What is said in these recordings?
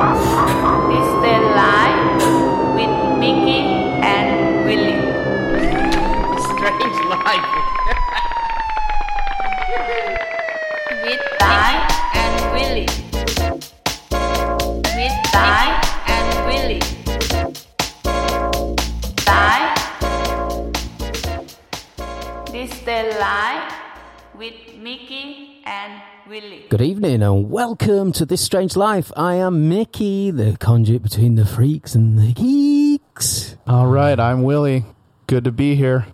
The life with Mickey and Willie. Strange life. With Ty Good and welcome to This Strange Life. I am Mickey, the conduit between the freaks and the geeks. All right, I'm Willie. Good to be here.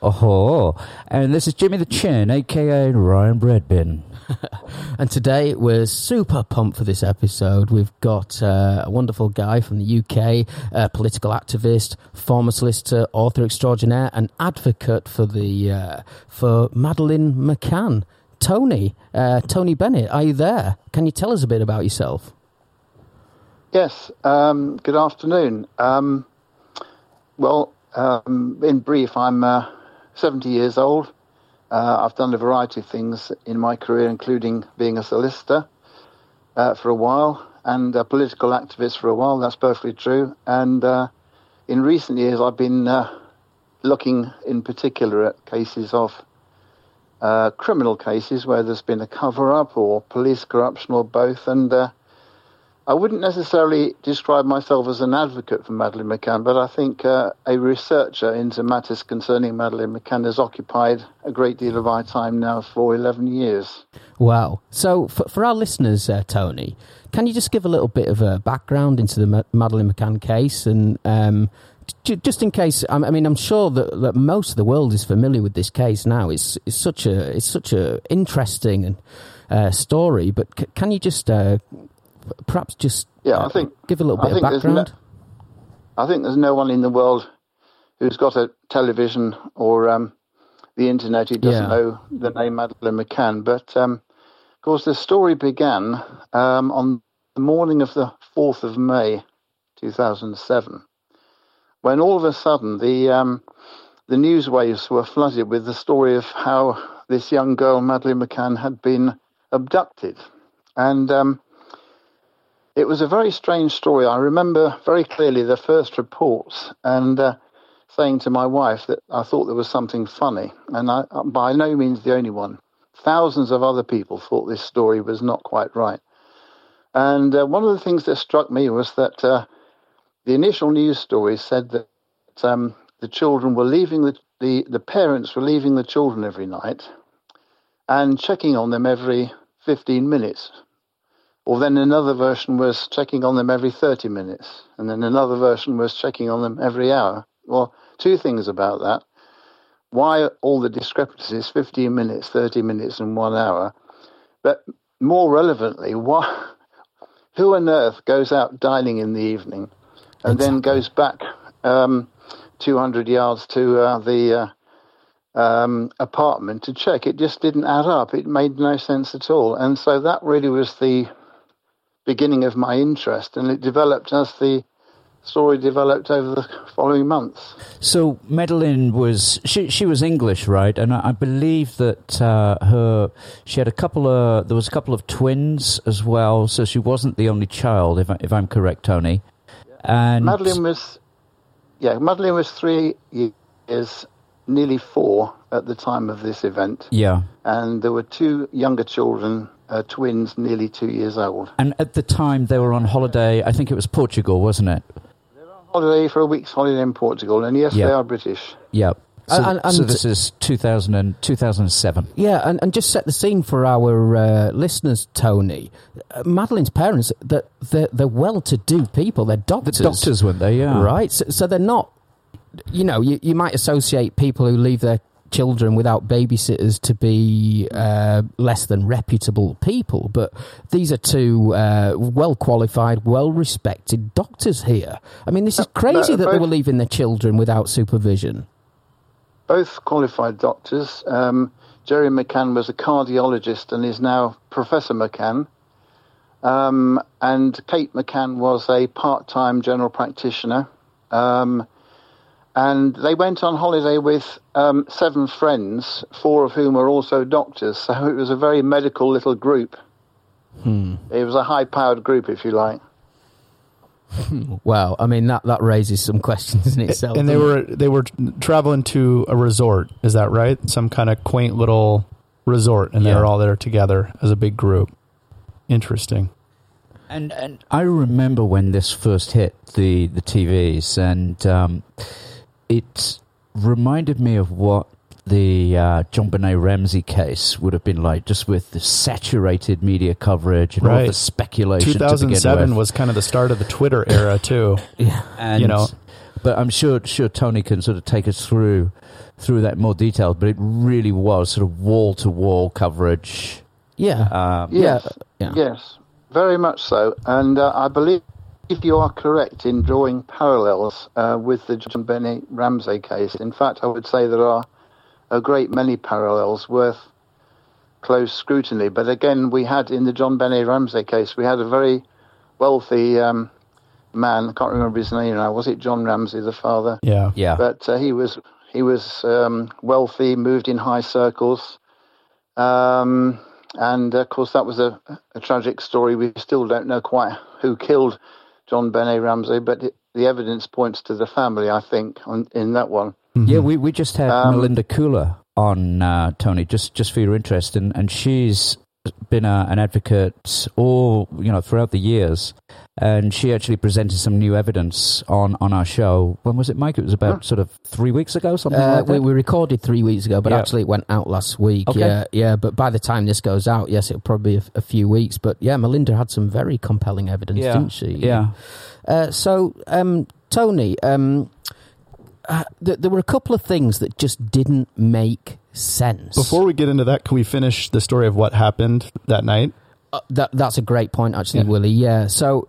Oh, and this is Jimmy the Chin, aka Ryan Breadbin. And today we're super pumped for this episode. We've got uh, a wonderful guy from the UK, a political activist, former solicitor, author extraordinaire, and advocate for the uh, for Madeleine McCann. Tony, uh, Tony Bennett, are you there? Can you tell us a bit about yourself? Yes, um, good afternoon. Um, well, um, in brief, I'm uh, 70 years old. Uh, I've done a variety of things in my career, including being a solicitor uh, for a while and a political activist for a while. That's perfectly true. And uh, in recent years, I've been uh, looking in particular at cases of uh, criminal cases where there's been a cover up or police corruption or both. And uh, I wouldn't necessarily describe myself as an advocate for Madeleine McCann, but I think uh, a researcher into matters concerning Madeleine McCann has occupied a great deal of my time now for 11 years. Wow. So, for, for our listeners, uh, Tony, can you just give a little bit of a background into the Ma- Madeleine McCann case? And um, just in case, I mean, I'm sure that, that most of the world is familiar with this case now. It's, it's such a it's such a interesting and uh, story. But c- can you just uh, perhaps just Yeah, uh, I think- give a little bit of there's no- background? I think there's no one in the world who's got a television or um, the internet who doesn't Yeah. know the name Madeleine McCann. But um, of course, the story began um, on the morning of the 4th of May 2007, when all of a sudden the um, the news waves were flooded with the story of how this young girl, Madeleine McCann, had been abducted. And um, it was a very strange story. I remember very clearly the first reports and uh, saying to my wife that I thought there was something funny. And I, I'm by no means the only one. Thousands of other people thought this story was not quite right. And uh, one of the things that struck me was that uh, the initial news story said that um, the children were leaving the, the, the parents were leaving the children every night and checking on them every 15 minutes. Or then another version was checking on them every 30 minutes. And then another version was checking on them every hour. Well, two things about that. Why all the discrepancies 15 minutes, 30 minutes, and one hour? But more relevantly, why, who on earth goes out dining in the evening and then goes back um, 200 yards to uh, the uh, um, apartment to check? It just didn't add up. It made no sense at all. And so that really was the beginning of my interest, and it developed as the story developed over the following months. So Madeleine was she she was English, right? And I, I believe that uh, her she had a couple of there was a couple of twins as well, so she wasn't the only child, if I, if I'm correct, Tony. And Madeleine was, yeah, Madeleine was three years, nearly four at the time of this event, yeah, and there were two younger children, uh, twins, nearly two years old. and at the time they were on holiday. I think it was Portugal, wasn't it? They're on holiday for a week's holiday in Portugal, and yes, Yeah. they are British. Yeah. So, And- and- so this is 2000 and, 2007. Yeah, and, and just set the scene for our uh, listeners, Tony. Uh, Madeleine's parents, they're, they're, they're well-to-do people. They're The doctors. doctors, weren't they? Yeah. Right? So, so they're not, you know, you, you might associate people who leave their children without babysitters to be uh, less than reputable people, but these are two uh, well-qualified, well-respected doctors here. I mean, this is crazy no, that they were leaving their children without supervision. Both qualified doctors. Um, Gerry McCann was a cardiologist and is now Professor McCann. Um, and Kate McCann was a part time general practitioner. Um, and they went on holiday with um, seven friends, four of whom were also doctors. So it was a very medical little group. It was a high powered group, if you like. Well, I mean that that raises some questions in itself. and they doesn't were they were traveling to a resort. Is that right? Some kind of quaint little resort, and they Yeah. were all there together as a big group. Interesting. And and I remember when this first hit the the TVs, and um, it reminded me of what the uh, JonBenét Ramsey case would have been like, just with the saturated media coverage and all the speculation. 2007 to thousand begin seven with. was kind of the start of the Twitter era too. and, you know. But I'm sure sure Tony can sort of take us through through that in more detail. But it really was sort of wall to wall coverage. yeah, Um, Yes, yeah. yes, very much so. And uh, I believe if you are correct in drawing parallels uh, with the JonBenét Ramsey case. In fact, I would say there are a great many parallels worth close scrutiny. But again, we had in the JonBenét Ramsey case, we had a very wealthy um, man. I can't remember his name now. Was it John Ramsey, the father? Yeah. yeah. but uh, he was he was um, wealthy, moved in high circles, um, and of course that was a, a tragic story. We still don't know quite who killed JonBenét Ramsey, but it, the evidence points to the family. I think on, in that one. Yeah, we, we just had Um, Melinda Kula on uh, Tony, just just for your interest, and, and she's been a, an advocate all you know throughout the years, and she actually presented some new evidence on, on our show. When was it, Mike? It was about sort of three weeks ago, something Uh, like that. we, we recorded three weeks ago, but Yeah. actually it went out last week. Okay. Yeah, yeah. But by the time this goes out, yes, it'll probably be a, a few weeks. But yeah, Melinda had some very compelling evidence, yeah, didn't she? yeah. Uh, so, um, Tony, um, uh, th- there were a couple of things that just didn't make sense. Before we get into that, can we finish the story of what happened that night? Uh, that that's a great point, actually, Yeah. Willie. Yeah. So,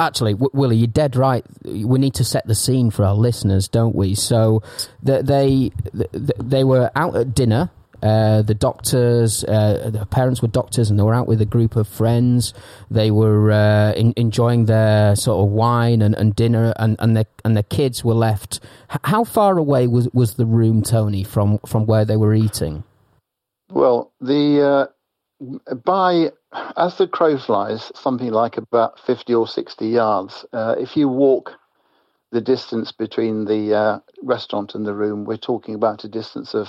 actually, w- Willie, you're dead right. We need to set the scene for our listeners, don't we? So, th- they th- they were out at dinner. Uh, the doctors, uh, the parents were doctors, and they were out with a group of friends. They were uh, in, enjoying their sort of wine and, and dinner, and, and their and their kids were left. How far away was was the room, Tony, from from where they were eating? Well, the uh, by as the crow flies, something like about fifty or sixty yards. Uh, if you walk the distance between the restaurant and the room, we're talking about a distance of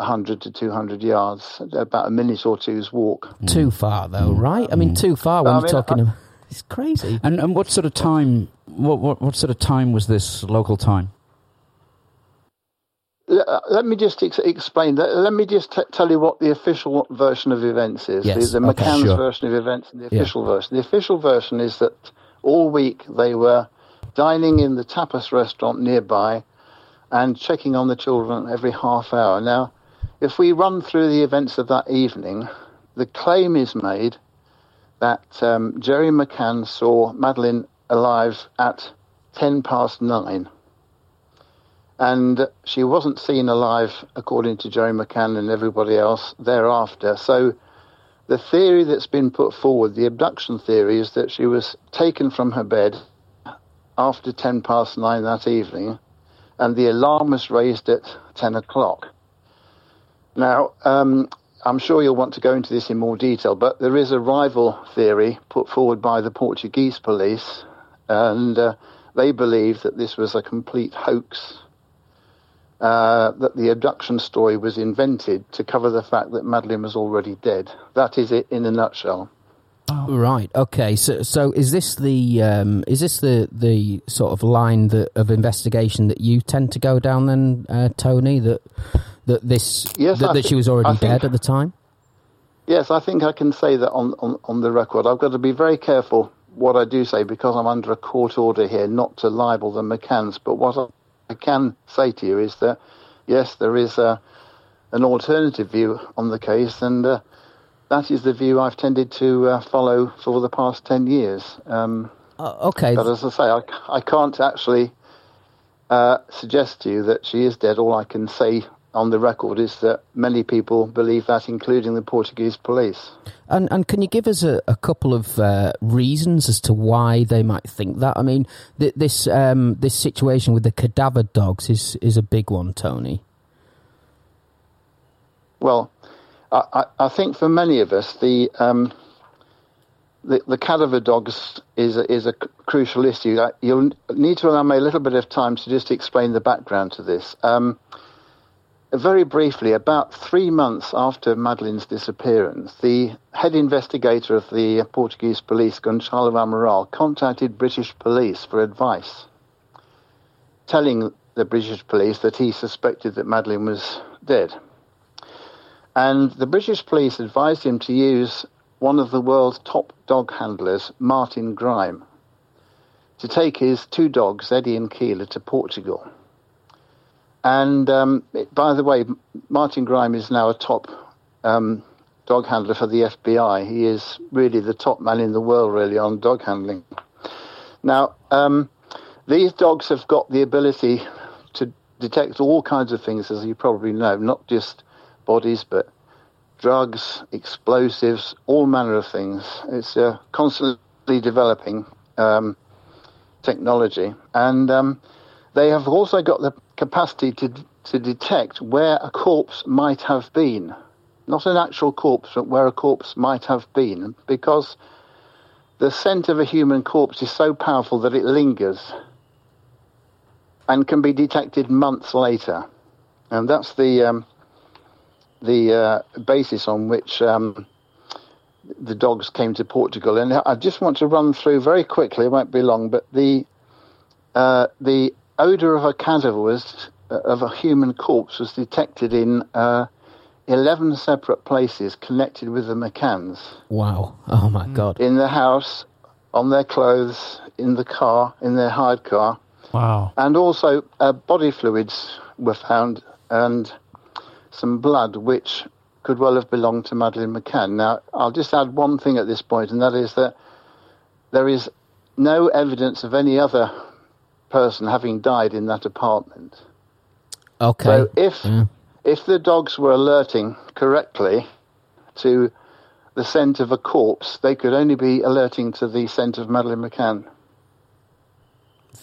uh, hundred to two hundred yards, about a minute or two's walk. Too far, though, right? I mean, too far when I you're mean, talking. I- about, it's crazy. And and what sort of time? What, what what sort of time was this local time? Uh, Let me just ex- explain. Let, let me just t- tell you what the official version of events is. Yes, the the okay, McCann's sure. version of events and the Yeah. official version. The official version is that all week they were dining in the tapas restaurant nearby and checking on the children every half hour. Now, if we run through the events of that evening, the claim is made that um, Gerry McCann saw Madeleine alive at 10 past nine. And she wasn't seen alive, according to Gerry McCann and everybody else, thereafter. So the theory that's been put forward, the abduction theory, is that she was taken from her bed after 10 past nine that evening, and the alarm was raised at 10 o'clock. Now, um, I'm sure you'll want to go into this in more detail, but there is a rival theory put forward by the Portuguese police, and uh, they believe that this was a complete hoax, uh, that the abduction story was invented to cover the fact that Madeleine was already dead. That is it in a nutshell. Right. Okay. So, so is this the um, is this the the sort of line that, of investigation that you tend to go down then, uh, Tony? That that this Yes, that, she was already think- dead at the time. Yes, I think I can say that on, on, on the record. I've got to be very careful what I do say because I'm under a court order here not to libel the McCanns. But what I can say to you is that, yes, there is a, an alternative view on the case, and uh, that is the view I've tended to uh, follow for the past 10 years. Um, Uh, okay. but as I say, I, I can't actually uh, suggest to you that she is dead. All I can say on the record is that many people believe that, including the Portuguese police. And and can you give us a, a couple of uh, reasons as to why they might think that? I mean, th- this um, this situation with the cadaver dogs is is a big one, Tony. Well, I, I, I think for many of us, the um, the, the cadaver dogs is a, is a c- crucial issue. You'll need to allow me a little bit of time to just explain the background to this. Um, very briefly, about three months after Madeleine's disappearance, the head investigator of the Portuguese police, Gonçalo Amaral, contacted British police for advice, telling the British police that he suspected that Madeleine was dead. And the British police advised him to use one of the world's top dog handlers, Martin Grime, to take his two dogs, Eddie and Keela, to Portugal. And um, it- by the way, Martin Grime is now a top um, dog handler for the FBI. He is really the top man in the world, really, on dog handling. Now, um, these dogs have got the ability to detect all kinds of things, as you probably know, not just bodies, but drugs, explosives, all manner of things. It's a constantly developing um, technology, and um, they have also got the capacity to to detect where a corpse might have been, not an actual corpse, but where a corpse might have been, because the scent of a human corpse is so powerful that it lingers and can be detected months later, and that's the um, the uh, basis on which um, the dogs came to Portugal. And I just want to run through very quickly. It won't be long, but the uh, the odor of a cadaver was uh, of a human corpse was detected in uh, eleven separate places connected with the McCanns. Wow. Oh my God. In the house, on their clothes, in the car, in their hired car, Wow. and also uh, body fluids were found and some blood, which could well have belonged to Madeleine McCann. Now, I'll just add one thing at this point, and that is that there is no evidence of any other person having died in that apartment. Okay. So if Yeah. if the dogs were alerting correctly to the scent of a corpse, they could only be alerting to the scent of Madeleine McCann.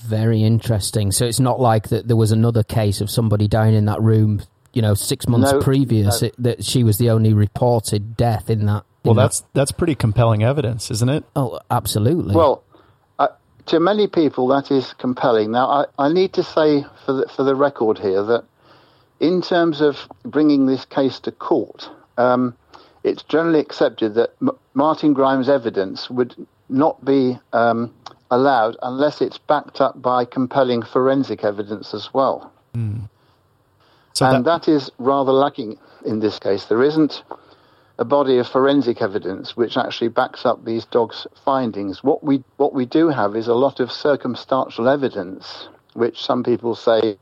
Very interesting. So it's not like that there was another case of somebody dying in that room, you know, six months No, previous, no. it, that she was the only reported death in that. in Well, that- that's that's pretty compelling evidence, isn't it? Oh, absolutely. Well, to many people, that is compelling. Now, I, I need to say for the, for the record here that in terms of bringing this case to court, um, it's generally accepted that M- Martin Grimes' evidence would not be um, allowed unless it's backed up by compelling forensic evidence as well. So and that, that is rather lacking in this case. There isn't a body of forensic evidence which actually backs up these dogs' findings. What we what we do have is a lot of circumstantial evidence, which some people say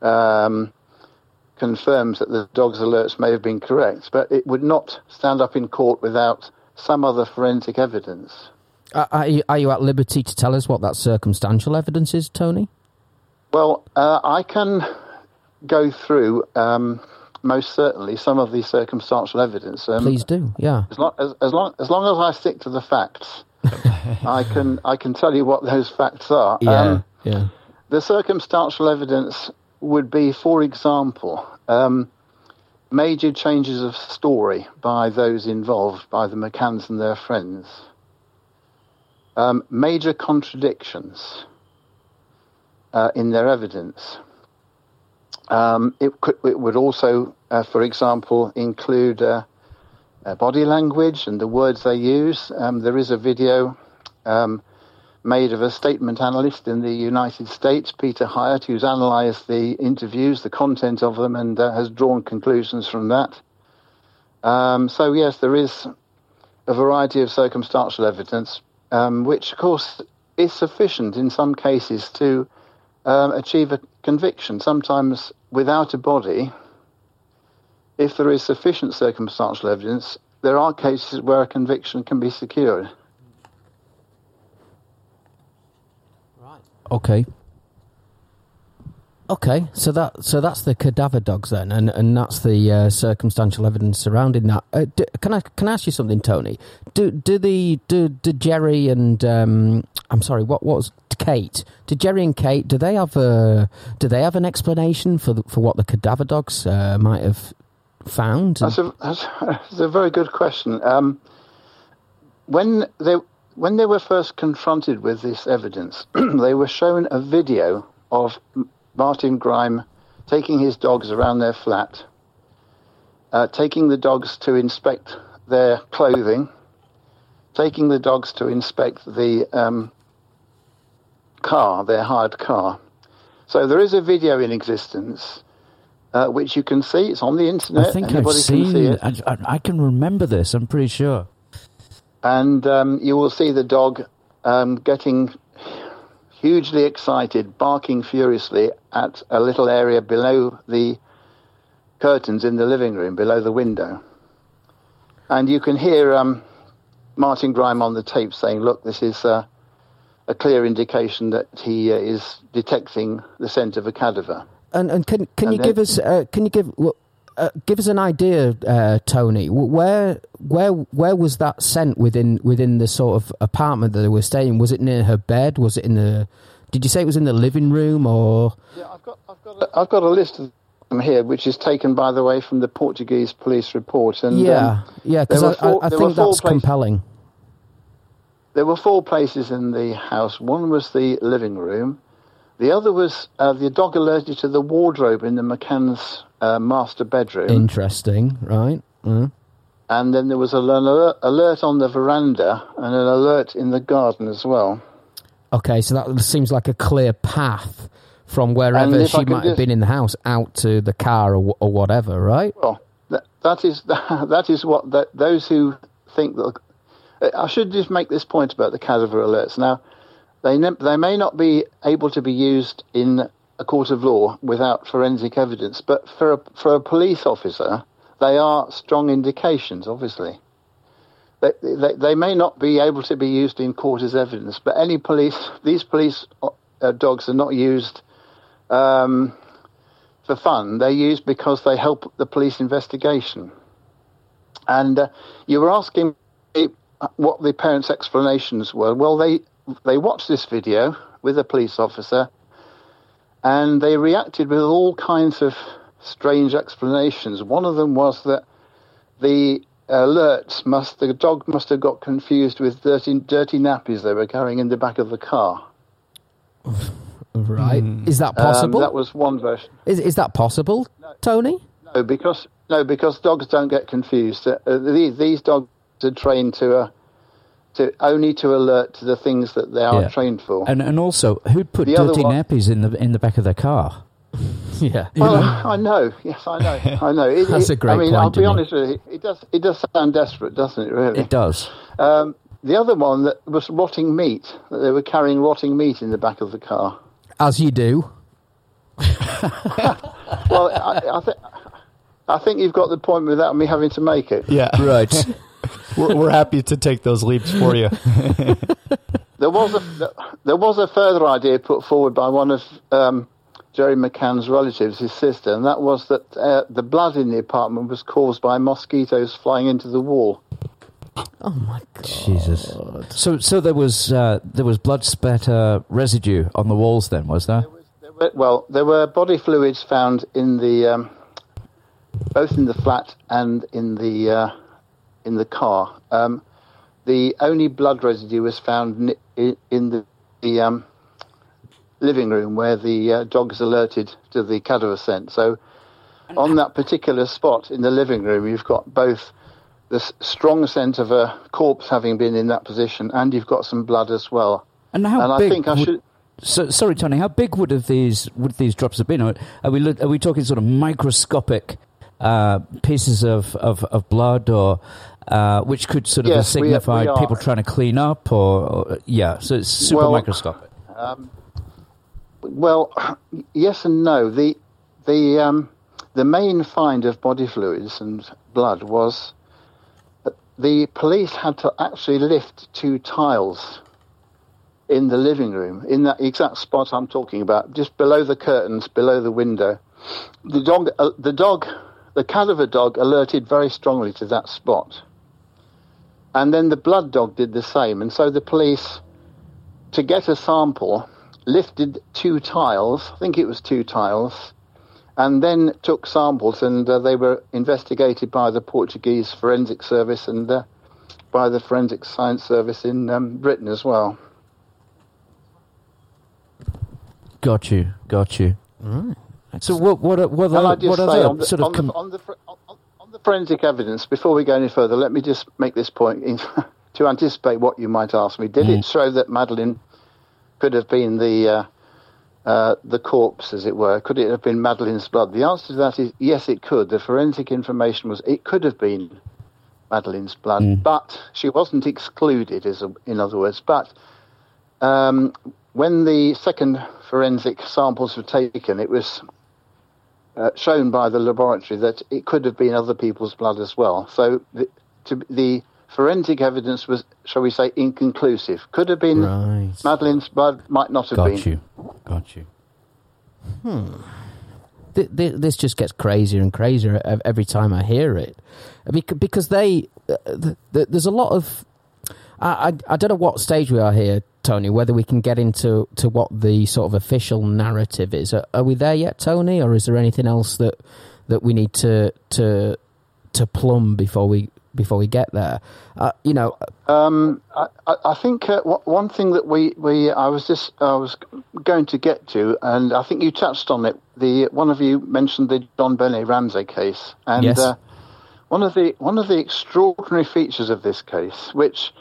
um, confirms that the dog's alerts may have been correct, but it would not stand up in court without some other forensic evidence. are, are, you, are you at liberty to tell us what that circumstantial evidence is, Tony? Well, uh, I can go through um, most certainly some of the circumstantial evidence. Um, Please do. Yeah. As long as, as long as long as I stick to the facts, I can I can tell you what those facts are. Yeah. Um, yeah. the circumstantial evidence would be, for example, um, major changes of story by those involved, by the McCanns and their friends. Um, major contradictions uh, in their evidence. Um, it, could, it would also, uh, for example, include uh, uh, body language and the words they use. Um, there is a video um, made of a statement analyst in the United States, Peter Hyatt, who's analysed the interviews, the content of them, and uh, has drawn conclusions from that. Um, so, yes, there is a variety of circumstantial evidence, um, which, of course, is sufficient in some cases to um, achieve a conviction, sometimes without a body. If there is sufficient circumstantial evidence, there are cases where a conviction can be secured. Right. Okay. Okay, so that so that's the cadaver dogs then, and, and that's the uh, circumstantial evidence surrounding that. Uh, do, can I can I ask you something, Tony? Do do the do, do Gerry and um, I'm sorry, what what was Kate? Do Gerry and Kate do they have a do they have an explanation for the, for what the cadaver dogs uh, might have found? That's a, that's, a very good question. Um, when they when they were first confronted with this evidence, they were shown a video of Martin Grime taking his dogs around their flat, uh, taking the dogs to inspect their clothing, taking the dogs to inspect the um, car, their hired car. So there is a video in existence. Uh, which you can see. It's on the internet. I think I've Anybody can see seen. it. I, I, I can remember this. I'm pretty sure. and um, you will see the dog um, getting hugely excited, barking furiously at a little area below the curtains in the living room, below the window. And you can hear um, Martin Grime on the tape saying, "Look, this is uh, a clear indication that he uh, is detecting the scent of a cadaver." And and can can And you then- give us uh, can you give uh, give us an idea, uh, Tony? Where where where was that sent within within the sort of apartment that they were staying? Was it near her bed? Was it in the? Did you say it was in the living room or? Yeah, I've got, I've got, a, I've got a list of them here, which is taken, by the way, from the Portuguese police report. And yeah, um, yeah, because I, I, I think that's places- compelling. There were four places in the house. One was the living room. The other was uh, the dog alerted to the wardrobe in the McCann's uh, master bedroom. Interesting, right? Mm. and then there was an alert, alert on the veranda and an alert in the garden as well. Okay, so that seems like a clear path from wherever she might have been in the house out to the car or, or whatever, right? Well, that, that is that is what that, those who think that. I should just make this point about the cadaver alerts. Now, they ne- they may not be able to be used in a court of law without forensic evidence, but for a, for a police officer, they are strong indications. Obviously, they, they they may not be able to be used in court as evidence, but any police these police uh, dogs are not used. Um, for fun. They're used because they help the police investigation. And uh, you were asking what the parents' explanations were. Well, they they watched this video with a police officer, and they reacted with all kinds of strange explanations. One of them was that the alerts must the dog must have got confused with dirty dirty nappies they were carrying in the back of the car. Right? Is that Um, possible? that was one version. is is that possible, Tony? No, because no, because dogs don't get confused. Uh, uh, these, these dogs are trained to uh, to only to alert to the things that they are Yeah. trained for. And and also, who'd put The dirty one- nappies in the in the back of their car? Yeah. well, I know. Yes, I know. I know. It, That's it- a great I mean, point, I'll be honest with you. It does. It does sound desperate, doesn't it? Really. It does. Um, the other one that was rotting meat. That they were carrying rotting meat in the back of the car. As you do. Well, I, I think. I think you've got the point without me having to make it. Yeah, Right. We're, we're happy to take those leaps for you. There was a there was a further idea put forward by one of um, Gerry McCann's relatives, his sister, and that was that uh, the blood in the apartment was caused by mosquitoes flying into the wall. Oh my god. Jesus. So so there was uh, there was blood spatter residue on the walls. Then was there? There were, well, there were body fluids found in the um, both in the flat and in the uh, in the car. Um, the only blood residue was found ni- i- in the, the um, living room where the uh, dogs alerted to the cadaver scent. So, on that particular spot in the living room, you've got both the strong scent of a corpse having been in that position, and you've got some blood as well. And how and I big? think I would- should. So, sorry, Tony. How big would have these would these drops have been? Are are we look- are we talking sort of microscopic uh, pieces of, of, of blood, or uh, which could sort of Yes, we- we people trying to clean up, or, or yeah? So it's super Well, microscopic. Well, yes and no. The the um, the main find of body fluids and blood was that the police had to actually lift two tiles in the living room in that exact spot I'm talking about, just below the curtains, below the window. The dog, uh, the dog, the cadaver dog alerted very strongly to that spot, and then the blood dog did the same, and so the police to get a sample, lifted two tiles, I think it was two tiles, and then took samples, and uh, they were investigated by the Portuguese forensic service, and uh, by the Forensic Science Service in um, Britain as well. Got you, got you. So what what are- what Can I are, just what other on the, sort on, of com- on, the, the forensic evidence, before we go any further, let me just make this point in, to anticipate what you might ask me. Did Mm. it show that Madeleine could have been the uh, uh, the corpse, as it were? Could it have been Madeleine's blood? The answer to that is yes, it could. The forensic information was it could have been Madeleine's blood, Mm. but she wasn't excluded, as a, in other words. But um, when the second forensic samples were taken, it was uh, shown by the laboratory that it could have been other people's blood as well. So the, to, the forensic evidence was, shall we say, inconclusive. Could have been Right. Madeleine's blood, might not have got been. Got you, got you. th- th- this just gets crazier and crazier every time I hear it, because they uh, th- th- there's a lot of I, I I don't know what stage we are here, Tony. Whether we can get into to what the sort of official narrative is. Are, are we there yet, Tony, or is there anything else that that we need to to to plumb before we before we get there? Uh, you know, Um, I, I think uh, w- one thing that we, we I was just I was going to get to, and I think you touched on it. The one of you mentioned the JonBenét Ramsey case, and Yes. uh, one of the one of the extraordinary features of this case, which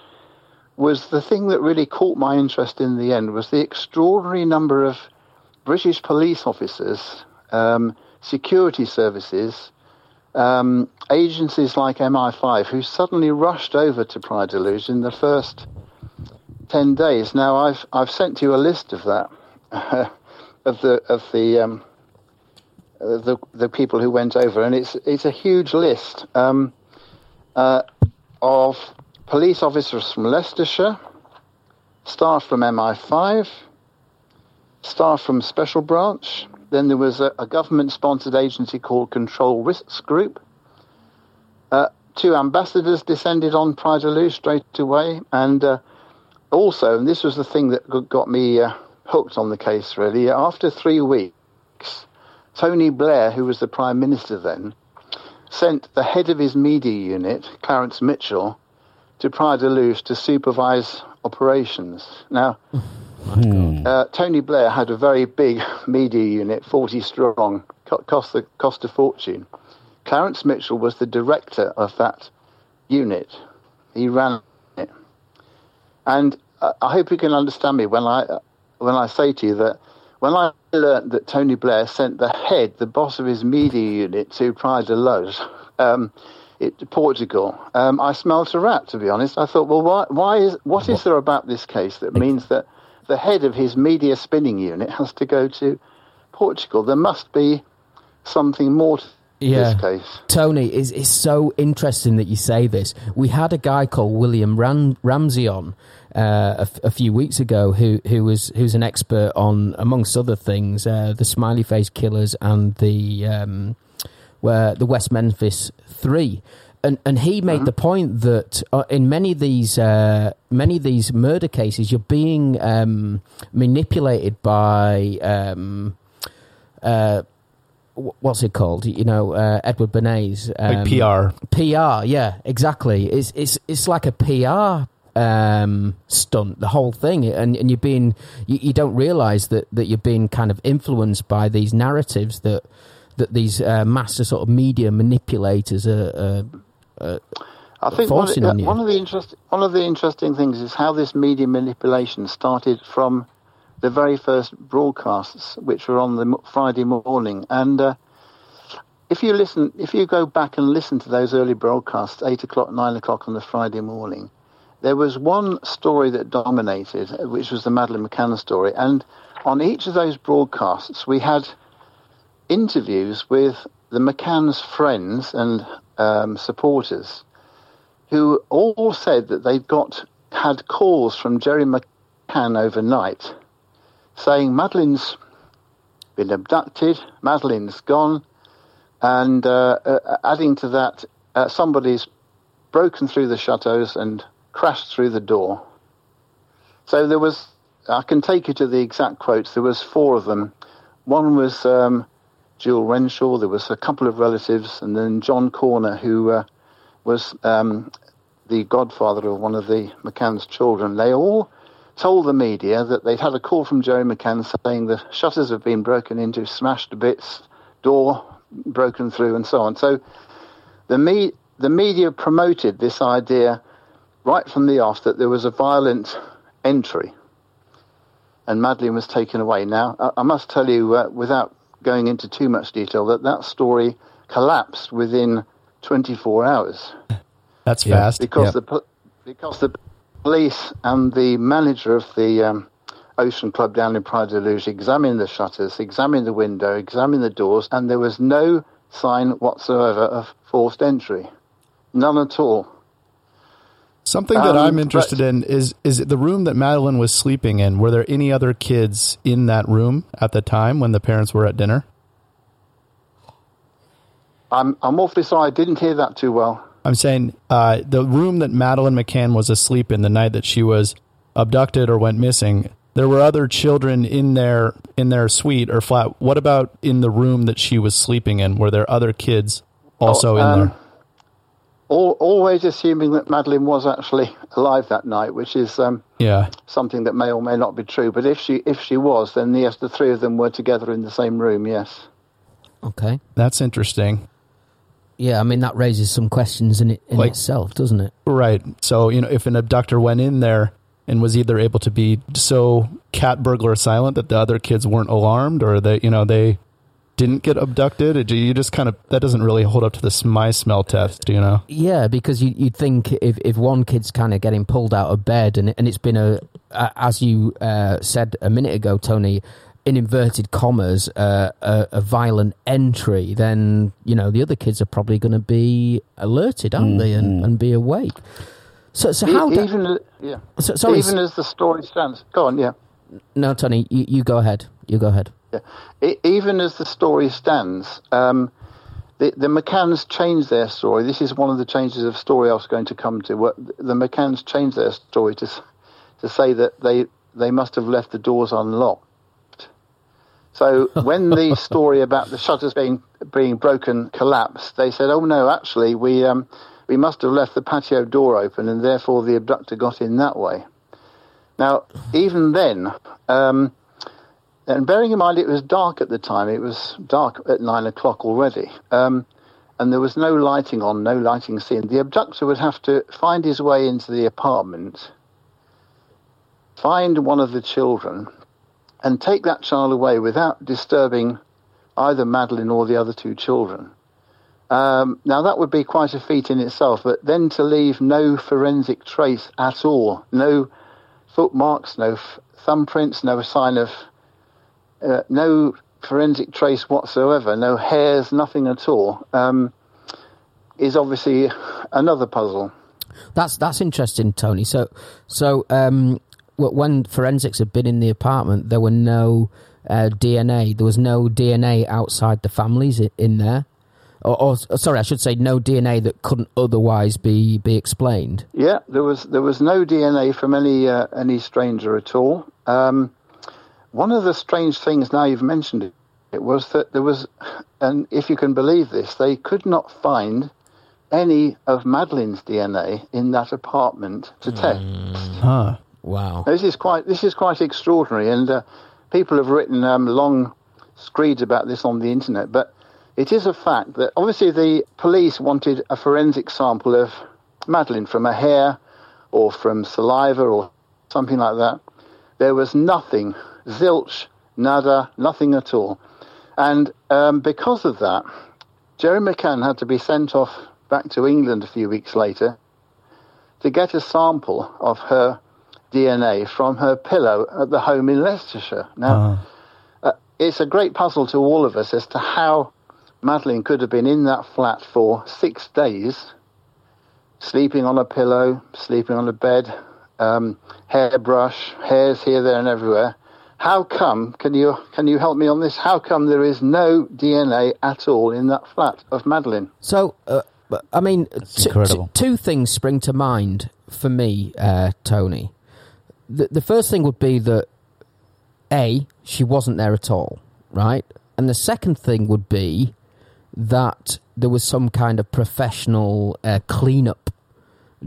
was the thing that really caught my interest in the end, was the extraordinary number of British police officers, um, security services, um, agencies like MI5 who suddenly rushed over to Praia da Luz in the first 10 days. Now, I've, I've sent you a list of that, of the, of the, um, the, the people who went over, and it's, it's a huge list um, uh, of police officers from Leicestershire, staff from MI5, staff from Special Branch. Then there was a, a government sponsored agency called Control Risks Group. Uh, two ambassadors descended on Praia da Luz straight away. And uh, also, and this was the thing that got me uh, hooked on the case really, after three weeks, Tony Blair, who was the Prime Minister then, sent the head of his media unit, Clarence Mitchell, to Praia da Luz to supervise operations. Now, uh, Tony Blair had a very big media unit, 40 strong, cost, the, cost a fortune. Clarence Mitchell was the director of that unit. He ran it. And uh, I hope you can understand me when I, uh, when I say to you that when I learnt that Tony Blair sent the head, the boss of his media unit, to Praia da Luz, um, it, Portugal, um, I smelt a rat, to be honest. I thought, well, why, why is, what is there about this case that means that the head of his media spinning unit has to go to Portugal? There must be something more to Yeah. this case. Tony, it's, it's so interesting that you say this. We had a guy called William Ram- Ramsey on uh, a, f- a few weeks ago who, who was who's an expert on, amongst other things, uh, the Smiley Face Killers and the um, where the West Memphis Three. And, and he made the point that uh, in many of these uh, many of these murder cases, you're being um, manipulated by um, uh, what's it called? You know, uh, Edward Bernays. Um, Like PR. PR, yeah, exactly. It's it's it's like a PR um, stunt, the whole thing, and and you're being you, you don't realise that that you're being kind of influenced by these narratives that that these uh, master sort of media manipulators are. Uh, I think one of, forcing the, on you. one of the interest, one of the interesting things is how this media manipulation started from the very first broadcasts, which were on the Friday morning. And uh, if you listen, if you go back and listen to those early broadcasts, eight o'clock, nine o'clock on the Friday morning, there was one story that dominated, which was the Madeleine McCann story. And on each of those broadcasts, we had interviews with the McCann's friends and um, supporters who all said that they'd got had calls from Gerry McCann overnight saying Madeleine's been abducted, Madeleine's gone, and uh, uh, adding to that, uh, somebody's broken through the shutters and crashed through the door. So there was, I can take you to the exact quotes. There was four of them. One was um, Jill Renshaw. There was a couple of relatives, and then John Corner, who uh, was um, the godfather of one of the McCann's children, they all told the media that they'd had a call from Gerry McCann saying the shutters have been broken into, smashed to bits, door broken through, and so on. So the, me- the media promoted this idea right from the off that there was a violent entry and Madeleine was taken away. Now, I, I must tell you, uh, without going into too much detail, that that story collapsed within 24 hours That's Yeah. fast. because Yeah. the because the police and the manager of the um, Ocean Club down in Praia de Luz examined the shutters, examined the window, examined the doors, and there was no sign whatsoever of forced entry, none at all. Something that Um, I'm interested but- in is is the room that Madeleine was sleeping in. Were there any other kids in that room at the time when the parents were at dinner? I'm I'm awfully sorry, I didn't hear that too well. I'm saying uh, the room that Madeleine McCann was asleep in the night that she was abducted or went missing. There were other children in their in their suite or flat. What about in the room that she was sleeping in? Were there other kids also Oh, in um, there? All, always assuming that Madeleine was actually alive that night, which is um, Yeah. something that may or may not be true. But if she if she was, then yes, the three of them were together in the same room. Yes. Okay. That's interesting. Yeah, I mean that raises some questions in it in Like- itself, doesn't it? Right. So, you know, if an abductor went in there and was either able to be so cat burglar silent that the other kids weren't alarmed or that, you know, they didn't get abducted, it, you just kind of, that doesn't really hold up to this my smell test, you know? Yeah, because you, you'd think if, if one kid's kind of getting pulled out of bed and and it's been a, a as you uh, said a minute ago, Tony, in inverted commas, uh, a, a violent entry, then you know the other kids are probably going to be alerted, aren't they, and, and be awake. So so how? E- da- yeah. so, sorry, even as the story stands, go on. Yeah. no, Tony, you, you go ahead. You go ahead. Yeah. E- even as the story stands, um, the, the McCanns changed their story. This is one of the changes of story I was going to come to. What the McCanns changed their story to to say that they they must have left the doors unlocked. So when the story about the shutters being being broken collapsed, they said, "Oh no, actually we um, we must have left the patio door open, and therefore the abductor got in that way." Now, even then. Um, and bearing in mind it was dark at the time, it was dark at nine o'clock already, um, and there was no lighting on, no lighting seen. The abductor would have to find his way into the apartment, find one of the children, and take that child away without disturbing either Madeleine or the other two children. Um, now, that would be quite a feat in itself, but then to leave no forensic trace at all, no footmarks, no f- thumbprints, no sign of uh, no forensic trace whatsoever, no hairs, nothing at all, um, is obviously another puzzle. That's that's interesting, Tony. So so um, when forensics had been in the apartment, there were no uh, DNA. There was no DNA outside the families in there, or, or sorry, I should say no DNA that couldn't otherwise be be explained. Yeah, there was there was no DNA from any uh, any stranger at all. Um, one of the strange things now you've mentioned it, it was that there was, and if you can believe this, they could not find any of Madeleine's DNA in that apartment to test. Huh. Wow. This is quite this is quite extraordinary, and uh, people have written um, long screeds about this on the internet. But it is a fact that obviously the police wanted a forensic sample of Madeleine from a hair or from saliva or something like that. There was nothing, zilch, nada, nothing at all, and um, because of that, Gerry McCann had to be sent off back to England a few weeks later to get a sample of her DNA from her pillow at the home in Leicestershire. Now, uh, it's a great puzzle to all of us as to how Madeleine could have been in that flat for six days, sleeping on a pillow, sleeping on a bed, um, hairbrush, hairs here, there, and everywhere. How come? Can you can you help me on this? How come there is no DNA at all in that flat of Madeleine? So, uh, I mean, t- t- two things spring to mind for me, uh, Tony. The, the first thing would be that A, she wasn't there at all, right? And the second thing would be that there was some kind of professional uh, cleanup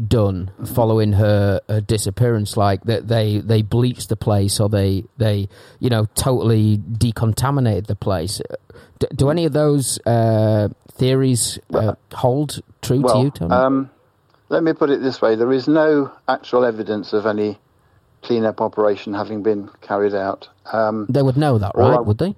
done following her, her disappearance, like that they they bleached the place or they they you know totally decontaminated the place. D- do any of those uh, theories uh, hold true well, to you, Tony? Um, let me put it this way: there is no actual evidence of any cleanup operation having been carried out. Um, they would know that, right I- would they?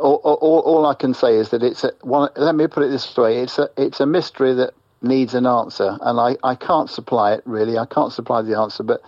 All, all, all I can say is that it's a, one, let me put it this way: it's a it's a mystery that needs an answer, and I, I can't supply it really. I can't supply the answer, but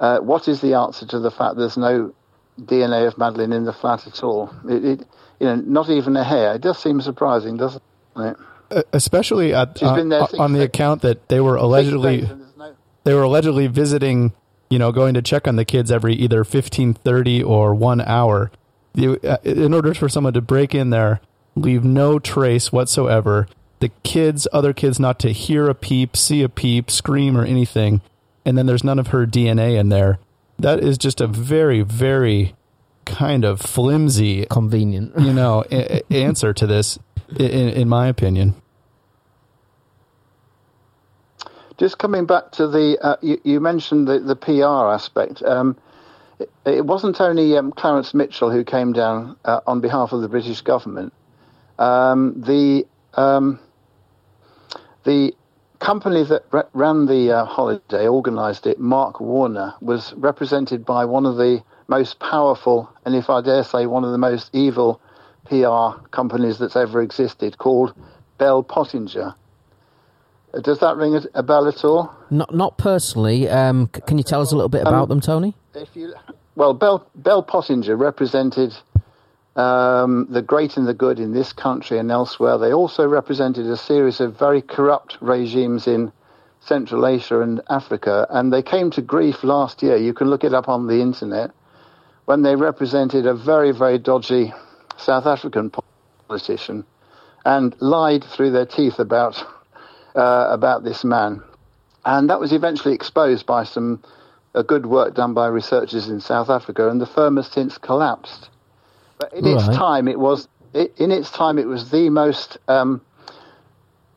uh, what is the answer to the fact there's no DNA of Madeleine in the flat at all? It, it you know, not even a hair. It does seem surprising, doesn't it? Uh, especially at, She's been there uh, on the days. account that they were allegedly days and there's no- they were allegedly visiting, you know, going to check on the kids every either fifteen thirty or one hour. You, uh, in order for someone to break in there, leave no trace whatsoever. The kids, other kids, not to hear a peep, see a peep, scream, or anything, and then there's none of her DNA in there. That is just a very, very kind of flimsy, Convenient. you know, a- a- answer to this, in, in my opinion. Just coming back to the, uh, you, you mentioned the, the PR aspect. Um, it, it wasn't only um, Clarence Mitchell who came down uh, on behalf of the British government. Um, the um, the company that ra- ran the uh, holiday, organised it, Mark Warner, was represented by one of the most powerful, and if I dare say, one of the most evil PR companies that's ever existed, called Bell Pottinger. Uh, Does that ring a, bell at all? Not not personally. Um, can you tell us a little bit about them, Tony? If you, well, Bell, Bell Pottinger represented um, the great and the good in this country and elsewhere. They also represented a series of very corrupt regimes in Central Asia and Africa, and they came to grief last year. You can look it up on the internet when they represented a very, very dodgy South African politician and lied through their teeth about uh, about this man, and that was eventually exposed by some uh, good work done by researchers in South Africa, and the firm has since collapsed. But in its time, it was i in its time it was the most um,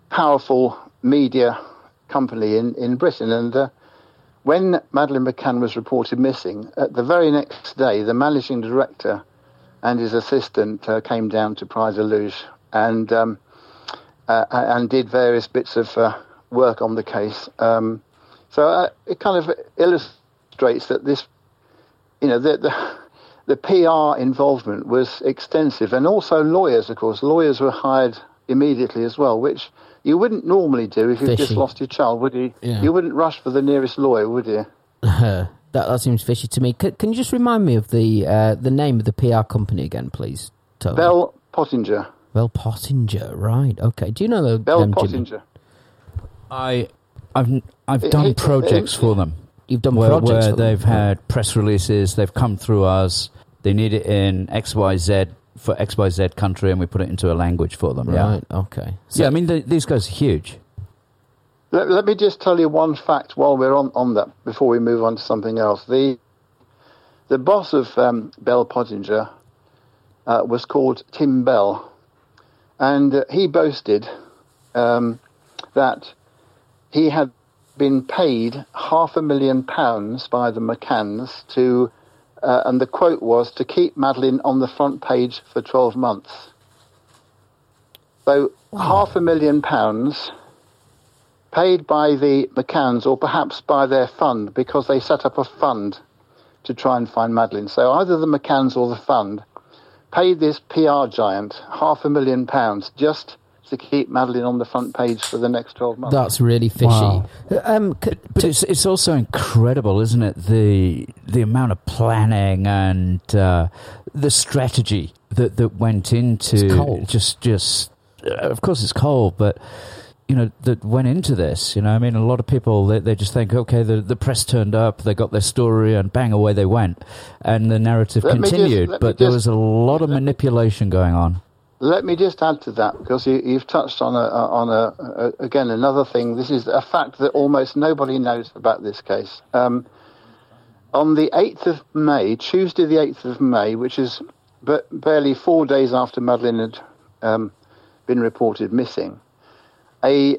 powerful media company in in Britain, and. Uh, when Madeleine McCann was reported missing, at the very next day, the managing director and his assistant uh, came down to Praia da Luz and um, uh, and did various bits of uh, work on the case. Um, so uh, it kind of illustrates that this, you know, the, the the PR involvement was extensive, and also lawyers, of course, lawyers were hired immediately as well, which you wouldn't normally do if you've just lost your child, would you? Yeah. You wouldn't rush for the nearest lawyer, would you? that that seems fishy to me. C- can you just remind me of the uh, the name of the PR company again, please, Tony? Bell Pottinger. Bell Pottinger. Right. Okay. Do you know the Bell them, Jimmy? Pottinger. I, I've I've It- done it- projects it- for them You've done where, projects where for them? they've had press releases. They've come through us. They need it in X Y Z for X Y Z country, and we put it into a language for them. Yeah, Right. Okay. So, yeah. I mean, the, these guys are huge. Let, let me just tell you one fact while we're on, on that before we move on to something else. The the boss of um, Bell Pottinger uh, was called Tim Bell, and uh, he boasted um, that he had been paid half a million pounds by the McCanns to, uh, and the quote was to keep Madeleine on the front page for 12 months. So half a million pounds paid by the McCanns or perhaps by their fund because they set up a fund to try and find Madeleine. So either the McCanns or the fund paid this PR giant half a million pounds just to keep Madeleine on the front page for the next 12 months. that's really fishy. Wow. Um, c- But it's it's also incredible, isn't it? The the amount of planning and uh, the strategy that that went into It's cold. just just. Uh, of course, it's cold, but you know that went into this. You know, I mean, a lot of people they, they just think, okay, the the press turned up, they got their story, and bang, away they went, and the narrative Let me just- continued. let me but there was a lot of manipulation going on. Let me just add to that because you, you've touched on a, on a, a again another thing. This is a fact that almost nobody knows about this case. Um, on the 8th of May, Tuesday the 8th of May, which is but barely four days after Madeleine had um, been reported missing, a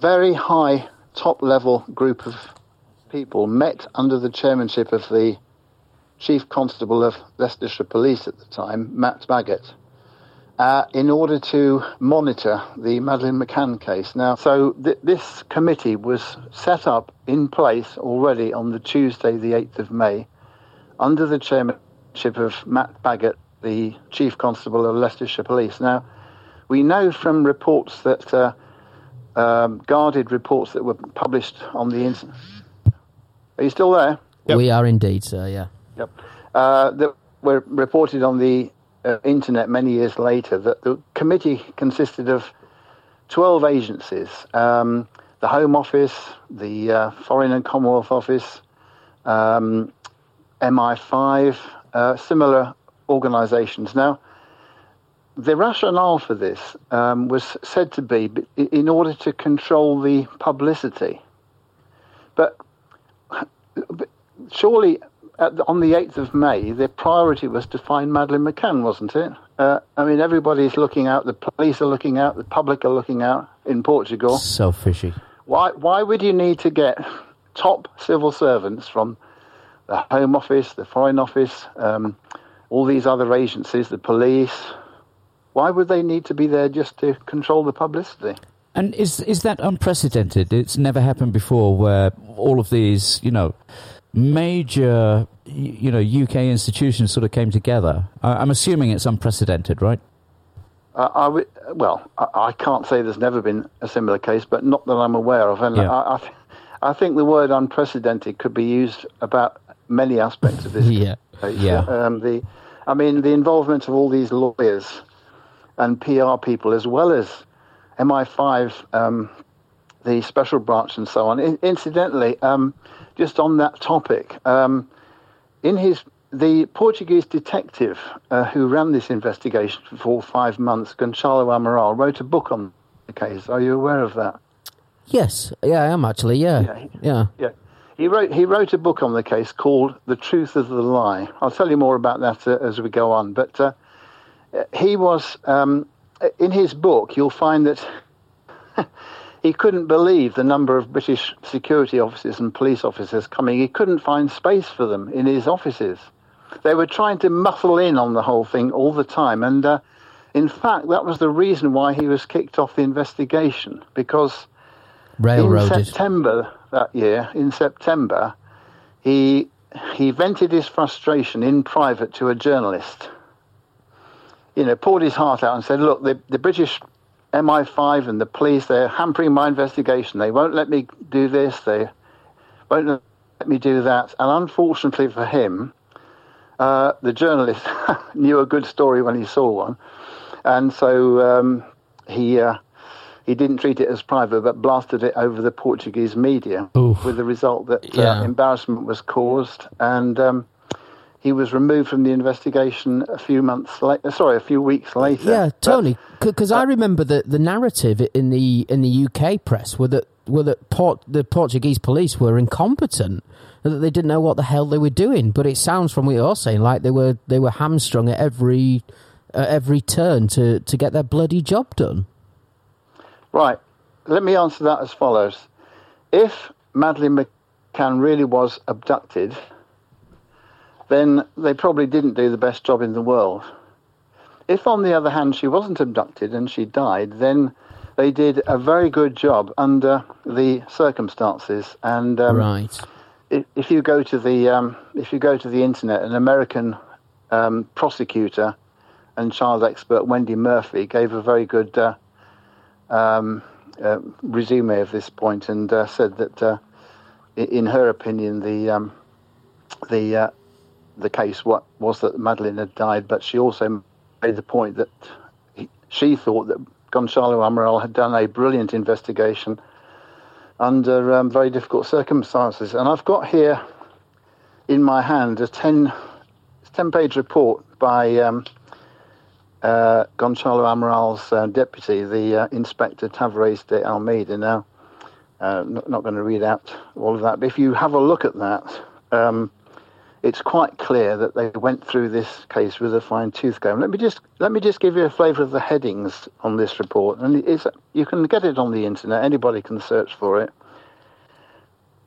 very high top level group of people met under the chairmanship of the Chief Constable of Leicestershire Police at the time, Matt Baggott, uh, in order to monitor the Madeleine McCann case. Now, so th- this committee was set up in place already on the Tuesday, the 8th of May, under the chairmanship of Matt Baggott, the Chief Constable of Leicestershire Police. Now, we know from reports that, uh, um, guarded reports that were published on the internet. Are you still there? Yep. We are indeed, sir. Yeah. Yep. Uh, that were reported on the uh, internet many years later that the committee consisted of 12 agencies um, the Home Office, the uh, Foreign and Commonwealth Office, um, MI5, uh, similar organizations. Now, the rationale for this um, was said to be in order to control the publicity. But, surely the, on the 8th of May, the priority was to find Madeleine McCann, wasn't it? Uh, I mean, everybody's looking out, the police are looking out, the public are looking out in Portugal. So fishy. Why, why would you need to get top civil servants from the Home Office, the Foreign Office, um, all these other agencies, the police? Why would they need to be there just to control the publicity? And is is that unprecedented? It's never happened before, where all of these, you know, major, you know, UK institutions sort of came together. I'm assuming it's unprecedented, right? Uh, I would, well, I, I can't say there's never been a similar case, but not that I'm aware of. And Yeah. I, I, th- I think the word unprecedented could be used about many aspects of this Yeah. case. Yeah. Um, the, I mean, the involvement of all these lawyers and PR people, as well as MI5, um, the special branch, and so on. In, incidentally, um, just on that topic, um, in his the Portuguese detective uh, who ran this investigation for five months, Gonçalo Amaral, wrote a book on the case. Are you aware of that? Yes. Yeah, I am actually. Yeah. Yeah. Yeah. Yeah. He wrote he wrote a book on the case called "The Truth of the Lie." I'll tell you more about that uh, as we go on. But uh, he was um, in his book. You'll find that he couldn't believe the number of British security officers and police officers coming. He couldn't find space for them in his offices. They were trying to muffle in on the whole thing all the time, and uh, in fact, that was the reason why he was kicked off the investigation because in September that year, in September, he he vented his frustration in private to a journalist. You know, poured his heart out and said, "Look, the, the British MI5 and the police, they're hampering my investigation. They won't let me do this. They won't let me do that." And unfortunately for him, uh, the journalist knew a good story when he saw one, and so um, he. Uh, he didn't treat it as private, but blasted it over the Portuguese media, Oof. with the result that uh, embarrassment was caused, and um, he was removed from the investigation a few months later. Sorry, a few weeks later. Yeah, Tony, because I uh, remember the, the narrative in the in the UK press were that were that Port, the Portuguese police were incompetent, that they didn't know what the hell they were doing. But it sounds from what you're saying like they were they were hamstrung at every at every turn to to get their bloody job done. Right. Let me answer that as follows. If Madeleine McCann really was abducted, then they probably didn't do the best job in the world. If, on the other hand, she wasn't abducted and she died, then they did a very good job under the circumstances. And um, right. if, if you go to the um, if you go to the internet, an American um, prosecutor and child expert Wendy Murphy gave a very good uh, um, uh, resume of this point and uh, said that, uh, in her opinion, the um, the uh, the case what was that Madeleine had died, but she also made the point that he, she thought that Gonçalo Amaral had done a brilliant investigation under um, very difficult circumstances. And I've got here in my hand a 10, 10 page report by um, uh, Gonçalo Amaral's uh, deputy, the uh, Inspector Tavares de Almeida. Now, uh, not, not going to read out all of that, but if you have a look at that, um, it's quite clear that they went through this case with a fine tooth comb. Let me just let me just give you a flavour of the headings on this report, and it's, you can get it on the internet. Anybody can search for it.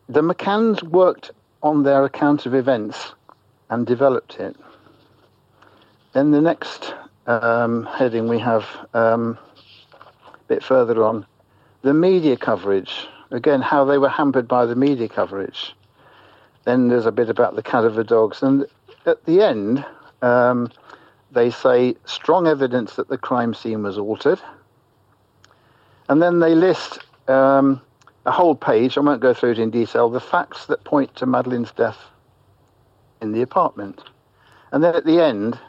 The McCanns worked on their account of events and developed it. Then the next um, heading we have um, a bit further on the media coverage. Again, how they were hampered by the media coverage. Then there's a bit about the Cadaver dogs. And at the end, um, they say strong evidence that the crime scene was altered. And then they list um, a whole page, I won't go through it in detail, the facts that point to Madeleine's death in the apartment. And then at the end,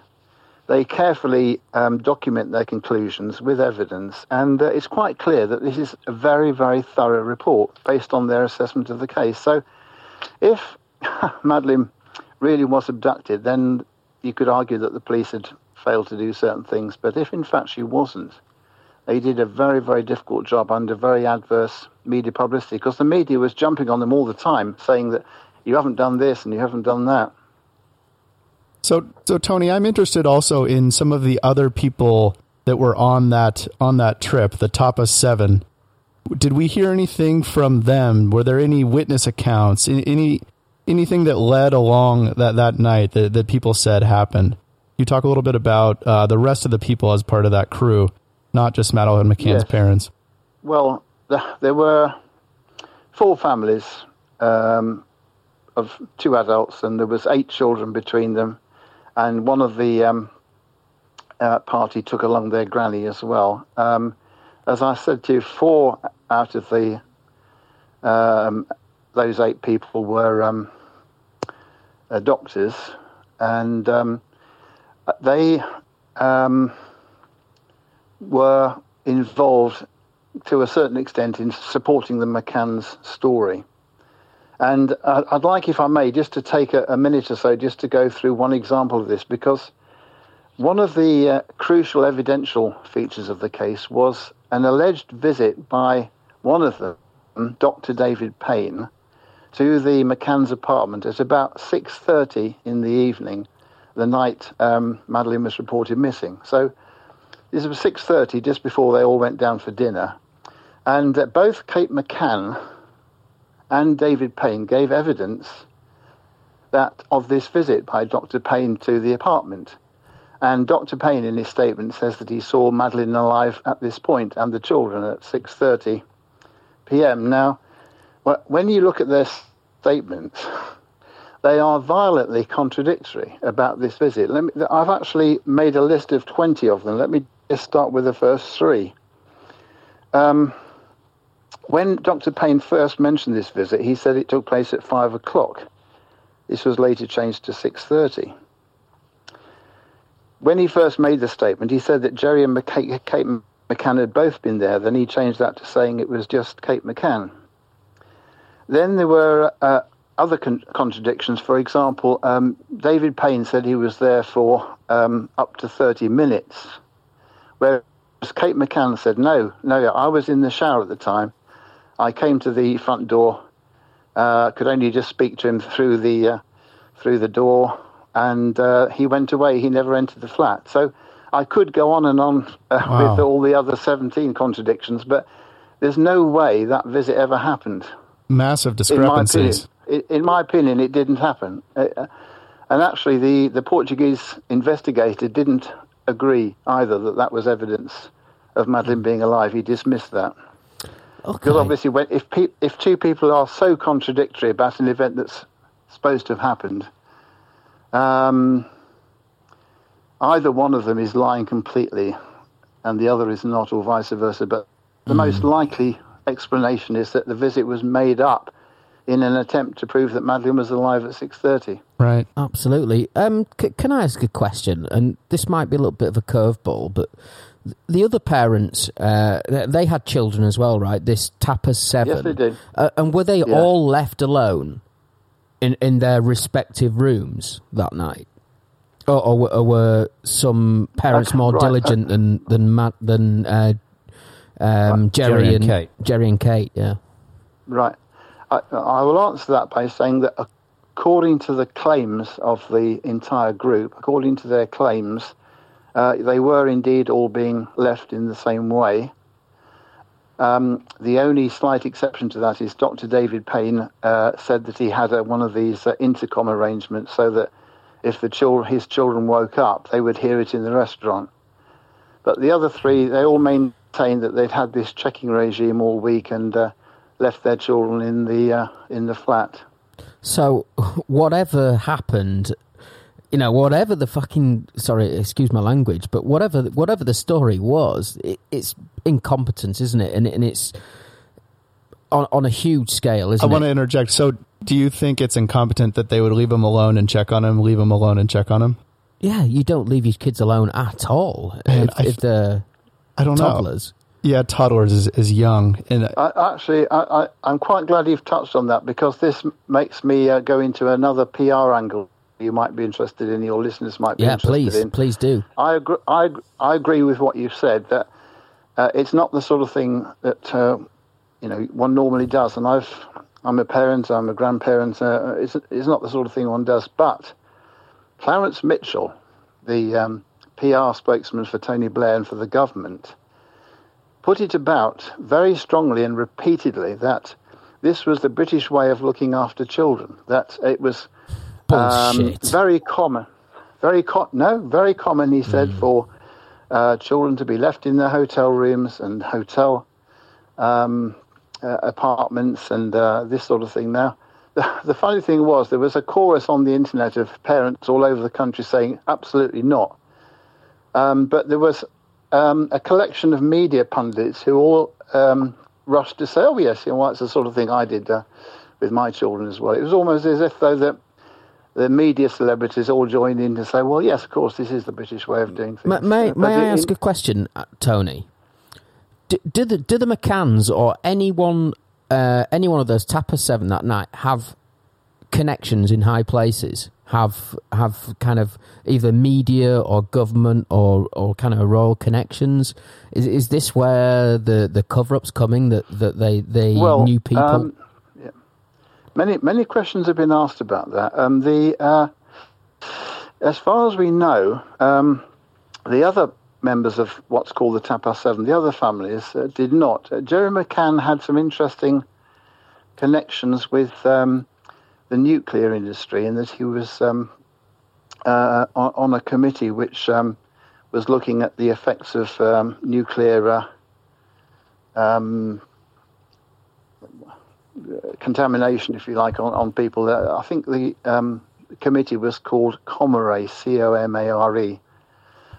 they carefully um, document their conclusions with evidence, and uh, it's quite clear that this is a very, very thorough report based on their assessment of the case. So, if Madeleine really was abducted, then you could argue that the police had failed to do certain things. But if in fact she wasn't, they did a very, very difficult job under very adverse media publicity because the media was jumping on them all the time, saying that you haven't done this and you haven't done that. So, so Tony, I'm interested also in some of the other people that were on that on that trip, the Tapas Seven. Did we hear anything from them? Were there any witness accounts? Any anything that led along that that night that, that people said happened? You talk a little bit about uh, the rest of the people as part of that crew, not just Madeleine McCann's Yes. parents. Well, the, there were four families um, of two adults, and there was eight children between them. And one of the um, uh, party took along their granny as well. Um, as I said to you, four out of the um, those eight people were um, uh, doctors, and um, they um, were involved to a certain extent in supporting the McCann's story. And uh, I'd like, if I may, just to take a, a minute or so just to go through one example of this because one of the uh, crucial evidential features of the case was an alleged visit by one of them, Dr. David Payne, to the McCann's apartment at about 6.30 in the evening, the night um, Madeleine was reported missing. So this was 6.30, just before they all went down for dinner. And uh, both Kate McCann and David Payne gave evidence that of this visit by Dr. Payne to the apartment. And Dr. Payne, in his statement, says that he saw Madeleine alive at this point and the children at 6:30 p.m. Now, when you look at their statements, they are violently contradictory about this visit. Me, I've actually made a list of 20 of them. Let me just start with the first three. Um, when Dr. Payne first mentioned this visit, he said it took place at five o'clock. This was later changed to six thirty. When he first made the statement, he said that Gerry and McCa- Kate McCann had both been there. Then he changed that to saying it was just Kate McCann. Then there were uh, other con- contradictions. For example, um, David Payne said he was there for um, up to 30 minutes, whereas Kate McCann said, no, no, I was in the shower at the time. I came to the front door, uh, could only just speak to him through the, uh, through the door, and uh, he went away. He never entered the flat. So I could go on and on uh, Wow. with all the other 17 contradictions, but there's no way that visit ever happened Massive in my opinion, discrepancies. in my opinion, it didn't happen. Uh, uh, and actually, the, the Portuguese investigator didn't agree either that that was evidence of Madeleine being alive. He dismissed that Okay. because obviously, when, if pe- if two people are so contradictory about an event that's supposed to have happened, um, either one of them is lying completely, and the other is not, or vice versa. But the most likely explanation is that the visit was made up in an attempt to prove that Madeleine was alive at six thirty. Right. Absolutely. Um, c- can I ask a question? And this might be a little bit of a curveball, but the other parents, uh, th- they had children as well, right? This Tapas Seven. Yes, they did. Uh, and were they Yeah. all left alone in in their respective rooms that night? Or, or, were- or were some parents more right, diligent than than Matt, than uh, um, Gerry, Gerry and and Kate. Gerry and Kate? Yeah. Right. I, I will answer that by saying that according to the claims of the entire group, according to their claims, uh, they were indeed all being left in the same way. Um, the only slight exception to that is Dr. David Payne uh, said that he had a, one of these uh, intercom arrangements so that if the chil- his children woke up, they would hear it in the restaurant. But the other three, they all maintained that they'd had this checking regime all week and uh, left their children in the uh, in the flat. So whatever happened, you know, whatever the fucking sorry, excuse my language, but whatever whatever the story was, it, it's incompetence, isn't it? And, and it's on on a huge scale, isn't I want it? to interject. So, do you think it's incompetent that they would leave him alone and check on him, leave him alone and check on him? Yeah, you don't leave your kids alone at all Man, if, I- if they're I don't know. toddlers. Yeah, toddlers is, is young, and I, actually, I, I, I'm quite glad you've touched on that because this makes me uh, go into another PR angle you might be interested in, your listeners might be Yeah, interested please, in. please please do. I agree, I, I agree with what you've said that uh, it's not the sort of thing that uh, you know one normally does. And I've I'm a parent, I'm a grandparent. Uh, it's, it's not the sort of thing one does. But Clarence Mitchell, the um, PR spokesman for Tony Blair and for the government, put it about very strongly and repeatedly that this was the British way of looking after children. That it was um, very common, very co- no, very common. He said for uh, children to be left in their hotel rooms and hotel um, uh, apartments and uh, this sort of thing. Now, the funny thing was there was a chorus on the internet of parents all over the country saying absolutely not. Um, but there was um, a collection of media pundits who all um, rushed to say, "Oh yes, you know, well, that's the sort of thing I did uh, with my children as well." It was almost as if though the the media celebrities all joined in to say, "Well, yes, of course, this is the British way of doing things." May, may, may I ask a question, uh, Tony? Do, do the do the McCanns or anyone uh, any one of those Tapas Seven that night have connections in high places? Have have kind of either media or government or, or kind of royal connections? Is is this where the, the cover up's coming that, that they they well, knew people? um, yeah. Many many questions have been asked about that. Um, the uh, as far as we know, um, the other members of what's called the Tapas Seven, the other families, uh, did not. Uh, Gerry McCann had some interesting connections with um, the nuclear industry and that he was um, uh, on, a committee which um, was looking at the effects of um, nuclear. Uh, um, contamination, if you like, on, on people. Uh, I think the um, committee was called Comare, C O M A R E.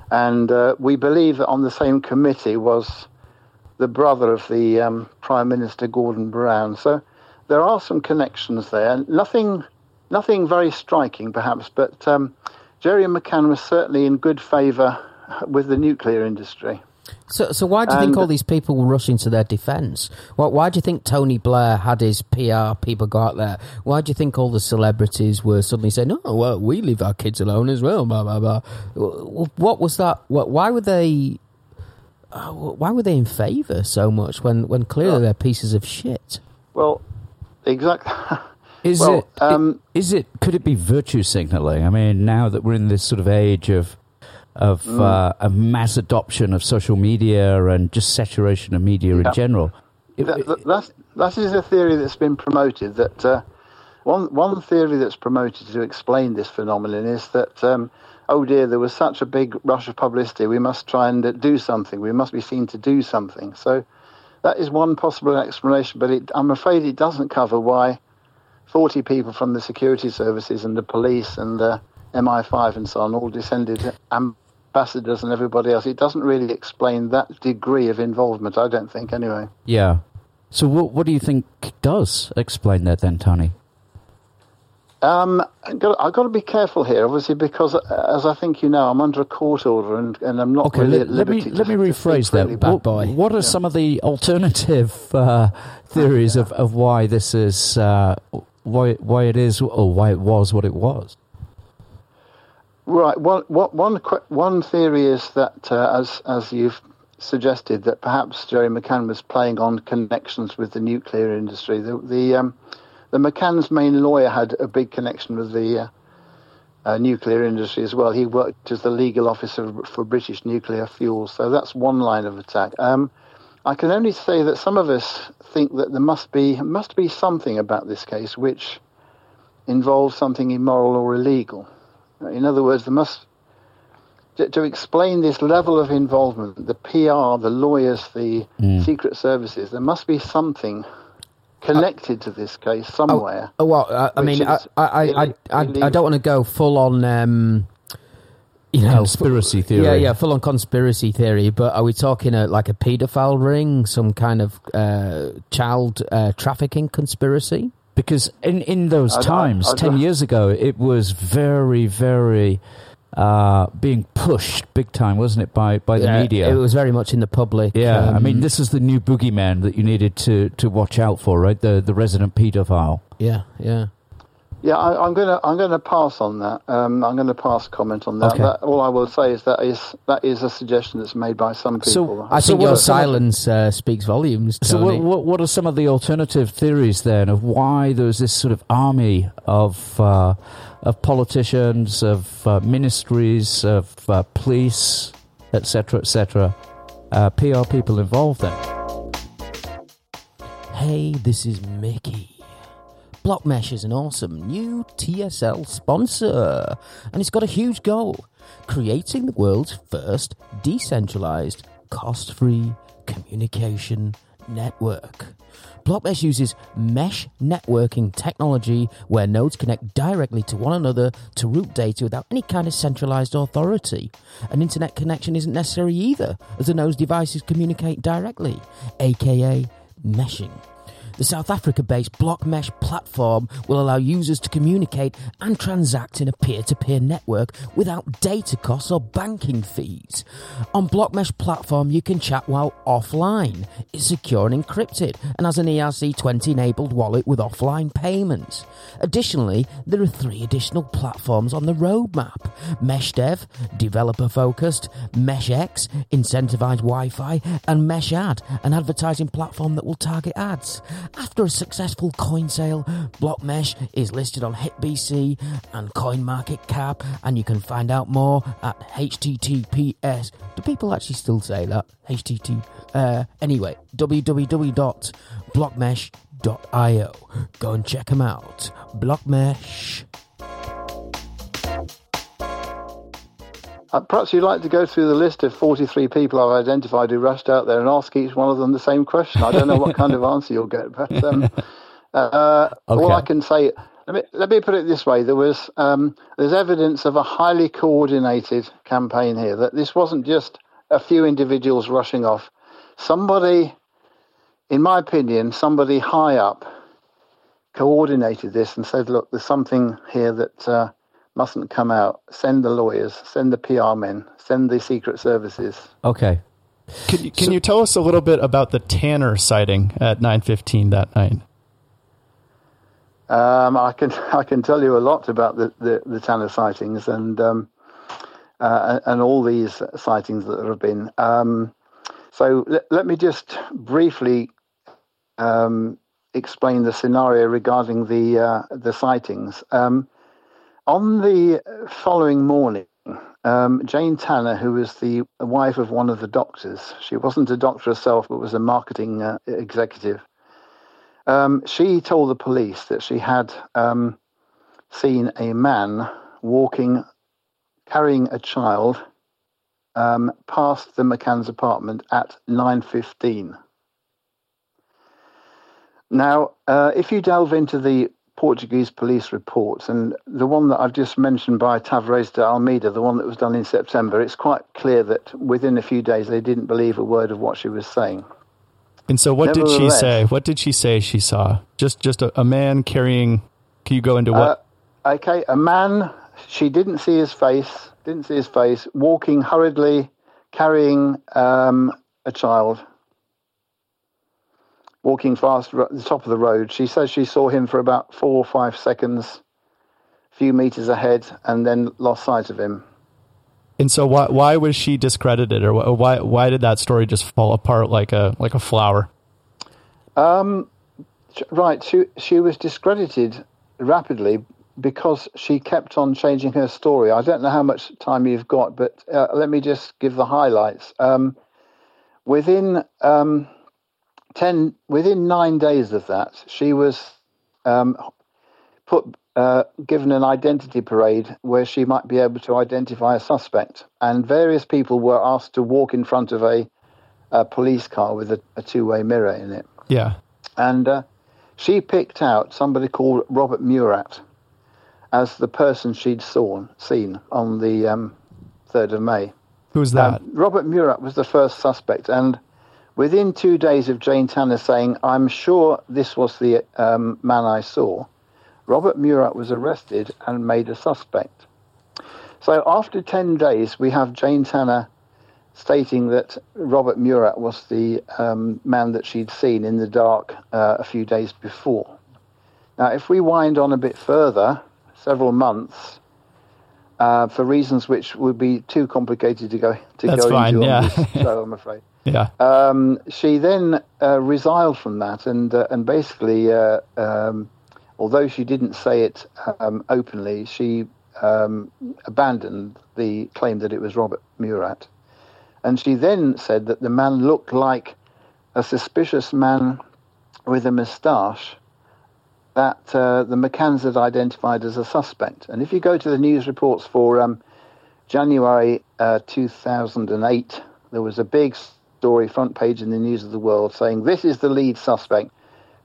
And uh, we believe that on the same committee was the brother of the um, Prime Minister, Gordon Brown. So there are some connections there. Nothing, nothing very striking, perhaps, but um, Gerry McCann was certainly in good favour with the nuclear industry. So, so why do you think all these people were rushing to their defence? Why, why do you think Tony Blair had his PR people go out there? Why do you think all the celebrities were suddenly saying, "Oh, well, we leave our kids alone as well"? Blah blah blah. What was that? What, why were they? Uh, why were they in favour so much when, when clearly they're pieces of shit? Well, exactly. Is Well, it? um, is it? Could it be virtue signaling? I mean, now that we're in this sort of age of of Mm. uh, a mass adoption of social media and just saturation of media Yeah. in general. It- that, that, that's, that is a theory that's been promoted. That uh, one one theory that's promoted to explain this phenomenon is that um, oh dear, there was such a big rush of publicity. We must try and do something. We must be seen to do something. So that is one possible explanation. But it, I'm afraid it doesn't cover why 40 people from the security services and the police and the MI5 and so on all descended ambassadors and everybody else. It doesn't really explain that degree of involvement. I don't think anyway. yeah. So what what do you think does explain that then, Tony? Um, I've got, I've got to be careful here, obviously, because uh, as I think you know, I'm under a court order and, and I'm not Okay, really let, let me let me to- to speak rephrase that. Bad What, what are some of the alternative uh, theories of, of why this is uh, why why it is or why it was what it was? Right. One, what, one, one theory is that, uh, as as you've suggested, that perhaps Gerry McCann was playing on connections with the nuclear industry. The the, um, the McCann's main lawyer had a big connection with the uh, uh, nuclear industry as well. He worked as the legal officer for British Nuclear Fuels, so that's one line of attack. Um, I can only say that some of us think that there must be must be something about this case which involves something immoral or illegal. In other words, there must to, to explain this level of involvement, the PR, the lawyers, the Mm. secret services, there must be something connected to this case somewhere. Oh, well, I, I mean, I, I, I, I, I, I don't want to go full on, um, you know, Conspiracy theory. Yeah, yeah, full on conspiracy theory. But are we talking a, like a paedophile ring, some kind of uh, child uh, trafficking conspiracy? because in in those I- I- times, I- ten years ago, it was very very uh, being pushed big time, wasn't it, by by the Yeah, media? It was very much in the public. yeah, I um, mean, this is the new boogeyman that you needed to to watch out for, right? The the resident paedophile. yeah, yeah. Yeah, I, I'm gonna I'm gonna pass on that. Um, I'm gonna pass comment on that. Okay. that. All I will say is that is that is a suggestion that's made by some people. So- I So think what your are some of the- silence uh, speaks volumes. So, what, what what are some of the alternative theories then of why there's this sort of army of uh, of politicians, of uh, ministries, of uh, police, etc., etc., uh, PR people involved then? Hey, this is Mickey. Blockmesh is an awesome new TSL sponsor, and it's got a huge goal creating the world's first decentralized, cost free communication network. Blockmesh uses mesh networking technology where nodes connect directly to one another to route data without any kind of centralized authority. An internet connection isn't necessary either, as the node's devices communicate directly, aka meshing. The South Africa based Blockmesh platform will allow users to communicate and transact in a peer to peer network without data costs or banking fees. On Blockmesh platform, you can chat while offline. It's secure and encrypted and has an ERC20 enabled wallet with offline payments. Additionally, there are three additional platforms on the roadmap MeshDev, developer focused, MeshX, incentivized Wi Fi, and MeshAd, an advertising platform that will target ads. After a successful coin sale, Blockmesh is listed on HitBTC and CoinMarketCap, and you can find out more at https. Do people actually still say that? HTT. Uh, anyway, www.blockmesh.io. Go and check them out. Blockmesh. Uh, perhaps you'd like to go through the list of 43 people I've identified who rushed out there and ask each one of them the same question. I don't know what kind of answer you'll get, but um, uh, all I can say, let me, let me put it this way: there was um, there's evidence of a highly coordinated campaign here. That this wasn't just a few individuals rushing off. Somebody, in my opinion, somebody high up coordinated this and said, "Look, there's something here that." Uh, mustn't come out. Send the lawyers, send the PR men, send the secret services. Okay. Can you, can you tell us a little bit about the Tanner sighting at 9:15 that night? Um, I can I can tell you a lot about the the, the Tanner sightings and um, uh, and all these sightings that there have been. Um, so let, let me just briefly um, explain the scenario regarding the uh, the sightings. Um, on the following morning, um, Jane Tanner, who was the wife of one of the doctors, she wasn't a doctor herself, but was a marketing uh, executive. Um, she told the police that she had um, seen a man walking, carrying a child, um, past the McCann's apartment at 9.15. Now, uh, if you delve into the Portuguese police reports, and the one that I've just mentioned by Tavares de Almeida, the one that was done in September, it's quite clear that within a few days they didn't believe a word of what she was saying. And so, what did she say? What did she say she saw? Just just a, a man carrying. Can you go into what? Uh, okay, a man. She didn't see his face. Didn't see his face. Walking hurriedly, carrying um, a child. Walking fast at the top of the road. She says she saw him for about four or five seconds, a few meters ahead, and then lost sight of him. and so, why why was she discredited, or why why did that story just fall apart like a like a flower? Um, right. She she was discredited rapidly because she kept on changing her story. I don't know how much time you've got, but uh, let me just give the highlights. Um, within um, ten, within nine days of that, she was um, put uh, given an identity parade where she might be able to identify a suspect, and various people were asked to walk in front of a, a police car with a, a two-way mirror in it, Yeah. and uh, she picked out somebody called Robert Murat as the person she'd saw, seen on the um, 3rd of May. Who's that? Um, Robert Murat was the first suspect, and within two days of Jane Tanner saying, I'm sure this was the um, man I saw, Robert Murat was arrested and made a suspect. So after 10 days, we have Jane Tanner stating that Robert Murat was the um, man that she'd seen in the dark uh, a few days before. Now, if we wind on a bit further, several months, uh, for reasons which would be too complicated to go to That's go fine, into yeah. on this show, I'm afraid. yeah. Um, she then uh, resiled from that, and uh, and basically, uh, um, although she didn't say it um, openly, she um, abandoned the claim that it was Robert Murat, and she then said that the man looked like a suspicious man with a moustache that uh, the McCanns had identified as a suspect. And if you go to the news reports for um, January uh, 2008, there was a big story, front page in the News of the World, saying this is the lead suspect,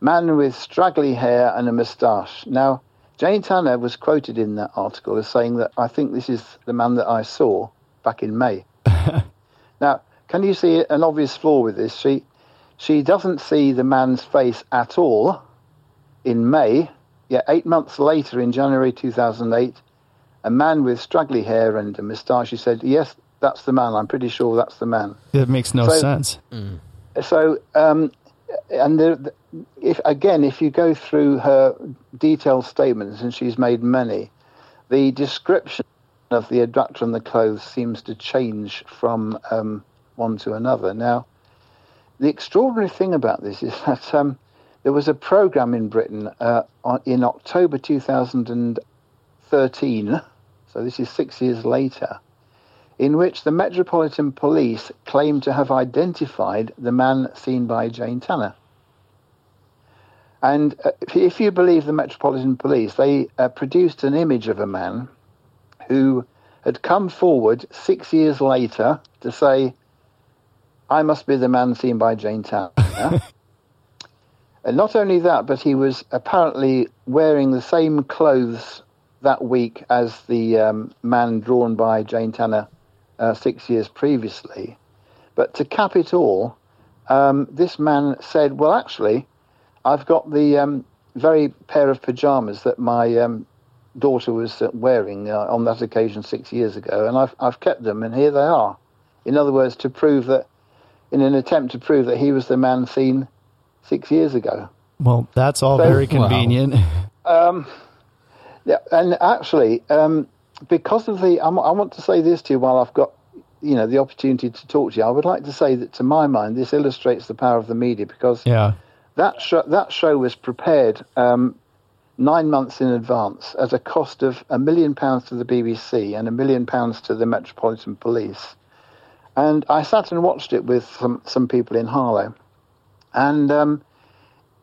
man with straggly hair and a moustache. Now, Jane Tanner was quoted in that article as saying that I think this is the man that I saw back in May. now, can you see an obvious flaw with this? She she doesn't see the man's face at all in May. yeah, eight months later, in January 2008, a man with straggly hair and a moustache, she said, "Yes, that's the man. I'm pretty sure that's the man." It makes no So- sense. So, um, and the, the- if again, if you go through her detailed statements, and she's made many, the description of the abductor and the clothes seems to change from um, one to another. Now, the extraordinary thing about this is that um, there was a program in Britain uh, in October 2013, so this is six years later, in which the Metropolitan Police claimed to have identified the man seen by Jane Tanner. And uh, if- if you believe the Metropolitan Police, they uh, produced an image of a man who had come forward six years later to say, I must be the man seen by Jane Tanner. and not only that, but he was apparently wearing the same clothes that week as the um, man drawn by Jane Tanner uh, six years previously. But to cap it all, um, this man said, Well, actually, I've got the um, very pair of pajamas that my um, daughter was uh, wearing uh, on that occasion six years ago, and I've, I've kept them, and here they are. In other words, to prove that, in an attempt to prove that he was the man seen six years ago. Well, that's all So- very Wow. convenient. Yeah, and actually, um, because of the, I wa- I want to say this to you while I've got, you know, the opportunity to talk to you. I would like to say that, to my mind, this illustrates the power of the media because yeah. that show, that show was prepared um, nine months in advance at a cost of a million pounds to the BBC and a million pounds to the Metropolitan Police. And I sat and watched it with some, some people in Harlow. And um,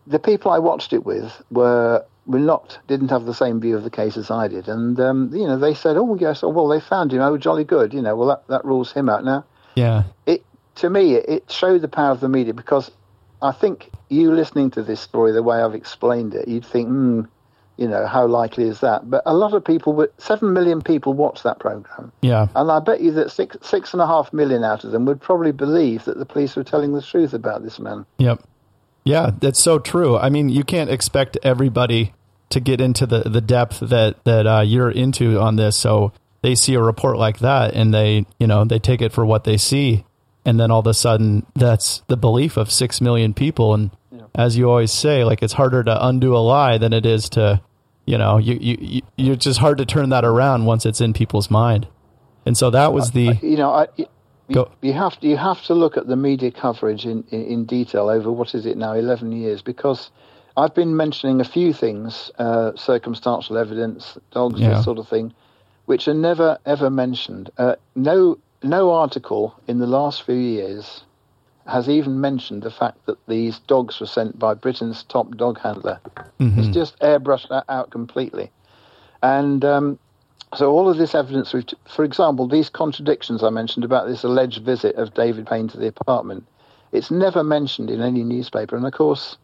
the people I watched it with were were not didn't have the same view of the case as I did, and um, you know they said, "Oh yes, oh, well they found him. Oh, jolly good. You know, well that, that rules him out." Now, Yeah. it to me it, showed the power of the media because I think you listening to this story the way I've explained it, you'd think, hmm, you know, how likely is that? But a lot of people, would- seven million people watch that program, Yeah. and I bet you that six six and a half million out of them would probably believe that the police were telling the truth about this man. Yep. Yeah, that's so true. I mean, you can't expect everybody to get into the, the depth that that uh, you're into on this. So they see a report like that, and they you know they take it for what they see, and then all of a sudden that's the belief of six million people. And as you always say, like it's harder to undo a lie than it is to, you know, you you you you're just hard to turn that around once it's in people's mind. And so that was the you know, I, you, you have to you have to look at the media coverage in, in, in detail over what is it now, eleven years, because I've been mentioning a few things, uh, circumstantial evidence, dogs, Yeah. this sort of thing, which are never ever mentioned. Uh, no, no article in the last few years has even mentioned the fact that these dogs were sent by Britain's top dog handler. It's just airbrushed that out completely. And um, so all of this evidence, we've t- for example, these contradictions I mentioned about this alleged visit of David Payne to the apartment, it's never mentioned in any newspaper. And of course,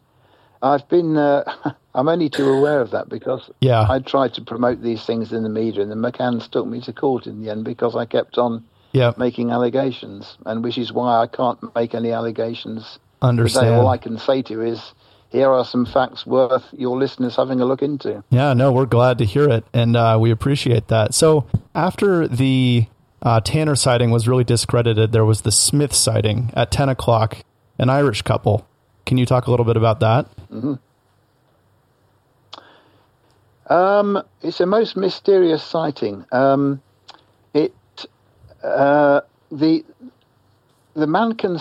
I've been, uh, I'm only too aware of that because Yeah. I tried to promote these things in the media, and the McCanns took me to court in the end because I kept on Yeah. making allegations, and which is why I can't make any allegations today. Understand. All I can say to you is, here are some facts worth your listeners having a look into. Yeah, no, we're glad to hear it, and uh, we appreciate that. So after the uh, Tanner sighting was really discredited, there was the Smith sighting at 10 o'clock, an Irish couple. Can you talk a little bit about that? Um, it's a most mysterious sighting. Um, uh, the the man can.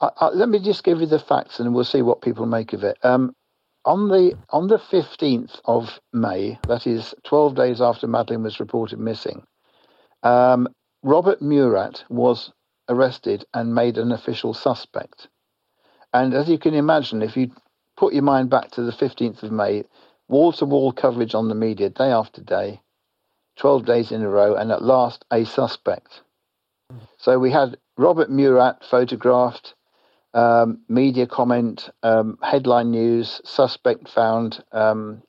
I, I, let me just give you the facts, and we'll see what people make of it. Um, on the on the fifteenth of May, that is twelve days after Madeleine was reported missing, um, Robert Murat was arrested and made an official suspect. And as you can imagine, if you put your mind back to the fifteenth of May, wall to wall coverage on the media day after day, 12 days in a row, and at last a suspect. So we had Robert Murat photographed, um, media comment, um, headline news, suspect found, um,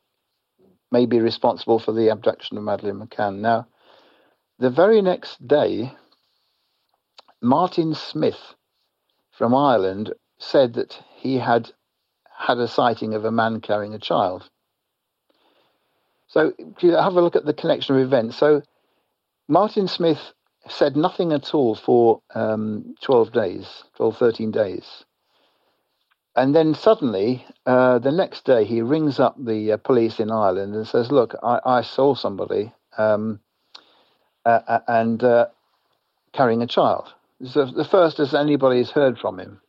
may be responsible for the abduction of Madeleine McCann. Now, the very next day, Martin Smith from Ireland said that he had had a sighting of a man carrying a child. So have a look at the connection of events. So Martin Smith said nothing at all for um, 12 days, 12, 13 days. And then suddenly, uh, the next day, he rings up the uh, police in Ireland and says, Look, I, I saw somebody um, uh, uh, and uh, carrying a child. It's the, the first as anybody's heard from him.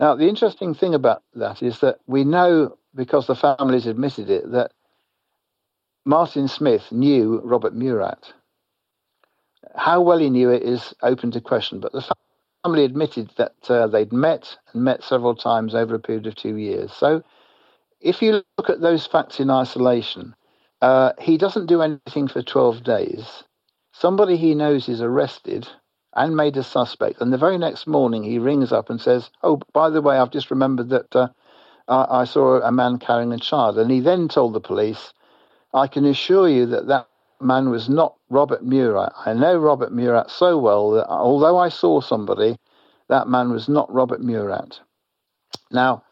Now, the interesting thing about that is that we know, because the families admitted it, that Martin Smith knew Robert Murat. How well he knew it is open to question, but the family admitted that uh, they'd met and met several times over a period of two years. So, if you look at those facts in isolation, uh, he doesn't do anything for 12 days. Somebody he knows is arrested and made a suspect, and the very next morning he rings up and says, "Oh, by the way, I've just remembered that uh, I, I saw a man carrying a child," and he then told the police. I can assure you that that man was not Robert Murat. I know Robert Murat so well that although I saw somebody, that man was not Robert Murat. Now,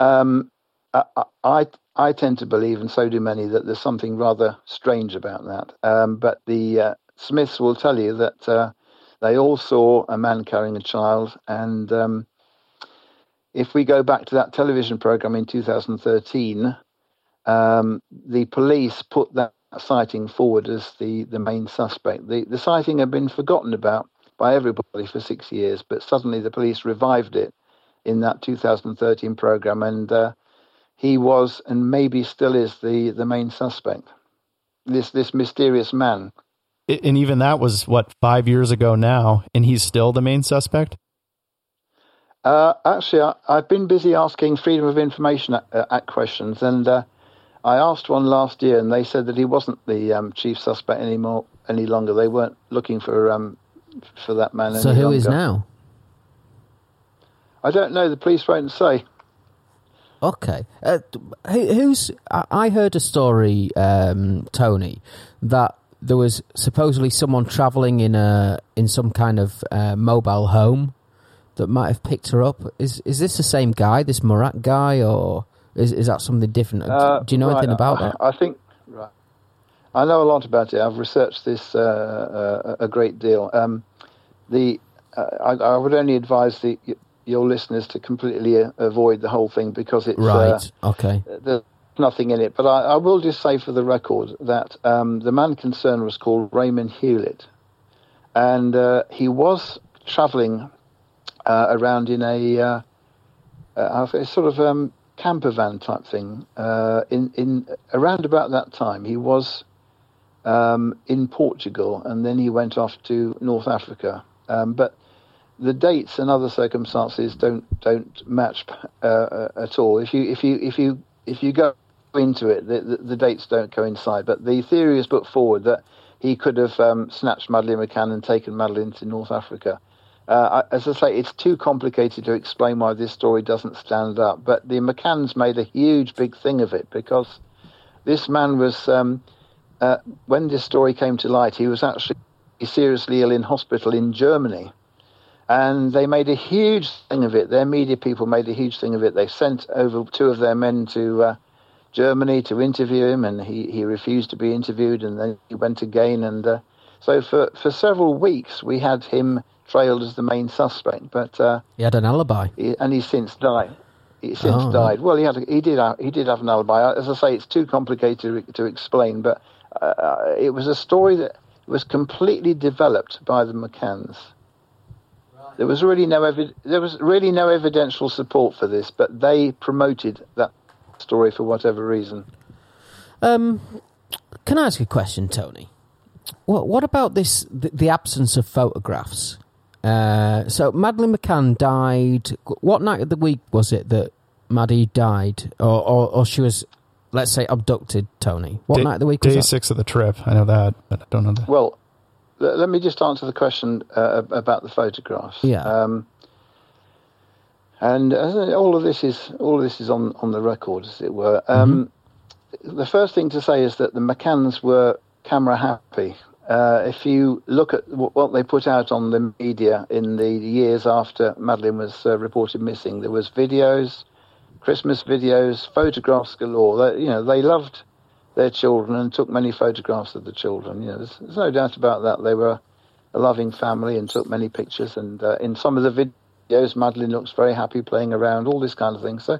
um, I, I, I tend to believe, and so do many, that there's something rather strange about that. Um, but the uh, Smiths will tell you that uh, they all saw a man carrying a child, and um, if we go back to that television program in 2013, um, the police put that sighting forward as the, the main suspect. The, the sighting had been forgotten about by everybody for six years, but suddenly the police revived it in that 2013 program, and uh, he was and maybe still is the, the main suspect. This this mysterious man. And even that was what five years ago now, and he's still the main suspect. Uh, actually, I, I've been busy asking Freedom of Information Act, uh, Act questions, and uh, I asked one last year, and they said that he wasn't the um, chief suspect anymore, any longer. They weren't looking for um, for that man. Anymore. So who longer. is now? I don't know. The police won't say. Okay. Uh, who, who's? I I heard a story, um, Tony, that there was supposedly someone travelling in a in some kind of uh, mobile home that might have picked her up. Is is this the same guy, this Murat guy, or is is that something different? Uh, Do you know right, anything about I, that? I think. Right. I know a lot about it. I've researched this uh, uh, a great deal. Um, the uh, I, I would only advise the your listeners to completely uh, avoid the whole thing because it's uh, Right. okay. there's nothing in it. But I, I will just say for the record that um, the man concerned was called Raymond Hewlett, and uh, he was travelling uh, around in a, uh, uh, sort of um, camper van type thing. Uh, in in around about that time, he was um, in Portugal, and then he went off to North Africa. Um, but the dates and other circumstances don't don't match uh, uh, at all. If you if you if you if you go into it, the, the, the dates don't coincide. But the theory is put forward that he could have um, snatched Madeleine McCann and taken Madeleine to North Africa. Uh, as I say, it's too complicated to explain why this story doesn't stand up. But the McCanns made a huge, big thing of it because this man was, um, uh, when this story came to light, he was actually seriously ill in hospital in Germany. And they made a huge thing of it. Their media people made a huge thing of it. They sent over two of their men to uh, Germany to interview him, and he, he refused to be interviewed, and then he went again. And uh, so for, for several weeks, we had him trailed as the main suspect, but uh, He had an alibi. he, and he's since died. He's since Oh, died. Well, he had a, he did have, he did have an alibi. As I say, it's too complicated to, to explain, but uh, it was a story that was completely developed by the McCanns. There was really no evi- there was really no evidential support for this, but they promoted that story for whatever reason. Um, can I ask you a question, Tony? What What about this? The, the absence of photographs. Uh, so Madeleine McCann died. What night of the week was it that Maddie died, or or, or she was, let's say, abducted? Tony, what day, night of the week was day six of the trip. I know that, but I don't know that. Well, l- let me just answer the question uh, about the photographs. Yeah. Um, and uh, all of this is all of this is on, on the record, as it were. Um, The first thing to say is that the McCanns were camera happy. Uh, if you look at what they put out on the media in the years after Madeleine was uh, reported missing, there was videos, Christmas videos, photographs galore. They, you know, they loved their children and took many photographs of the children. You know, there's, there's no doubt about that. They were a loving family and took many pictures. And uh, in some of the videos, Madeleine looks very happy playing around, all this kind of thing. So,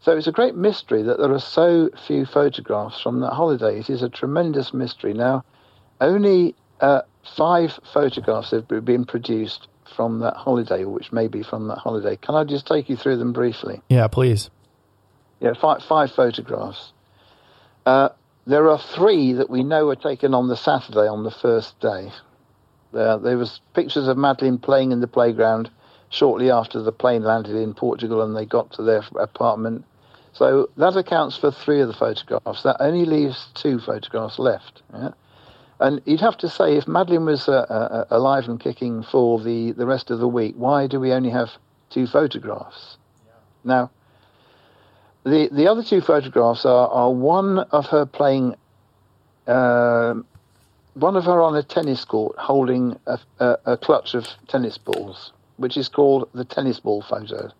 so it's a great mystery that there are so few photographs from that holiday. It is a tremendous mystery. Now, only uh, five photographs have been produced from that holiday, which may be from that holiday. Can I just take you through them briefly? Yeah, please. Yeah, five, five photographs. Uh, there are three that we know were taken on the Saturday on the first day. Uh, there was pictures of Madeleine playing in the playground shortly after the plane landed in Portugal and they got to their apartment. So that accounts for three of the photographs. That only leaves two photographs left. Yeah? And you'd have to say, if Madeleine was uh, uh, alive and kicking for the, the rest of the week, why do we only have two photographs? Now, the the other two photographs are, are one of her playing, uh, one of her on a tennis court holding a, a, a clutch of tennis balls, which is called the tennis ball photo.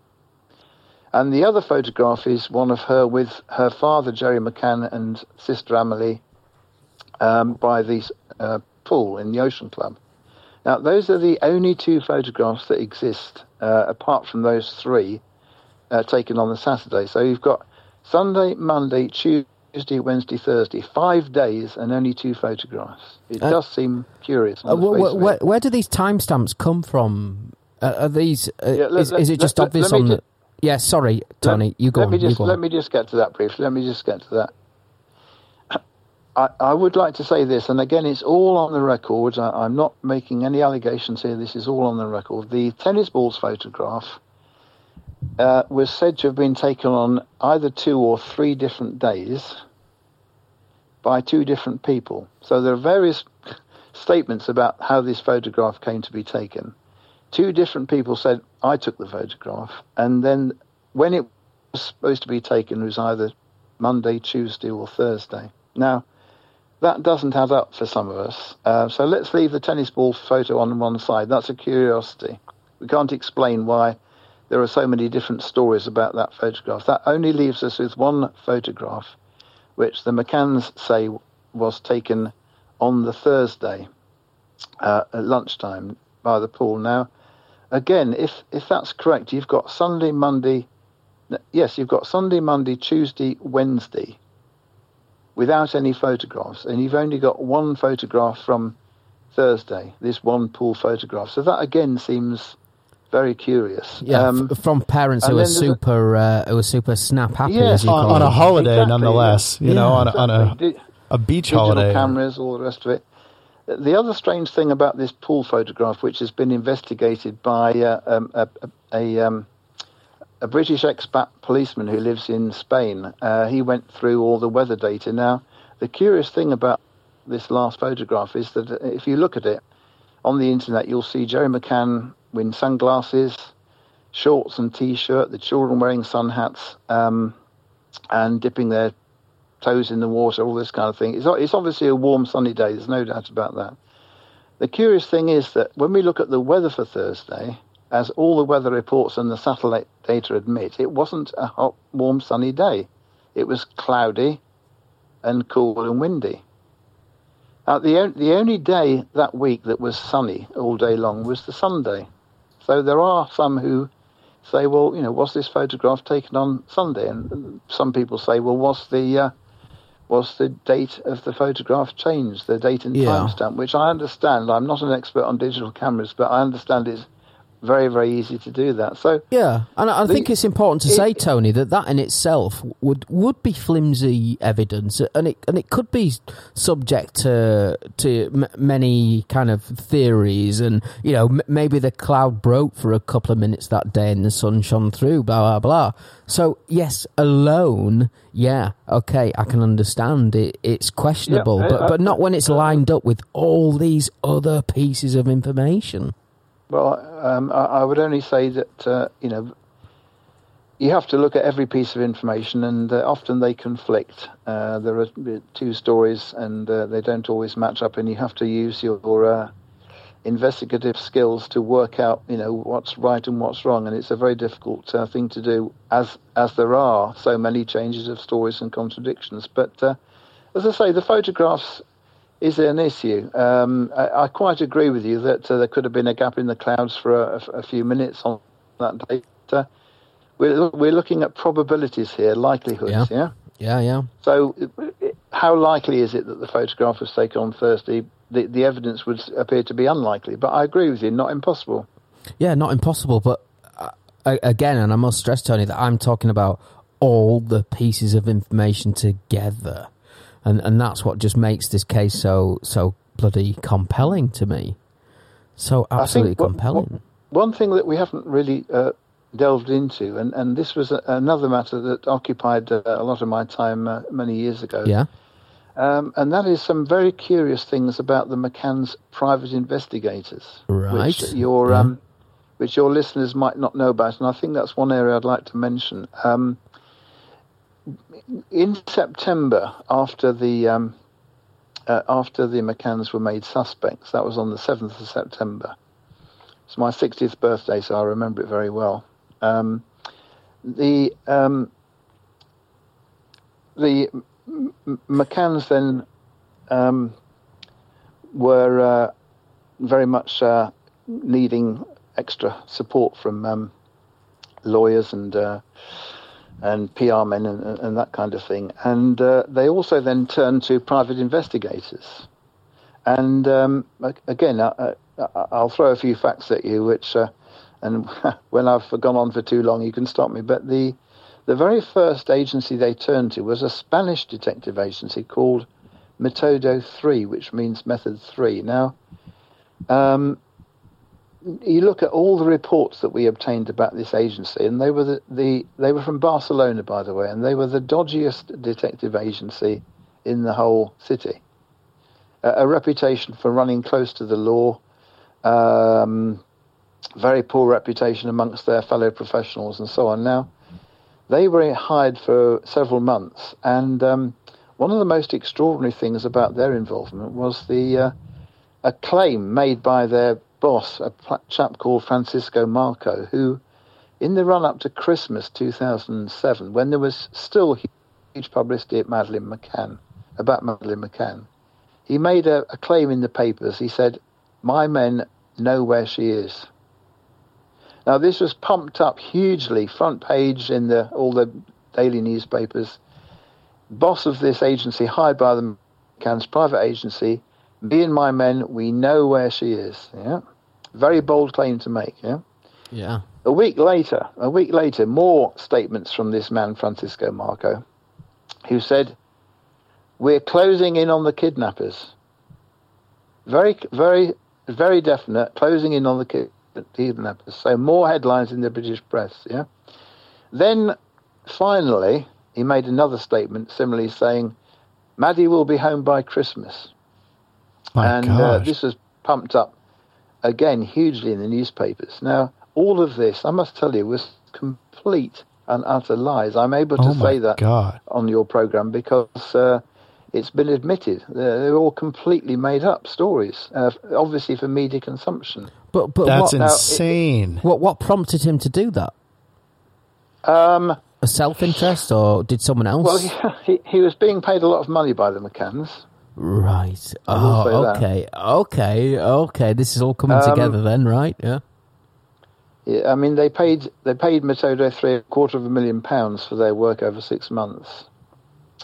And the other photograph is one of her with her father Gerry McCann and sister Amelie um, by the uh, pool in the Ocean Club. Now, those are the only two photographs that exist, uh, apart from those three uh, taken on the Saturday. So you've got Sunday, Monday, Tuesday, Wednesday, Thursday, five days and only two photographs. It Uh, does seem curious. Uh, wh- wh- where, where do these timestamps come from? Uh, are these? Yeah, let- is, let- is it just let- obvious on ju- the? Yeah, sorry, Tony. you go let on. me just let me just get to that briefly. Let me just get to that. I, I would like to say this, and again, it's all on the record. I, I'm not making any allegations here. This is all on the record. The tennis balls photograph uh, was said to have been taken on either two or three different days by two different people. So there are various statements about how this photograph came to be taken. Two different people said, I took the photograph. And then when it was supposed to be taken, it was either Monday, Tuesday, or Thursday. Now, that doesn't add up for some of us. Uh, so let's leave the tennis ball photo on one side. That's a curiosity. We can't explain why there are so many different stories about that photograph. That only leaves us with one photograph, which the McCanns say was taken on the Thursday uh, at lunchtime by the pool. Now, again, if if that's correct, you've got Sunday, Monday. Yes, you've got Sunday, Monday, Tuesday, Wednesday, without any photographs, and you've only got one photograph from Thursday. This one pool photograph. So that again seems very curious. Yeah, Um, f- from parents who and are then a- super, uh, who are super snap happy, Yeah, as you on, call on a holiday, Exactly, nonetheless. You know, Yeah. on a, on a, Exactly. Di- a beach digital holiday. cameras, all the rest of it. The other strange thing about this pool photograph, which has been investigated by uh, um, a, a, a, um, a British expat policeman who lives in Spain, uh, he went through all the weather data. Now, the curious thing about this last photograph is that if you look at it on the internet, you'll see Gerry McCann in sunglasses, shorts and t-shirt, the children wearing sun hats, um, and dipping their toes in the water, all this kind of thing. It's, it's obviously a warm, sunny day. There's no doubt about that. The curious thing is that when we look at the weather for Thursday, as all the weather reports and the satellite data admit, it wasn't a hot, warm, sunny day. It was cloudy and cool and windy. Uh, the, the only day that week that was sunny all day long was the Sunday. So there are some who say, well, you know, was this photograph taken on Sunday? And some people say, well, was the uh, was the date of the photograph changed, the date and Yeah. timestamp, which I understand. I'm not an expert on digital cameras, but I understand it's very, very easy to do that. So Yeah, and I I The- think it's important to it- say, Tony, that that in itself would would be flimsy evidence, and it and it could be subject to to m- many kind of theories, and you know m- maybe the cloud broke for a couple of minutes that day and the sun shone through, blah blah blah. So yes, alone, yeah, okay, I can understand it. It's questionable, Yeah, I- but I- but not when it's uh, lined up with all these other pieces of information. Well, um, I, I would only say that uh, you know you have to look at every piece of information, and uh, often they conflict. Uh, there are two stories, and uh, they don't always match up, and you have to use your uh, investigative skills to work out, you know, what's right and what's wrong. And it's a very difficult uh, thing to do, as as there are so many changes of stories and contradictions. But as I say, the photographs is there an issue. Um, I, I quite agree with you that uh, there could have been a gap in the clouds for a, a few minutes on that uh, we're, we're looking at probabilities here, likelihoods, Yeah. yeah? Yeah, yeah. So, how likely is it that the photograph was taken on Thursday? The, the evidence would appear to be unlikely, but I agree with you, not impossible. Yeah, not impossible, but uh, again, and I must stress, Tony, that I'm talking about all the pieces of information together, and and that's what just makes this case so so bloody compelling to me. So absolutely what- compelling. One thing that we haven't really uh, delved into, and, and this was a, another matter that occupied uh, a lot of my time uh, many years ago, yeah, um, and that is some very curious things about the McCann's private investigators, Right. which your Yeah. um, which your listeners might not know about, and I think that's one area I'd like to mention. Um, in September, after the um, uh, after the McCanns were made suspects, that was on the seventh of September. It's my 60th birthday, so I remember it very well. Um, the um, the McCanns then um, were uh, very much uh, needing extra support from um, lawyers and uh, and PR men and, and that kind of thing. And uh, they also then turned to private investigators. And um, again, I, I, I'll throw a few facts at you, which, uh, and when I've gone on for too long, you can stop me. But the the very first agency they turned to was a Spanish detective agency called Metodo Three, which means Method Three. Now, um, you look at all the reports that we obtained about this agency, and they were the, the they were from Barcelona, by the way, and they were the dodgiest detective agency in the whole city. A, reputation for running close to the law, um, very poor reputation amongst their fellow professionals, and so on. Now, they were hired for several months, and um, one of the most extraordinary things about their involvement was the uh, a claim made by their boss, a chap called Francisco Marco, who, in the run up to Christmas 2007, when there was still huge publicity at Madeleine McCann, about Madeleine McCann, he made a, a claim in the papers. He said, My men know where she is. Now, this was pumped up hugely, front page in the all the daily newspapers. Boss of this agency, hired by the McCann's private agency, and my men, we know where she is. Yeah, very bold claim to make. Yeah, Yeah. A week later, a week later, more statements from this man, Francisco Marco, who said, We're closing in on the kidnappers. Very, very, very definite, closing in on the ki- kidnappers. So more headlines in the British press, yeah? Then, finally, he made another statement, similarly saying, Maddie will be home by Christmas. My and uh, this was pumped up again hugely in the newspapers. Now, all of this, I must tell you, was complete and utter lies. I'm able to oh say that God. on your program because uh, it's been admitted. They're, they're all completely made up stories, uh, obviously for media consumption. But but That's what, Now, it- insane. what what prompted him to do that? Um, A self interest, or did someone else? well, he, he, he was being paid a lot of money by the McCanns. Right. Oh, say that. okay, okay, okay. This is all coming Um, together then, right? Yeah. Yeah, I mean, they paid they paid Metodo three a quarter of a million pounds for their work over six months.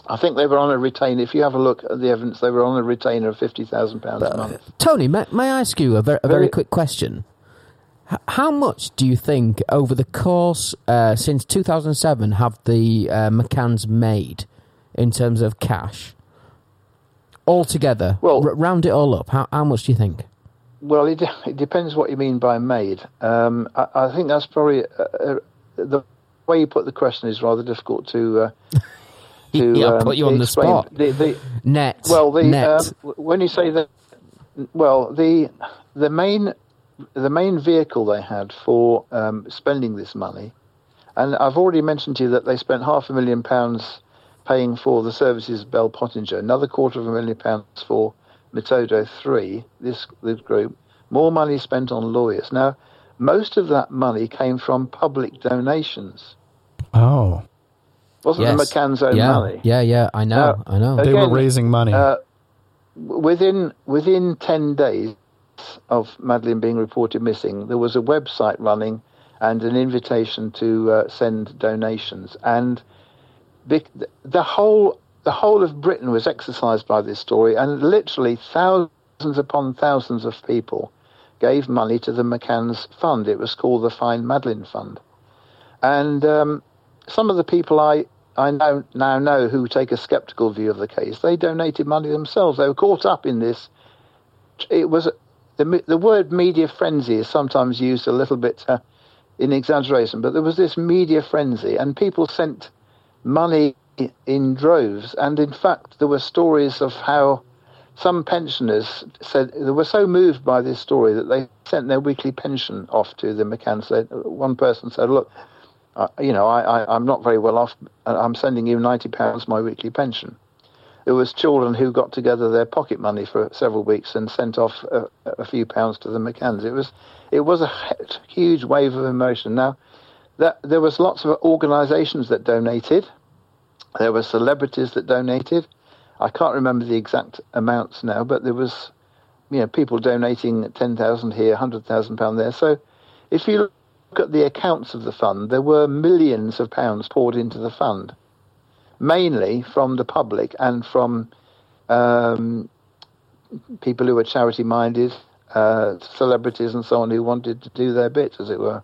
I think they were on a retainer. If you have a look at the evidence, they were on a retainer of fifty thousand pounds a month. Tony, may, may I ask you a very, a very Very- quick question? H- how much do you think over the course uh, since 2007 have the uh, McCanns made in terms of cash altogether? Well- R- round it all up. How, how much do you think? Well, it, it depends what you mean by made. Um, I, I think that's probably uh, uh, the way you put the question is rather difficult to. Uh, to Yeah, um, put you on the spot. The, the, Net. Well, the net. um, when you say that, well, the the main the main vehicle they had for um, spending this money, and I've already mentioned to you that they spent half a million pounds paying for the services of Bell Pottinger, another quarter of a million pounds for Metodo Three, this this group, more money spent on lawyers. Now, most of that money came from public donations. Oh, Wasn't yes. the McCann's own yeah, money? Yeah, yeah, I know, Now, I know. they were raising money. Uh, within within ten days of Madeleine being reported missing, there was a website running and an invitation to uh, send donations, and the whole the whole of Britain was exercised by this story, and literally thousands upon thousands of people gave money to the McCann's fund. It was called the Find Madeleine Fund, and um, some of the people I I know, now know who take a sceptical view of the case. They donated money themselves. They were caught up in this. It was the the word media frenzy is sometimes used a little bit uh, in exaggeration, but there was this media frenzy, and people sent money in droves. And in fact, there were stories of how some pensioners said they were so moved by this story that they sent their weekly pension off to the McCann. Said one person said, "Look." uh, you know, I, I'm not very well off. I'm sending you ninety pounds my weekly pension. There was children who got together their pocket money for several weeks and sent off a, a few pounds to the McCanns. It was it was a huge wave of emotion. Now, that there was lots of organisations that donated. There were celebrities that donated. I can't remember the exact amounts now, but there was, you know, people donating ten thousand here, hundred thousand pound there. So, if you look at the accounts of the fund, there were millions of pounds poured into the fund, mainly from the public and from um, people who were charity minded, uh, celebrities and so on who wanted to do their bit, as it were.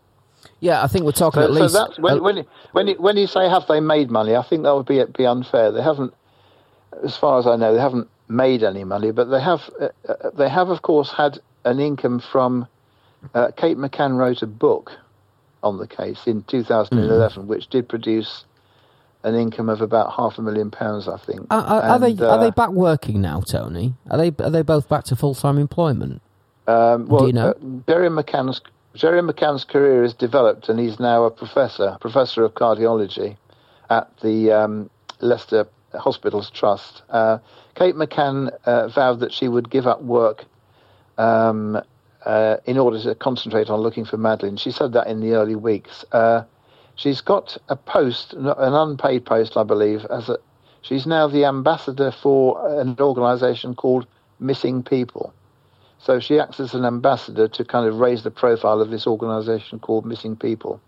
Yeah, I think we're talking So, at so least. that's when, uh, when, you- when, you, when you say have they made money, I think that would be be unfair. They haven't, as far as I know, they haven't made any money, but they have uh, uh, they have of course had an income from. Uh, Kate McCann wrote a book on the case in 2011, which did produce an income of about half a million pounds, I think. are, are, are they And, are they uh, back working now, Tony? Are they are they both back to full time employment? Um, well, Do you know? uh, Gerry McCann's Gerry McCann's career has developed, and he's now a professor, professor of cardiology, at the um, Leicester Hospitals Trust. Uh, Kate McCann uh, vowed that she would give up work um, uh, in order to concentrate on looking for Madeleine. She said that in the early weeks. Uh, she's got a post, an unpaid post, I believe, as a. She's now the ambassador for an organisation called Missing People. So she acts as an ambassador to kind of raise the profile of this organisation called Missing People.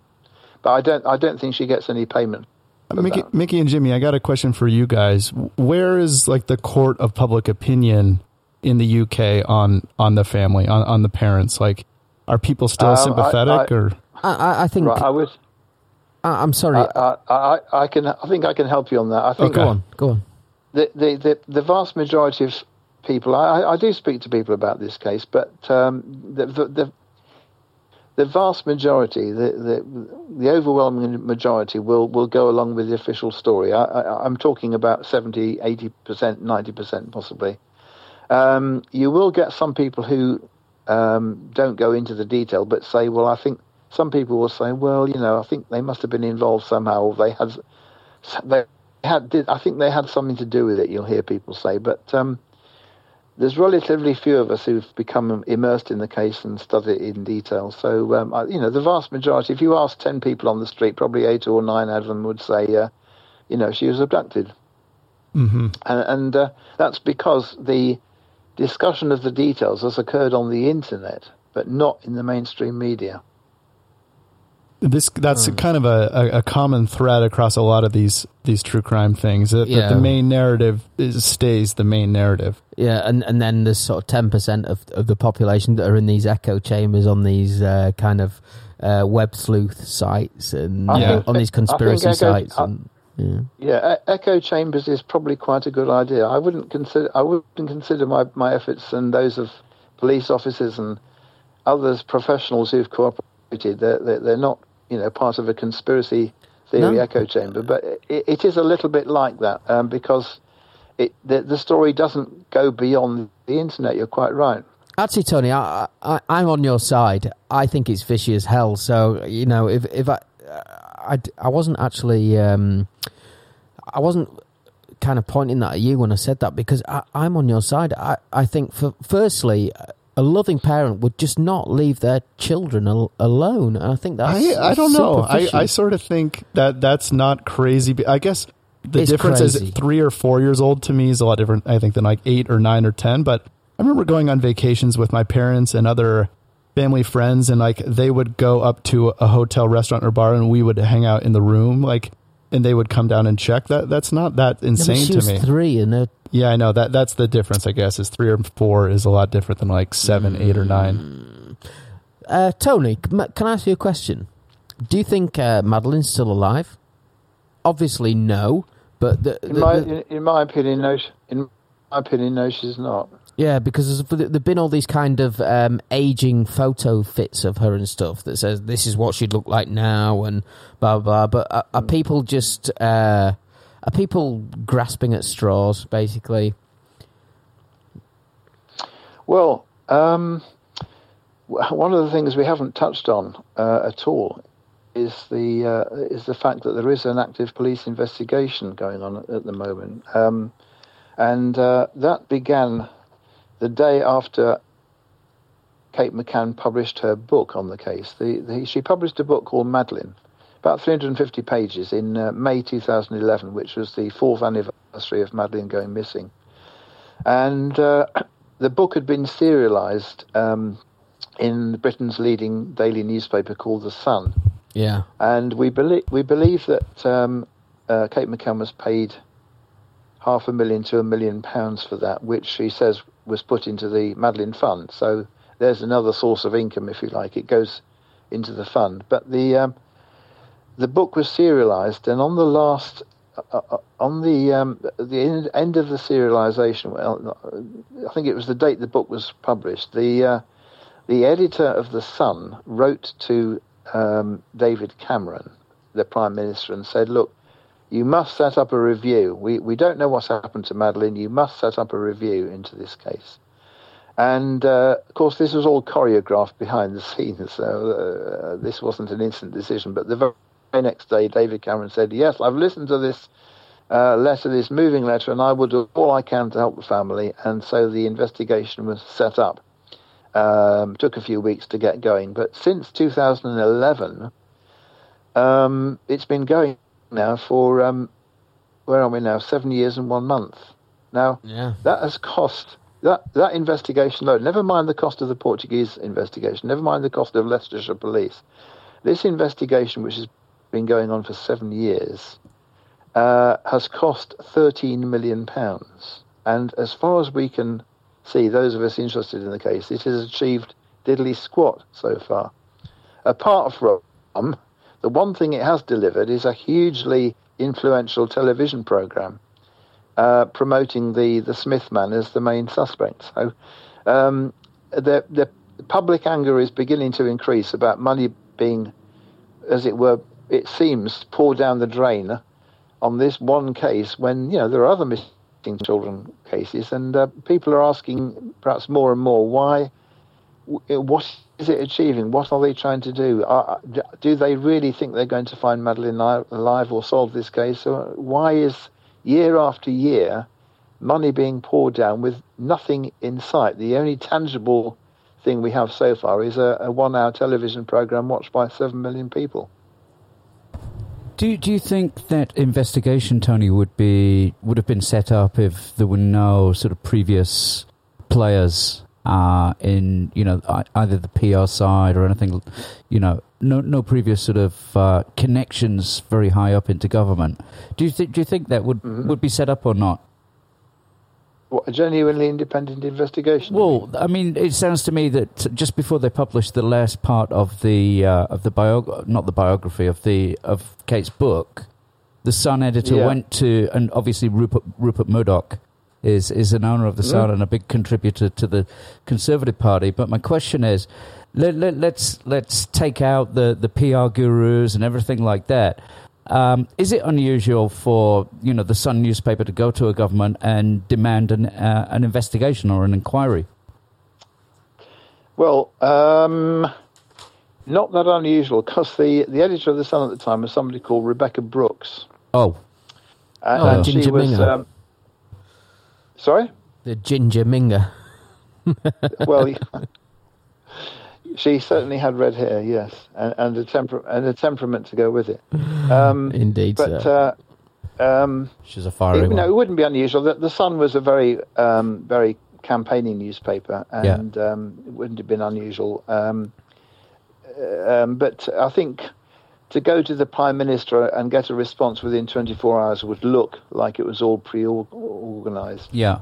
But I don't, I don't think she gets any payment. Mickey. Mickey and Jimmy, I got a question for you guys. Where is like the court of public opinion in the UK on on the family, on, on the parents? Like, are people still Um, sympathetic I- or? I, I think Right, I was. I, I'm sorry. I, I, I, I can. I think I can help you on that. I think Go on, go on. the, the, the, the vast majority of people, I, I do speak to people about this case, but um, the, the, the, vast majority, the, the, the overwhelming majority will, will go along with the official story. I, I'm talking about 70, 80%, 90% possibly. Um, you will get some people who um, don't go into the detail, but say, well, I think some people will say, well, you know, I think they must have been involved somehow, or they had, they had, did, I think they had something to do with it. You'll hear people say, but um, there's relatively few of us who've become immersed in the case and studied it in detail. So, um, I, you know, the vast majority, if you ask 10 people on the street, probably eight or nine out of them would say, uh, you know, she was abducted. Mm-hmm. And, and uh, that's because the discussion of the details has occurred on the internet, but not in the mainstream media. This that's Hmm. kind of a, a, a common thread across a lot of these these true crime things. That, that the main narrative is, stays the main narrative. Yeah, and, and then there's sort of ten percent of of the population that are in these echo chambers on these uh, kind of uh, web sleuth sites and Yeah. uh, think- on these conspiracy echo- sites. I- And, yeah. Yeah, e- echo chambers is probably quite a good idea. I wouldn't consider I wouldn't consider my, my efforts and those of police officers and others professionals who've cooperated. They're, they're, they're not you know part of a conspiracy theory No. echo chamber, but it, it is a little bit like that um, because it the, the story doesn't go beyond the internet. You're quite right. Actually, Tony, I, I, I'm on your side. I think it's fishy as hell. So you know, if if I I, I wasn't actually um, I wasn't kind of pointing that at you when I said that because I, I'm on your side. I, I think for firstly, a loving parent would just not leave their children al- alone. And I think that's I, I don't know. I. I sort of think that that's not crazy. I guess the It's difference crazy. is three or four years old to me is a lot different. I think than like eight or nine or ten. But I remember going on vacations with my parents and other family friends, and like they would go up to a hotel, restaurant, or bar, and we would hang out in the room, like, and they would come down and check. That that's not that insane to me. three, and yeah, I know that that's the difference. I guess is three or four is a lot different than like seven, eight, or nine. Uh, Tony, can I ask you a question? Do you think uh, Madeleine's still alive? Obviously, no. But the, In my the- in, in my opinion, no. In my opinion, no, she's not. yeah, because there've been all these kind of um, aging photo fits of her and stuff that says this is what she'd look like now and blah blah. blah. But are, are people just uh, are people grasping at straws basically? Well, um, one of the things we haven't touched on uh, at all is the uh, is the fact that there is an active police investigation going on at, the moment, um, and uh, that began the day after Kate McCann published her book on the case. The, the, she published a book called Madeleine, about 350 pages in uh, May 2011, which was the fourth anniversary of Madeleine going missing, and. Uh, the book had been serialized um, in Britain's leading daily newspaper called The Sun, Yeah, and we believe we believe that um, uh, Kate McCann was paid half a million to a million pounds for that, which she says was put into the Madeleine Fund. So there's another source of income, if you like. It goes into the fund, but the um, the book was serialized, and on the last uh, uh, on the um, the end, of the serialization, well, I think it was the date the book was published. The uh, the editor of the Sun wrote to um, David Cameron, the Prime Minister, and said, "Look, you must set up a review. We we don't know what's happened to Madeleine. You must set up a review into this case." And uh, of course, this was all choreographed behind the scenes. So uh, this wasn't an instant decision. But the next day, David Cameron said, "Yes, I've listened to this uh, letter, this moving letter, and I will do all I can to help the family." And so the investigation was set up. Um, took a few weeks to get going, but since 2011, um, it's been going now for um, where are we now? Seven years and one month. Now yeah. that has cost that that investigation alone. Never mind the cost of the Portuguese investigation. Never mind the cost of Leicestershire Police. This investigation, which has been going on for seven years, uh, has cost 13 million pounds. And as far as we can see, those of us interested in the case, it has achieved diddly squat so far. Apart from the one thing it has delivered is a hugely influential television program uh, promoting the, the Smith man as the main suspect. So um, the, the public anger is beginning to increase about money being, as it were, it seems, poured down the drain on this one case when, you know, there are other missing children cases and uh, people are asking perhaps more and more why, what is it achieving? What are they trying to do? Are, do they really think they're going to find Madeleine alive or solve this case? Or why is year after year money being poured down with nothing in sight? The only tangible thing we have so far is a, a one hour television program watched by seven million people. Do do you think that investigation, Tony, would be would have been set up if there were no sort of previous players uh, in you know either the PR side or anything, you know, no no previous sort of uh, connections very high up into government. Do you think do you think that would mm-hmm. would be set up or not? What, a genuinely independent investigation? Well, I mean, it sounds to me that just before they published the last part of the uh, of the bio, not the biography of the of Kate's book, the Sun editor yeah. went to, and obviously Rupert Rupert Murdoch is is an owner of the Sun mm. and a big contributor to the Conservative Party. But my question is, let, let, let's let's take out the the PR gurus and everything like that. Um, is it unusual for you know the Sun newspaper to go to a government and demand an uh, an investigation or an inquiry? Well, um, not that unusual because the the editor of the Sun at the time was somebody called Rebekah Brooks. Oh, and, oh, and she was. Um, Sorry? The ginger minger. well, she certainly had red hair, yes, and, and a temper and a temperament to go with it. Um, Indeed, but uh, um, she's a fiery. It, no, it wouldn't be unusual. The, the Sun was a very, um, very campaigning newspaper, and yeah. Um, it wouldn't have been unusual. Um, uh, um, but I think to go to the prime minister and get a response within 24 hours would look like it was all pre-organized. Yeah.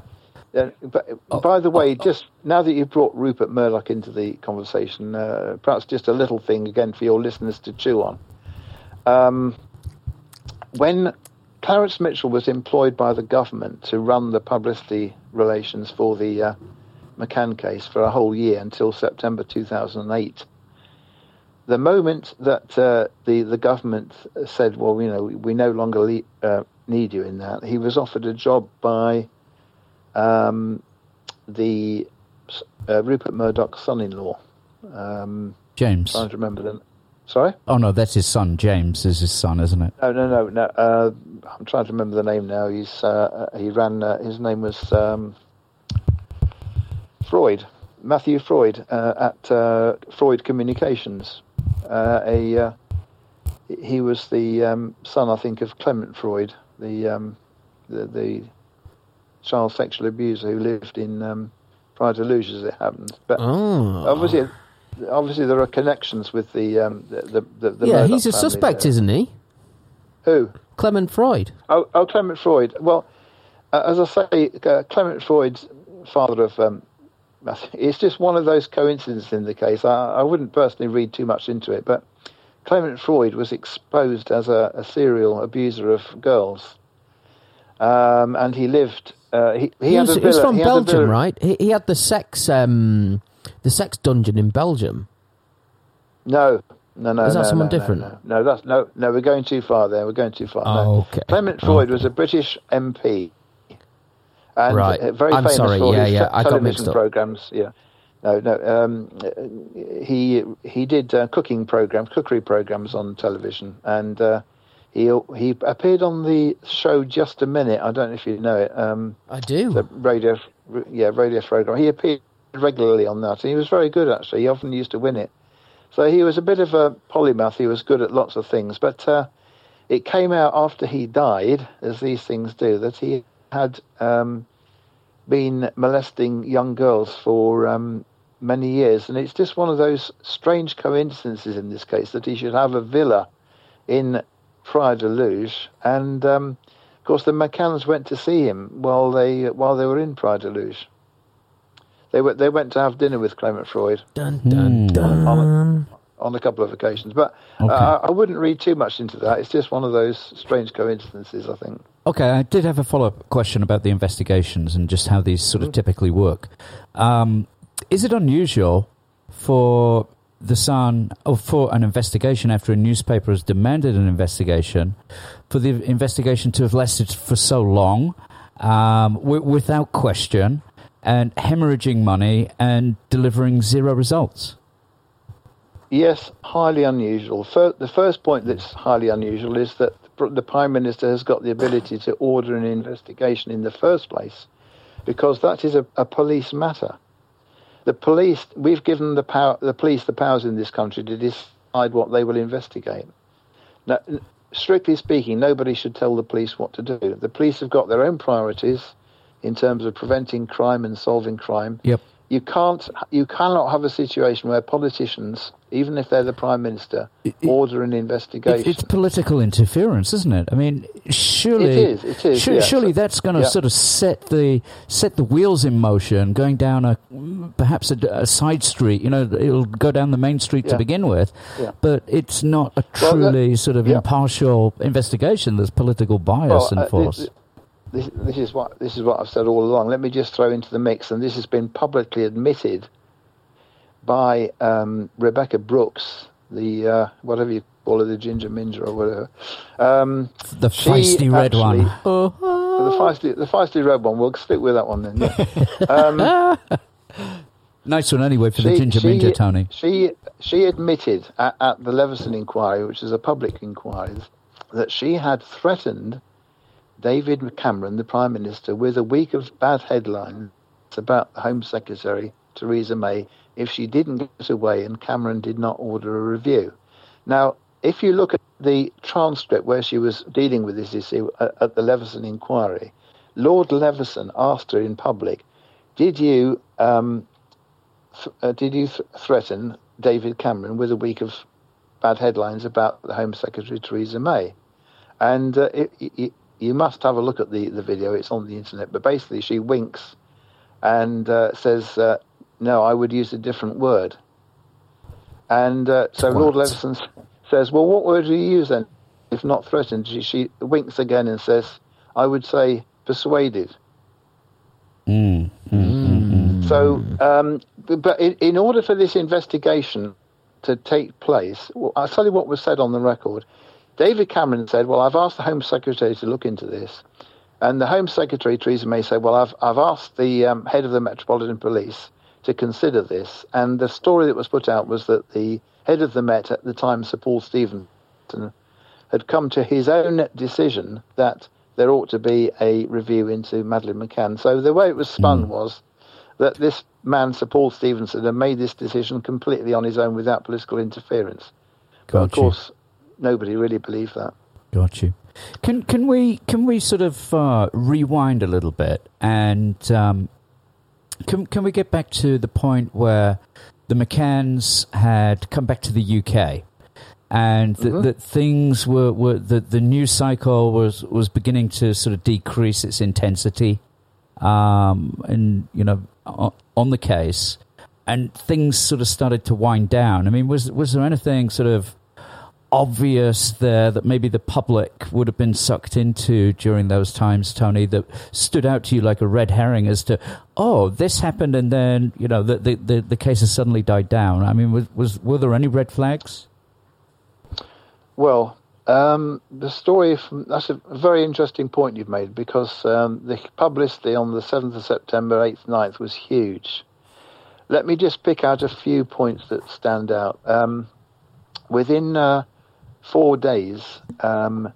Uh, but oh, by the way, oh, just now that you've brought Rupert Murdoch into the conversation, uh, perhaps just a little thing again for your listeners to chew on. Um, when Clarence Mitchell was employed by the government to run the publicity relations for the uh, McCann case for a whole year until September 2008, the moment that uh, the the government said, "Well, you know, we no longer le- uh, need you in that," he was offered a job by um, the uh, Rupert Murdoch's son-in-law, um, James. Trying to remember them. Sorry. Oh no, that's his son. James is his son, isn't it? No, no, no, no. Uh, I'm trying to remember the name now. He's uh, he ran. Uh, his name was um, Freud. Matthew Freud at Freud Communications uh, a uh, he was the um, son, I think, of Clement Freud, the um, the, the, child sexual abuser who lived in um, Praia da Luz, as it happens. But oh. obviously, obviously, there are connections with the um, the, the, the yeah. he's a suspect, there. isn't he? Who? Clement Freud. Oh, oh Clement Freud. Well, uh, as I say, uh, Clement Freud's father of um, it's just one of those coincidences in the case. I, I wouldn't personally read too much into it, but Clement Freud was exposed as a, a serial abuser of girls, um, and he lived. Uh, he, he, he, was, he was from he Belgium, right? He, he, had the sex, um, the sex dungeon in Belgium. No, no, no. Is that no, someone no, different? No, no, that's no, no. We're going too far there. We're going too far. Oh, okay. Clement Freud okay. was a British MP and right. Uh, very I'm famous sorry. for yeah, his yeah. te- I television programs. Yeah, no, no. Um, he he did uh, cooking programs, cookery programs on television, and uh, he he appeared on the show Just a Minute. I don't know if you know it. Um, I do. The radio, yeah, radio program. He appeared regularly on that, and he was very good actually. He often used to win it. So he was a bit of a polymath. He was good at lots of things, but uh, it came out after he died, as these things do, that he had um, been molesting young girls for um, many years, and it's just one of those strange coincidences in this case that he should have a villa in Praia da Luz, and um, of course the McCanns went to see him while they while they were in Praia da Luz. They went they went to have dinner with Clement Freud. Dun dun dun. On, on, on a couple of occasions. But Okay. uh, I wouldn't read too much into that. It's just one of those strange coincidences, I think. Okay, I did have a follow up question about the investigations and just how these sort of typically work. Um, is it unusual for the Sun, for an investigation after a newspaper has demanded an investigation, for the investigation to have lasted for so long, um, w- without question, and hemorrhaging money and delivering zero results? Yes, highly unusual. The first point that's highly unusual is that the the Prime Minister has got the ability to order an investigation in the first place because that is a, a police matter. The police, we've given the power, the police the powers in this country to decide what they will investigate. Now, strictly speaking, nobody should tell the police what to do. The police have got their own priorities in terms of preventing crime and solving crime Yep. you can't you cannot have a situation where politicians even if they're the prime minister order an It, investigation it's political interference, isn't it? I mean, surely It is, it is, su- yeah. surely that's going to Yeah. sort of set the set the wheels in motion, going down a perhaps a, a side street. You know, it'll go down the main street to begin with, Yeah. but it's not a Well, that- truly sort of yeah. impartial investigation. There's political bias Well, uh, enforced. this, this, this is what this is what I've said all along. Let me just throw into the mix, and this has been publicly admitted by um, Rebekah Brooks, the uh, whatever you call her, the ginger minger or whatever. Um, the feisty red one. actually- the feisty, the feisty red one. We'll stick with that one then. Yeah. Um, Nice one anyway for the ginger minja, Tony. She she admitted at, at the Leveson inquiry, which is a public inquiry, that she had threatened David Cameron, the Prime Minister, with a week of bad headlines about the Home Secretary Theresa May if she didn't get away and Cameron did not order a review. Now, if you look at the transcript where she was dealing with this issue at, at the Leveson inquiry, Lord Leveson asked her in public, "Did you um, th- uh, did you th- threaten David Cameron with a week of bad headlines about the Home Secretary Theresa May?" And uh, it, it, you must have a look at the, the video. It's on the internet. But basically, she winks and uh, says, uh, "No, I would use a different word." And uh, so Lord Twat. Leveson says, "Well, what word do you use then, if not threatened?" She, she winks again and says, "I would say persuaded." Mm, mm. So, um, but in, in order for this investigation to take place, well, I'll tell you what was said on the record. David Cameron said, "Well, I've asked the Home Secretary to look into this," and the Home Secretary Theresa May said, "Well, I've I've asked the um, head of the Metropolitan Police to consider this." And the story that was put out was that the head of the Met at the time, Sir Paul Stephenson, had come to his own decision that there ought to be a review into Madeleine McCann. So the way it was spun was that this man, Sir Paul Stephenson, had made this decision completely on his own without political interference. But of you. course, nobody really believed that. Got you. Can can we can we sort of uh, rewind a little bit and um, can can we get back to the point where the McCanns had come back to the UK and that, that things were, were that the news cycle was was beginning to sort of decrease its intensity um, and you know on the case and things sort of started to wind down. I mean, was was there anything sort of obvious there that maybe the public would have been sucked into during those times, Tony, that stood out to you like a red herring as to, oh, this happened and then, you know, the, the, the, the case has suddenly died down? I mean, was, was were there any red flags? Well, um, the story from that's a very interesting point you've made because um, the publicity on the 7th of September, 8th, 9th was huge. Let me just pick out a few points that stand out. Um, within uh, four days, um,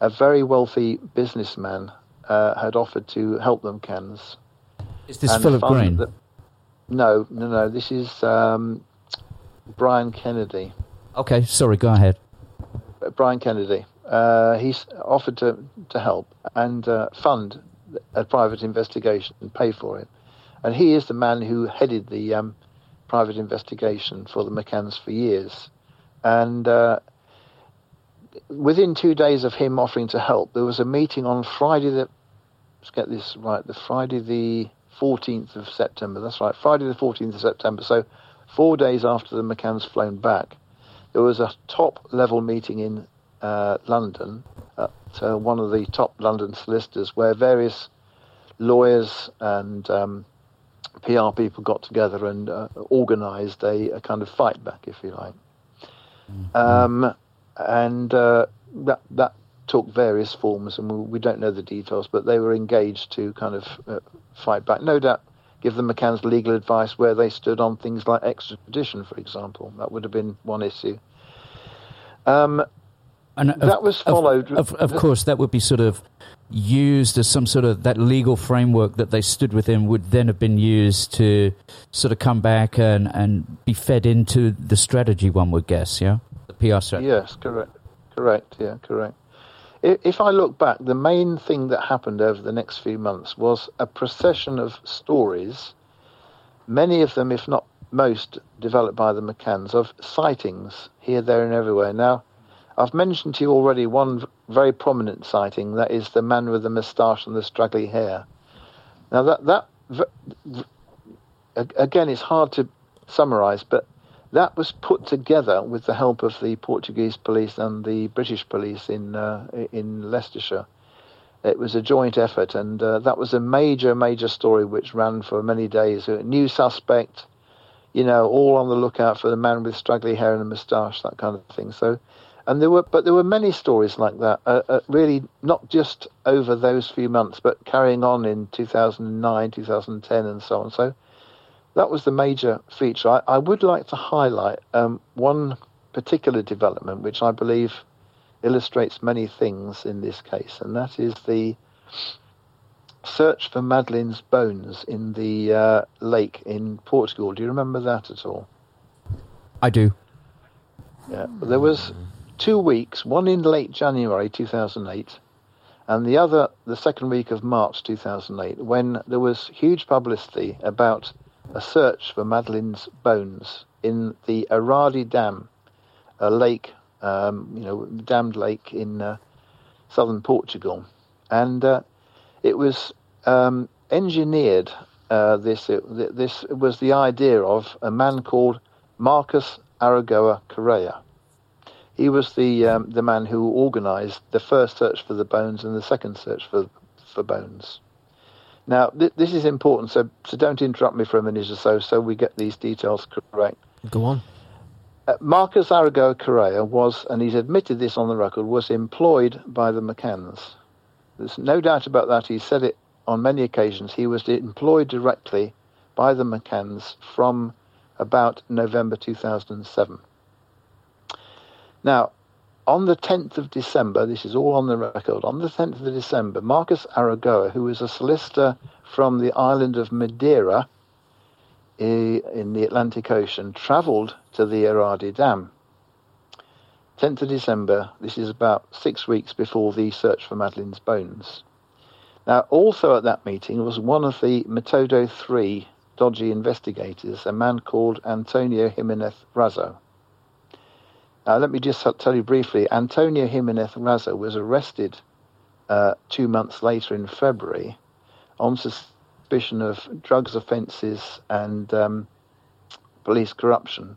a very wealthy businessman uh, had offered to help the McCanns. Is this and Philip Green? the- no, no, no. This is um, Brian Kennedy. Okay, sorry, go ahead. Uh, Brian Kennedy. Uh, he's offered to, to help and uh, fund a private investigation and pay for it. And he is the man who headed the um, private investigation for the McCanns for years. And uh, within two days of him offering to help, there was a meeting on Friday the let's get this right, the Friday the 14th of September. That's right, Friday the 14th of September. So four days after the McCanns flown back, there was a top level meeting in uh, London at uh, one of the top London solicitors where various lawyers and um, PR people got together and uh, organised a, a, kind of fight back, if you like. Mm-hmm. Um, and uh, that, that took various forms, and we, we, don't know the details, but they were engaged to kind of uh, fight back. No doubt give the McCanns legal advice where they stood on things like extradition, for example. That would have been one issue. Um, and that of, was followed. Of, of, of, course, that would be sort of used as some sort of that legal framework that they stood within would then have been used to sort of come back and, and be fed into the strategy. One would guess, yeah, the. Yes, correct, correct, yeah, correct. If I look back, the main thing that happened over the next few months was a procession of stories, many of them, if not most, developed by the McCanns, of sightings here, there, and everywhere. Now, I've mentioned to you already one very prominent sighting that is the man with the moustache and the straggly hair. Now, that, that again, it's hard to summarize, but that was put together with the help of the Portuguese police and the British police in uh, in Leicestershire. It was a joint effort, and uh, that was a major, major story which ran for many days. A new suspect, you know, all on the lookout for the man with straggly hair and a moustache, that kind of thing. So, and there were, but there were many stories like that. Uh, uh really, not just over those few months, but carrying on in 2009, 2010, and so on. So that was the major feature. I, I would like to highlight um, one particular development, which I believe illustrates many things in this case, and that is the search for Madeleine's bones in the uh, lake in Portugal. Do you remember that at all? I do. Yeah, there was two weeks, one in late January 2008, and the other the second week of March 2008, when there was huge publicity about a search for Madeleine's bones in the Arade Dam, a lake, um, you know, dammed lake in uh, southern Portugal, and uh, it was um, engineered. Uh, this it, this was the idea of a man called Marcos Aragão Correia. He was the um, the man who organised the first search for the bones and the second search for for bones. Now, th- this is important, so, so don't interrupt me for a minute or so, so we get these details correct. Go on. Uh, Marcos Aragão Correia was, and he's admitted this on the record, was employed by the McCanns. There's no doubt about that. He said it on many occasions. He was employed directly by the McCanns from about November 2007. Now, on the 10th of December, this is all on the record, on the 10th of December, Marcos Aragão, who was a solicitor from the island of Madeira in the Atlantic Ocean, travelled to the Arade Dam. 10th of December, this is about six weeks before the search for Madeleine's bones. Now, also at that meeting was one of the Metodo 3 dodgy investigators, a man called Antonio Giménez Raso. Uh, let me just tell you briefly Antonio Giménez Raso was arrested uh, two months later in February on suspicion of drugs offences and um, police corruption.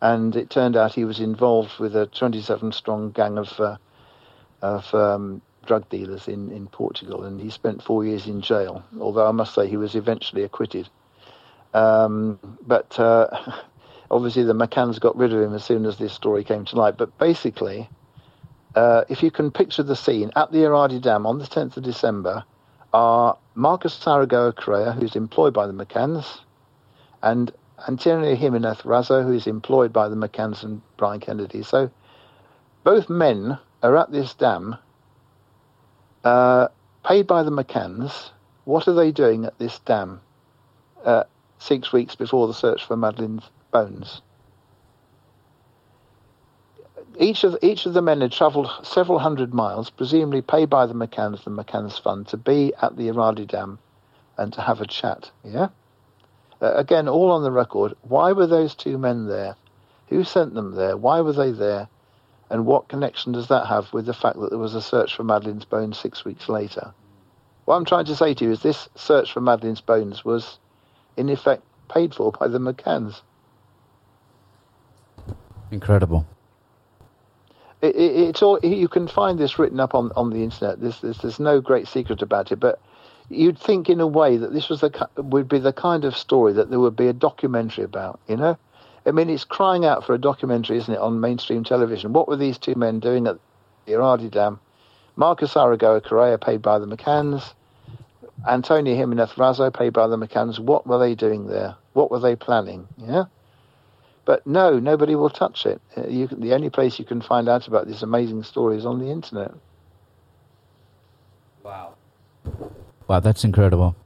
And it turned out he was involved with a 27 strong gang of, uh, of um, drug dealers in, in Portugal. And he spent four years in jail, although I must say he was eventually acquitted. Um, but uh, obviously the McCanns got rid of him as soon as this story came to light. But basically, uh, if you can picture the scene at the Arade Dam on the 10th of December, are Marcos Aragão Correia, who's employed by the McCanns, and Antonio Giménez Raso, who is employed by the McCanns and Brian Kennedy. So both men are at this dam, uh, paid by the McCanns. What are they doing at this dam uh, six weeks before the search for Madeleine's bones. Each of, each of the men had travelled several hundred miles, presumably paid by the McCanns, the McCanns Fund, to be at the Arade Dam and to have a chat. Yeah? Uh, again, all on the record. Why were those two men there? Who sent them there? Why were they there? And what connection does that have with the fact that there was a search for Madeleine's bones six weeks later? What I'm trying to say to you is this search for Madeleine's bones was, in effect, paid for by the McCanns. Incredible. it, it, it's all you can find this written up on, on the internet. There's, there's there's no great secret about it, but you'd think in a way that this was the would be the kind of story that there would be a documentary about. You know, I mean, it's crying out for a documentary, isn't it, on mainstream television? What were these two men doing at the Arade Dam? Marcos Aragão Correia, paid by the McCanns, Antonio Giménez Raso, paid by the McCanns. What were they doing there? What were they planning? Yeah. But no, nobody will touch it. Uh, You, the only place you can find out about this amazing story is on the internet. Wow. Wow, that's incredible.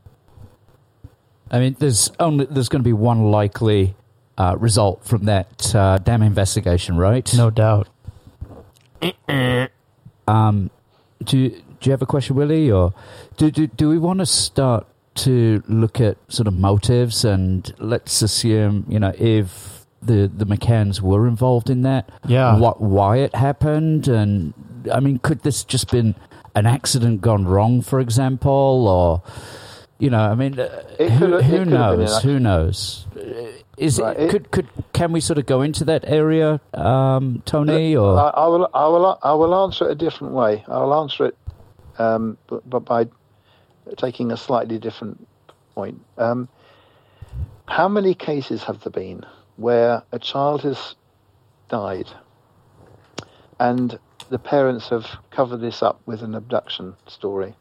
I mean, there's only there's going to be one likely uh, result from that uh, damn investigation, right? No doubt. Um, do do you have a question, Willie, or do do, do we want to start to look at sort of motives and let's assume you know if the the McCanns were involved in that, Yeah. what why it happened, and I mean, could this just been an accident gone wrong, for example, or you know, I mean, uh, who, who could have been an knows? Who knows? Is Right, it, it- could could can we sort of go into that area, um, Tony, I, or I will. I will. I will answer it a different way. I will answer it, um, but, but by taking a slightly different point. Um, how many cases have there been where a child has died, and the parents have covered this up with an abduction story?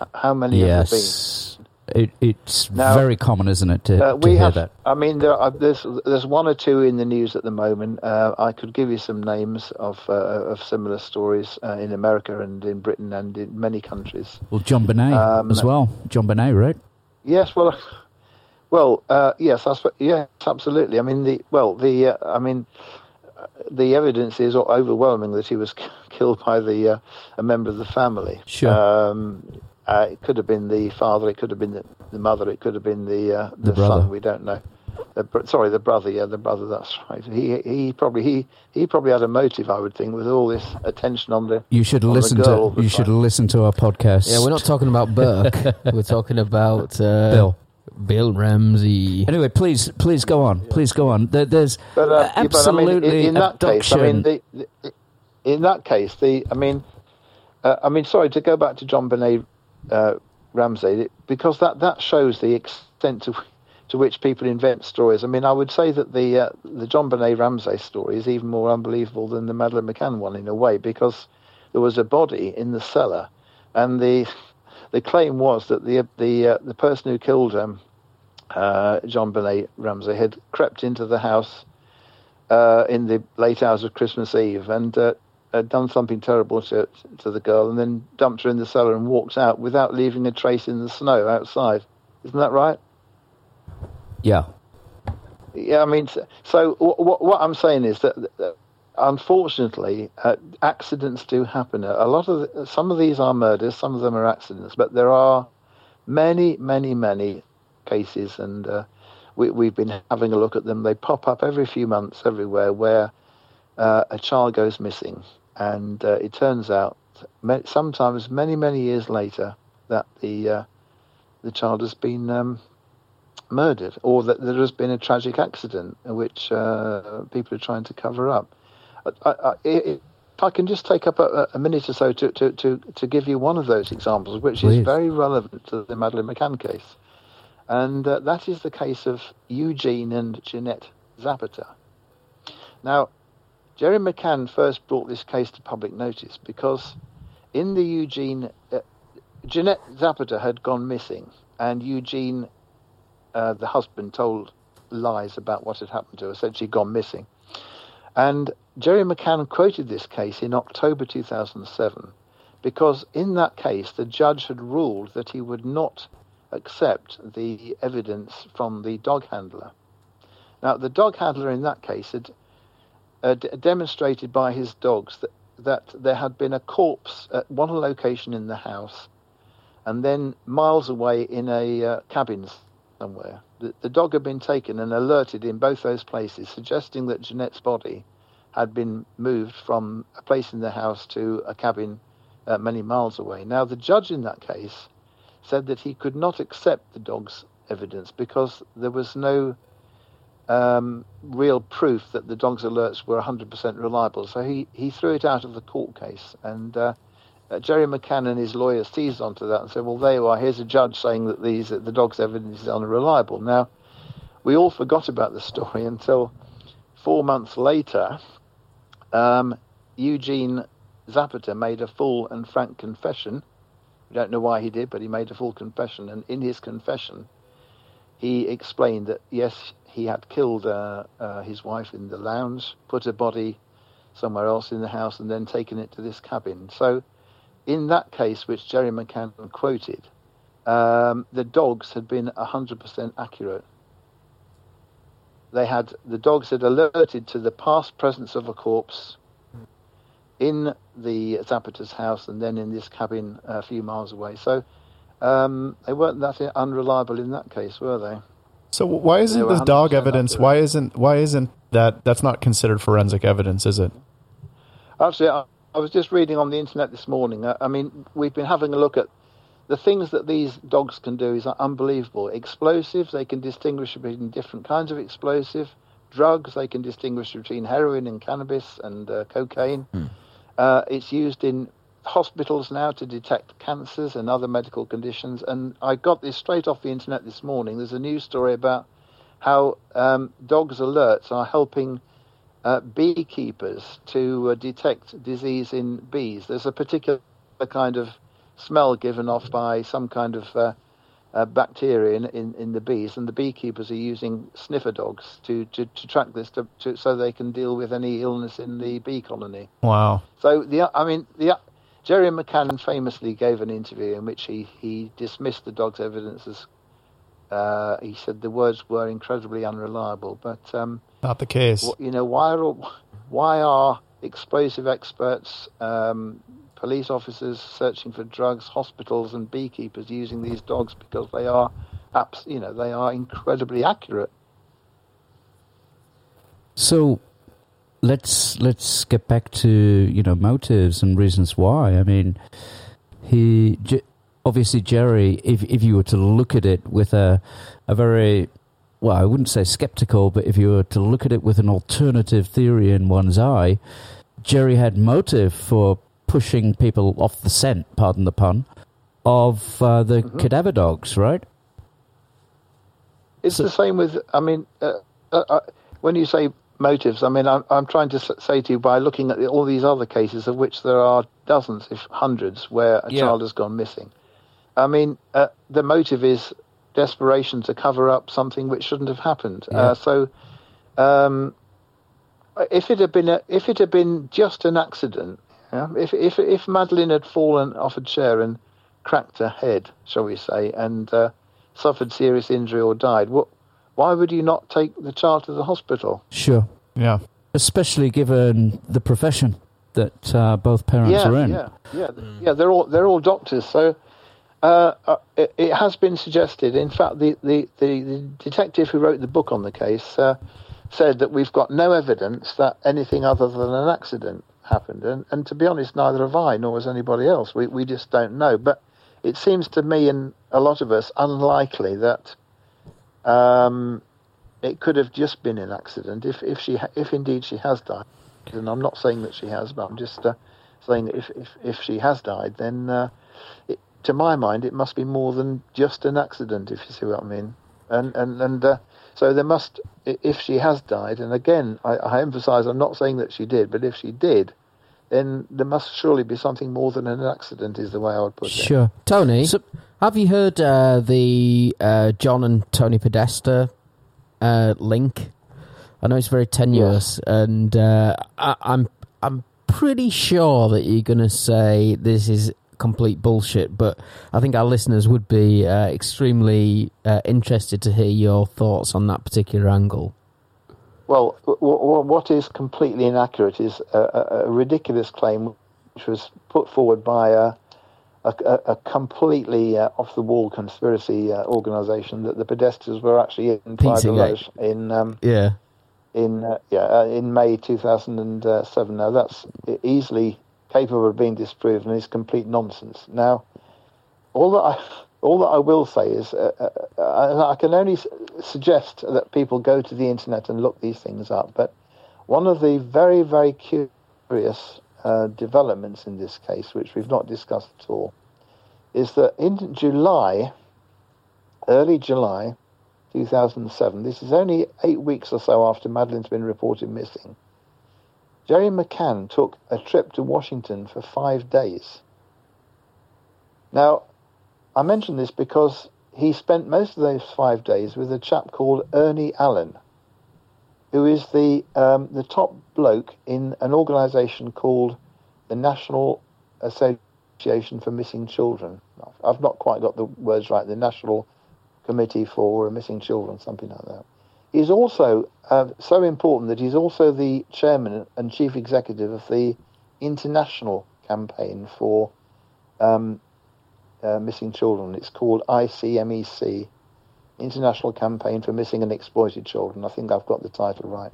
H- How many have there been? yes, it, it's Now- very common, isn't it, to, Uh, to we hear have. that? I mean, there are, there's there's one or two in the news at the moment. Uh, I could give you some names of uh, of similar stories uh, in America and in Britain and in many countries. Well, JonBenét Um, as well. JonBenét, right? Yes, well, well, uh, yes, I sp- yes, absolutely. I mean, the well, the uh, I mean, uh, the evidence is overwhelming that he was k- killed by the uh, a member of the family. Sure. Um, uh, it could have been the father. It could have been the, the mother. It could have been the uh, The the, brother. son. We don't know. The, br- sorry, the brother. Yeah, the brother. That's right. He he probably he he probably had a motive. I would think with all this attention on the. You should listen to the you should listen to our podcast. Yeah, we're not talking about Burke. we're talking about uh, Bill. Bill Ramsey. Anyway, please, please go on. Please go on. There, there's But, uh, yeah, but I mean, in, absolutely in that case, I mean, abduction. the, the, in that case, the I mean, uh, I mean, sorry to go back to JonBenét uh, Ramsey because that that shows the extent to to which people invent stories. I mean, I would say that the uh, the JonBenét Ramsey story is even more unbelievable than the Madeleine McCann one in a way because there was a body in the cellar, and the the claim was that the the uh, the person who killed um, uh, JonBenét Ramsey had crept into the house uh, in the late hours of Christmas Eve and uh, had done something terrible to to the girl, and then dumped her in the cellar and walked out without leaving a trace in the snow outside. Isn't that right? yeah, Yeah, I mean, so, so what, what I'm saying is that, that unfortunately, uh, accidents do happen. A lot of the, some of these are murders, some of them are accidents, but there are many, many, many cases, and uh, we, we've been having a look at them. They pop up every few months everywhere where uh, a child goes missing, and uh, it turns out sometimes many, many years later that the uh, the child has been um, murdered, or that there has been a tragic accident which uh, people are trying to cover up. I, I, I, if I can just take up a, a minute or so to, to, to, to give you one of those examples, which Please. is very relevant to the Madeleine McCann case, and uh, that is the case of Eugene and Jeanette Zapata. Now, Gerry McCann first brought this case to public notice because in the Eugene, uh, Jeanette Zapata had gone missing, and Eugene uh, the husband told lies about what had happened to her, said she'd gone missing. And Gerry McCann quoted this case in October 2007 because in that case the judge had ruled that he would not accept the evidence from the dog handler. Now, the dog handler in that case had uh, d- demonstrated by his dogs that, that there had been a corpse at one location in the house and then miles away in a uh, cabin somewhere. The, the dog had been taken and alerted in both those places, suggesting that Jeanette's body had been moved from a place in the house to a cabin uh, many miles away. Now, the judge in that case said that he could not accept the dog's evidence because there was no um, real proof that the dog's alerts were 100% reliable. So he, he threw it out of the court case. And uh, uh, Gerry McCann and his lawyers seized onto that and said, well, there you are. Here's a judge saying that these that the dog's evidence is unreliable. Now, we all forgot about the story until four months later. Um, Eugene Zapata made a full and frank confession. We don't know why he did, but he made a full confession. And in his confession, he explained that yes, he had killed uh, uh, his wife in the lounge, put her body somewhere else in the house, and then taken it to this cabin. So, in that case, which Gerry McCann quoted, um, the dogs had been 100% accurate. They had the dogs had alerted to the past presence of a corpse in the Zapata's house and then in this cabin a few miles away. So um, they weren't that unreliable in that case, were they? So why isn't this dog evidence? accurate. Why isn't why isn't that that's not considered forensic evidence? Is it? Actually, I, was just reading on the internet this morning. I, I mean, we've been having a look at the things that these dogs can do is unbelievable. Explosives, they can distinguish between different kinds of explosive. Drugs, they can distinguish between heroin and cannabis and uh, cocaine. Uh, it's used in hospitals now to detect cancers and other medical conditions. And I got this straight off the internet this morning. There's a news story about how um, dogs alerts are helping uh, beekeepers to uh, detect disease in bees. There's a particular kind of smell given off by some kind of uh, uh, bacteria in, in, in the bees, and the beekeepers are using sniffer dogs to, to, to track this to, to, so they can deal with any illness in the bee colony. Wow. So the I mean the Gerry McCann famously gave an interview in which he, he dismissed the dog's evidence as uh, he said the words were incredibly unreliable. But um, Not the case. wh- you know why are why are explosive experts, um, police officers searching for drugs, hospitals and beekeepers using these dogs because they are abs- you know they are incredibly accurate. So let's let's get back to you know motives and reasons why. I mean, he J- obviously Gerry. If if you were to look at it with a a very well, I wouldn't say skeptical, but if you were to look at it with an alternative theory in one's eye, Gerry had motive for pushing people off the scent. Pardon the pun. Of uh, the cadaver dogs, right? It's So- the same with. I mean, uh, uh, uh, when you say motives, I mean I'm, I'm trying to say to you by looking at the, all these other cases, of which there are dozens, if hundreds, where a Yeah. child has gone missing. I mean, uh, the motive is desperation to cover up something which shouldn't have happened. Yeah. Uh, so, um, if it had been a, if it had been just an accident, yeah, if if if Madeleine had fallen off a chair and cracked her head, shall we say, and uh, suffered serious injury or died, what, why would you not take the child to the hospital? Sure. Yeah. Especially given the profession that uh, both parents yeah, are in. yeah, yeah, yeah. They're all they're all doctors. So uh, uh, it, it has been suggested. In fact, the, the, the, the detective who wrote the book on the case uh, said that we've got no evidence that anything other than an accident happened. And, and to be honest, neither have I, nor has anybody else. We we just don't know. But it seems to me and a lot of us unlikely that um, it could have just been an accident if if she if indeed she has died. And I'm not saying that she has, but I'm just uh, saying that if, if, if she has died, then uh, it, to my mind, it must be more than just an accident, if you see what I mean. And and and uh, so there must, if she has died, and again, I, I emphasise, I'm not saying that she did, but if she did, then there must surely be something more than an accident, is the way I would put it. Sure. Tony, So- have you heard uh, the uh, John and Tony Podesta uh, link? I know it's very tenuous, and uh, I, I'm I'm pretty sure that you're going to say this is complete bullshit. But I think our listeners would be uh, extremely uh, interested to hear your thoughts on that particular angle. Well, w- w- what is completely inaccurate is a, a, a ridiculous claim which was put forward by a, a, completely uh, off the wall conspiracy uh, organisation that the Podestas were actually in Playa de Pizzagate. In um, Yeah, in uh, yeah uh, in May 2007. Now that's easily capable of being disproven and is complete nonsense. Now, all that I all that I will say is uh, uh, uh, I can only suggest that people go to the internet and look these things up. But one of the very, very curious uh, developments in this case, which we've not discussed at all, is that in July, early July 2007, this is only eight weeks or so after Madeleine's been reported missing, Gerry McCann took a trip to Washington for five days. Now, I mention this because he spent most of those five days with a chap called Ernie Allen, who is the um, the top bloke in an organisation called the National Association for Missing Children. I've not quite got the words right. The National Committee for Missing Children, something like that. He's also uh, so important that he's also the chairman and chief executive of the international campaign for um, uh, missing children. It's called ICMEC, International Campaign for Missing and Exploited Children. I think I've got the title right.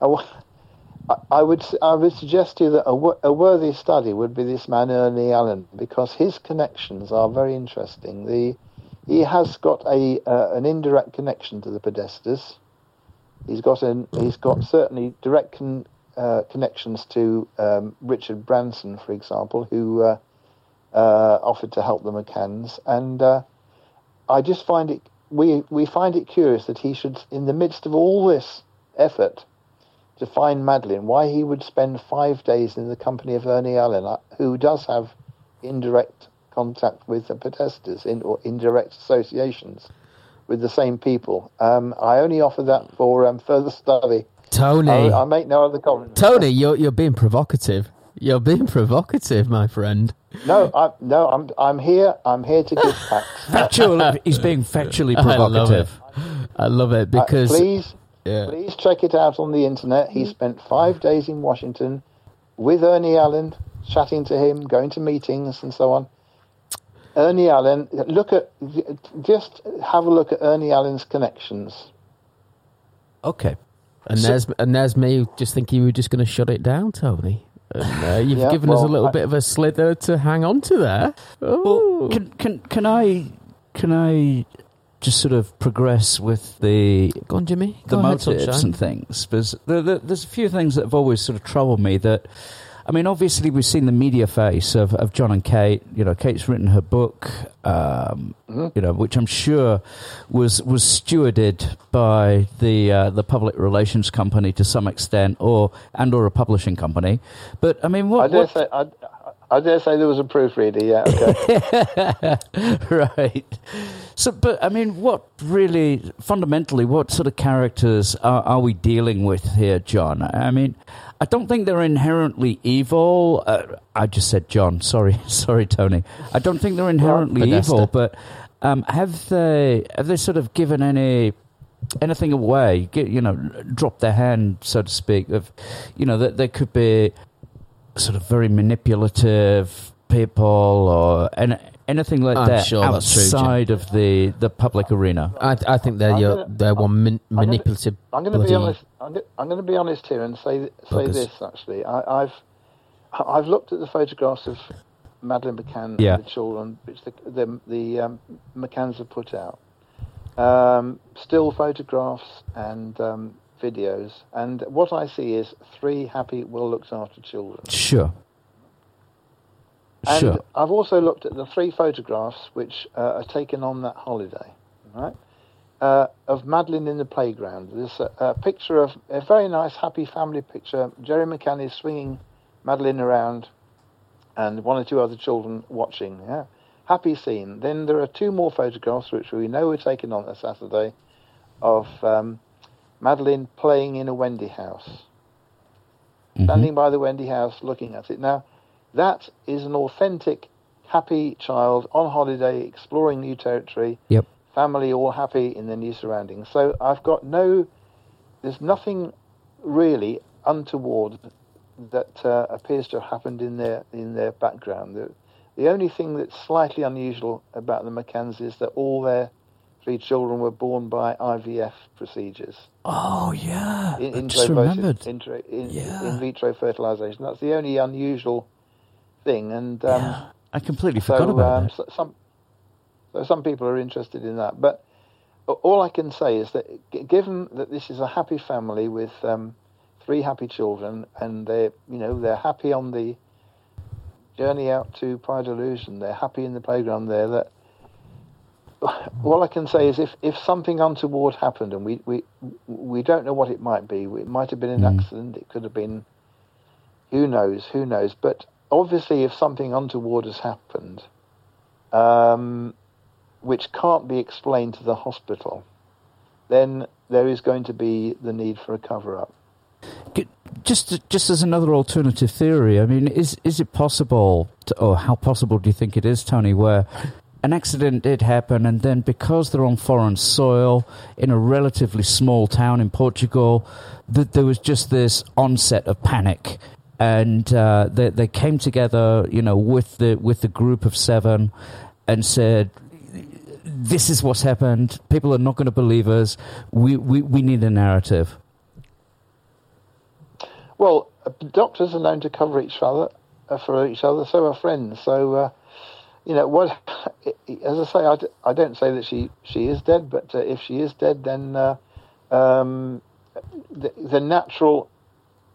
I, I would I would suggest to you that a, a worthy study would be this man Ernie Allen because his connections are very interesting. The he has got a uh, an indirect connection to the Podestas. He's got an he's got certainly direct con, uh, connections to um, Richard Branson, for example, who uh, uh offered to help the McCanns, and uh, I just find it we we find it curious that he should, in the midst of all this effort to find Madeleine, why he would spend five days in the company of Ernie Allen, uh, who does have indirect contact with the Podestas in, or indirect associations with the same people. Um, I only offer that for um, further study. Tony, I, I, make no other comment. Tony, you're you're being provocative. You're being provocative, my friend. No, I, no, I'm I'm here. I'm here to give facts. Factual. he's being factually provocative. I love it, I love it because uh, please, yeah. please check it out on the internet. He spent five days in Washington with Ernie Allen, chatting to him, going to meetings, and so on. Ernie Allen, look at just have a look at Ernie Allen's connections. Okay. And So- there's and there's me just thinking you were just going to shut it down, Tony. And, uh, you've Yeah, given us a little I- bit of a slither to hang on to there. Well, Oh. can can can I can I just sort of progress with the Go on, Jimmy. the Go ahead, motives Sunshine. and things? Because there, there, there's a few things that have always sort of troubled me. That I mean, obviously we've seen the media face of, of John and Kate. You know, Kate's written her book. Um, Mhm. You know, which I'm sure was was stewarded by the uh, the public relations company to some extent, or and or a publishing company. But I mean, what, I dare what say, I, I dare say there was a proofreader. Yeah, okay. right. So, but I mean, what really, fundamentally, what sort of characters are, are we dealing with here, John? I mean, I don't think they're inherently evil. Uh, I just said John. Sorry, sorry, Tony. I don't think they're inherently evil, but um, have they have they sort of given any anything away? Get, you know, drop their hand, so to speak. Of you know that they could be sort of very manipulative people or any, anything like I'm that sure that's true, outside of the, the public arena. I, I think they're I'm your, gonna- they're one man, gonna- manipulative. I'm going to bloody- be honest. I'm, go- I'm going to be honest here and say say Buggers. this. Actually, I, I've I've looked at the photographs of Madeleine McCann Yeah. and the children, which the the, the um, McCanns have put out. Um, still photographs and um, videos, and what I see is three happy, well looked after children. Sure. And Sure. I've also looked at the three photographs which uh, are taken on that holiday, right? Uh, of Madeleine in the playground. There's a, a picture of a very nice, happy family picture. Gerry McCann is swinging Madeleine around, and one or two other children watching. Yeah, happy scene. Then there are two more photographs which we know were taken on a Saturday, of um, Madeleine playing in a Wendy house Mhm. standing by the Wendy house looking at it. Now, that is an authentic, happy child on holiday, exploring new territory. Yep. Family all happy in their new surroundings. So I've got no, there's nothing really untoward that uh, appears to have happened in their in their background. The, the only thing that's slightly unusual about the McCanns is that all their three children were born by IVF procedures Oh, yeah. in, I just remembered. in, Yeah. in vitro fertilization. That's the only unusual thing, and um, yeah. I completely so, forgot about um, that. so some So some people are interested in that. But all I can say is that given that this is a happy family with um, three happy children, and they're you know they're happy on the journey out to Praia da Luz, they're happy in the playground there. That all I can say is if, if something untoward happened and we, we we don't know what it might be, it might have been an Mm. accident, it could have been who knows, who knows. But obviously, if something untoward has happened, um, which can't be explained to the hospital, then there is going to be the need for a cover up. Just, just as another alternative theory, I mean, is is it possible, to, or how possible do you think it is, Tony, where an accident did happen, and then because they're on foreign soil in a relatively small town in Portugal, that there was just this onset of panic, and uh, they they came together, you know, with the with the group of seven, and said. This is what's happened. People are not going to believe us. We, we, we need a narrative. Well, doctors are known to cover each other uh, for each other, so are friends. So, uh, you know, what? As I say, I don't say that she, she is dead, but uh, if she is dead, then uh, um, the, the natural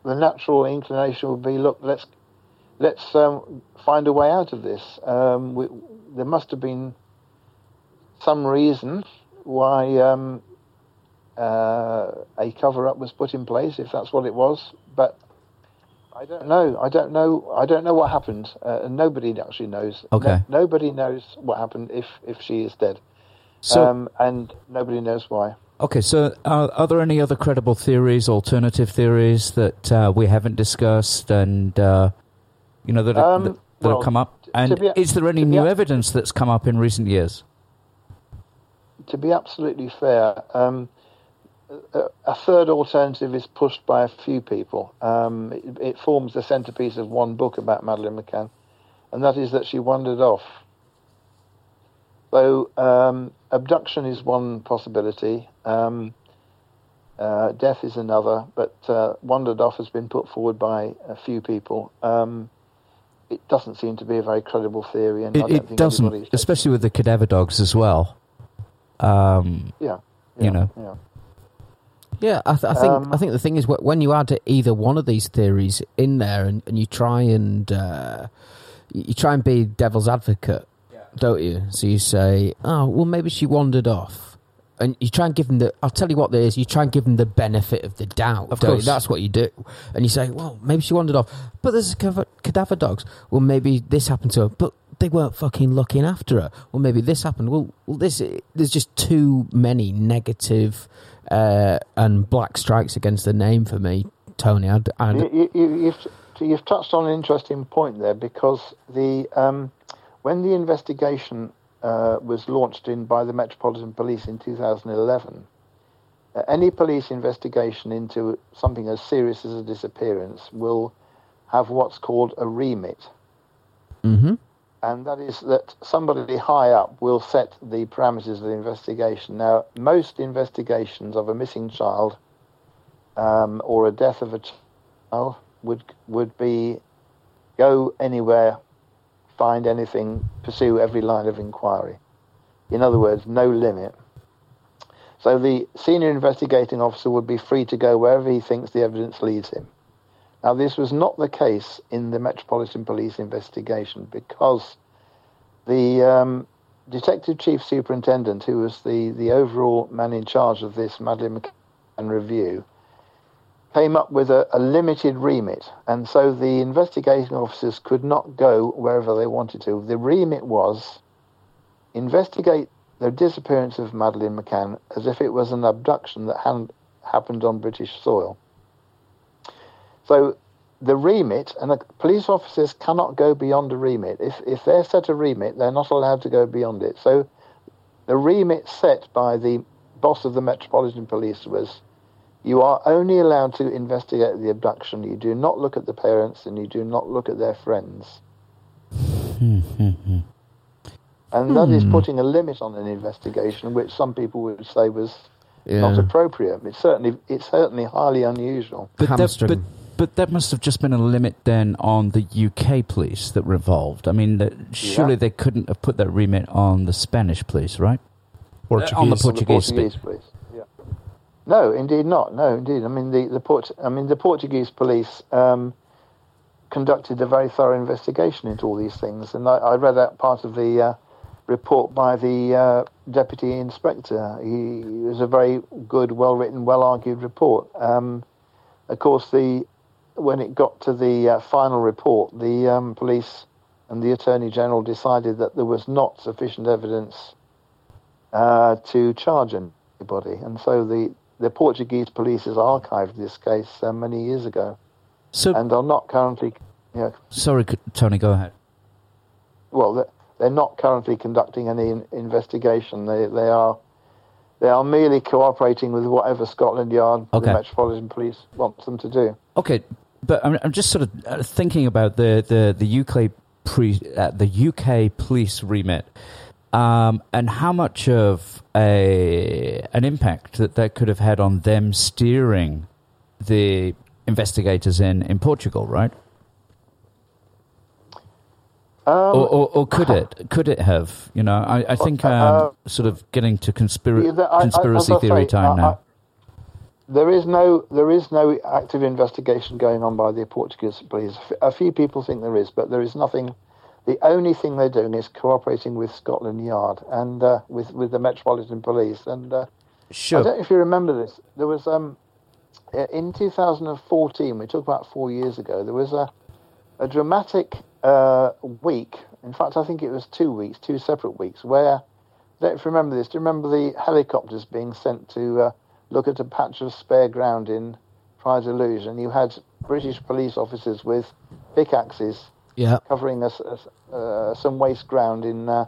the natural inclination would be, look, let's let's um, find a way out of this. Um, we, there must have been some reason why um, uh, a cover up was put in place, if that's what it was. But I don't know. I don't know. I don't know what happened, uh, and nobody actually knows. Okay. No- nobody knows what happened if if she is dead, So, um, and nobody knows why. Okay, so uh, are there any other credible theories, alternative theories that uh, we haven't discussed, and uh, you know that, Um, that, that well, have come up? And be- is there any be new evidence that's come up in recent years? to be absolutely fair, um, a, a third alternative is pushed by a few people. Um, it, it forms the centerpiece of one book about Madeleine McCann, and that is that she wandered off. So, um, abduction is one possibility. Um, uh, death is another, but uh, wandered off has been put forward by a few people. Um, it doesn't seem to be a very credible theory, and I It, don't it think doesn't, anybody's- especially with the cadaver dogs as well. Um, Yeah, you know. yeah. Yeah, I, th- I think Um, I think the thing is when you add either one of these theories in there and, and you try and uh, you you try and be devil's advocate, don't you? So you say, oh well, maybe she wandered off, and you try and give them the. I'll tell you what there is. You try and give them the benefit of the doubt. Of don't you? course. that's what you do. And you say, well, maybe she wandered off, but there's cadaver, cadaver dogs. Well, maybe this happened to her, but they weren't fucking looking after her. Well, maybe this happened. Well, well this there's just too many negative uh, and black strikes against the name for me, Tony. I'd, I'd, You, you, you've, you've touched on an interesting point there because the um, when the investigation uh, was launched in by the Metropolitan Police in 2011, uh, any police investigation into something as serious as a disappearance will have what's called a remit, hmm and that is that somebody high up will set the parameters of the investigation. Now, most investigations of a missing child um, or a death of a child would would be go anywhere, find anything, pursue every line of inquiry. In other words, no limit. So the senior investigating officer would be free to go wherever he thinks the evidence leads him. Now, this was not the case in the Metropolitan Police investigation because the um, Detective Chief Superintendent, who was the, the overall man in charge of this Madeleine McCann review, came up with a, a limited remit, and so the investigating officers could not go wherever they wanted to. The remit was investigate the disappearance of Madeleine McCann as if it was an abduction that hadn't happened on British soil. So the remit, and the police officers cannot go beyond a remit. If, if they're set a remit, they're not allowed to go beyond it. So the remit set by the boss of the Metropolitan Police was you are only allowed to investigate the abduction. You do not look at the parents and you do not look at their friends. Hmm. and that is hmm. putting a limit on an investigation, which some people would say was not appropriate. It's certainly it's certainly highly unusual. But, that, but But that must have just been a limit then on the UK police that revolved. I mean, the, surely Yeah. they couldn't have put that remit on the Spanish police, right? Portuguese. on the on the Portuguese, Portuguese police. No, indeed not. No, indeed. I mean, the the Port- I mean, the Portuguese police um, conducted a very thorough investigation into all these things, and I, I read that part of the uh, report by the uh, deputy inspector. He, it was a very good, well written, well argued report. Um, of course, the when it got to the uh, final report, the um, police and the attorney general decided that there was not sufficient evidence uh, to charge anybody, and so the the Portuguese police has archived this case uh, many years ago, So, and are not currently, you know, sorry, Tony, go ahead. well, they're, not currently conducting any investigation. They they are they are merely cooperating with whatever Scotland Yard, Okay. the Metropolitan Police, wants them to do. Okay, but I'm, I'm just sort of uh, thinking about the the the UK pre uh, the UK police remit, um, and how much of a an impact that that could have had on them steering the investigators in in Portugal, right? Um, or, or, or could it? Could it have? You know, I, I think I'm Uh, sort of getting to conspira- Yeah, I- conspiracy I theory say, time now. There is no there is no active investigation going on by the Portuguese police. A few people think there is, but there is nothing. The only thing they're doing is cooperating with Scotland Yard and uh, with with the Metropolitan Police. And uh, I don't know if you remember this. There was um, in 2014. We talk about four years ago. There was a a dramatic uh, week. In fact, I think it was two weeks, two separate weeks, where. I don't know if you remember this. Do you remember the helicopters being sent to uh, look at a patch of spare ground in Praia da Luz, and you had British police officers with pickaxes Yeah. covering us uh, some waste ground in uh,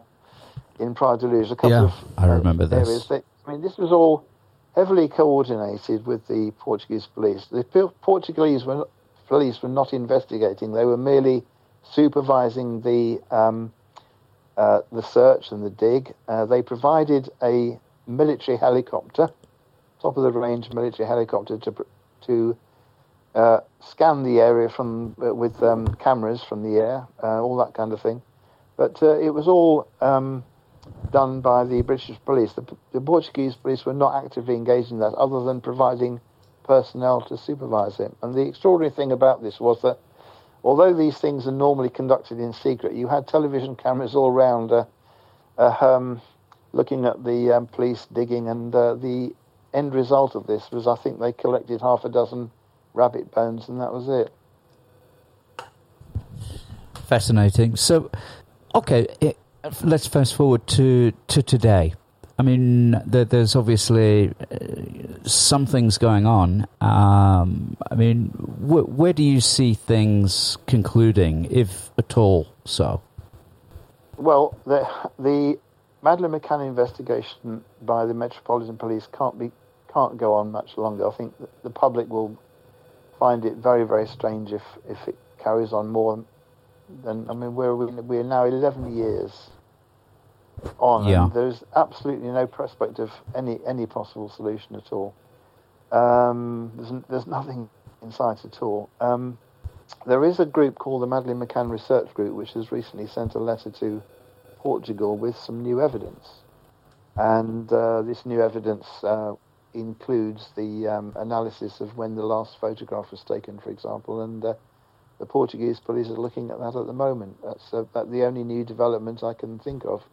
in Praia da Luz. A couple Yeah, of I remember uh, this. They, I mean, this was all heavily coordinated with the Portuguese police. The Portuguese were, police were not investigating; they were merely supervising the um, uh, the search and the dig. Uh, they provided a military helicopter, top of the range military helicopter, to to uh, scan the area from uh, with um, cameras from the air, uh, all that kind of thing. But uh, it was all um, done by the British police. The, the Portuguese police were not actively engaged in that, other than providing personnel to supervise it. And the extraordinary thing about this was that, although these things are normally conducted in secret, you had television cameras all around, uh, uh, um, looking at the um, police digging, and uh, the end result of this was, I think, they collected half a dozen rabbit bones, and that was it. Fascinating. So, okay, it, let's fast forward to, to today. I mean, there, there's obviously uh, some things going on. Um, I mean, wh- where do you see things concluding, if at all so? Well, the, the Madeleine McCann investigation by the Metropolitan Police can't be can't go on much longer. I think the public will find it very very strange if if it carries on more than I mean we're we're now 11 years on Yeah. and there's absolutely no prospect of any any possible solution at all. Um, there's there's nothing in sight at all. Um, there is a group called the Madeleine McCann Research Group, which has recently sent a letter to Portugal with some new evidence. And uh, this new evidence uh, includes the um, analysis of when the last photograph was taken, for example, and uh, the Portuguese police are looking at that at the moment. That's uh, that the only new development I can think of.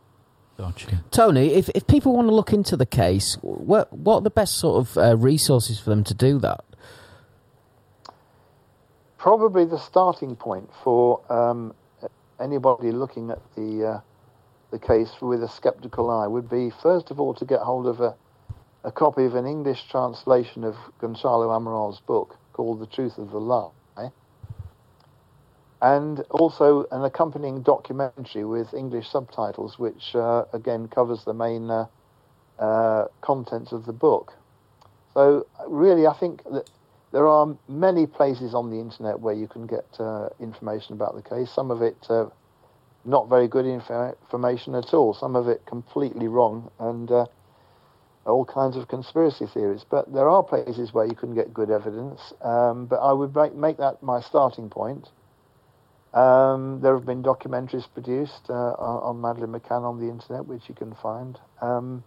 Gotcha. Tony, if, if people want to look into the case, what, what are the best sort of uh, resources for them to do that? Probably the starting point for um, anybody looking at the uh, the case with a sceptical eye would be first of all to get hold of a, a copy of an English translation of Gonçalo Amaral's book called The Truth of the Lie, and also an accompanying documentary with English subtitles, which uh, again covers the main uh, uh, contents of the book. So really, I think that there are many places on the internet where you can get uh, information about the case. Some of it uh, not very good info- information at all. Some of it completely wrong. And uh, all kinds of conspiracy theories. But there are places where you can get good evidence. Um, but I would make, make that my starting point. Um, there have been documentaries produced uh, on, Madeleine McCann on the internet, which you can find. Um,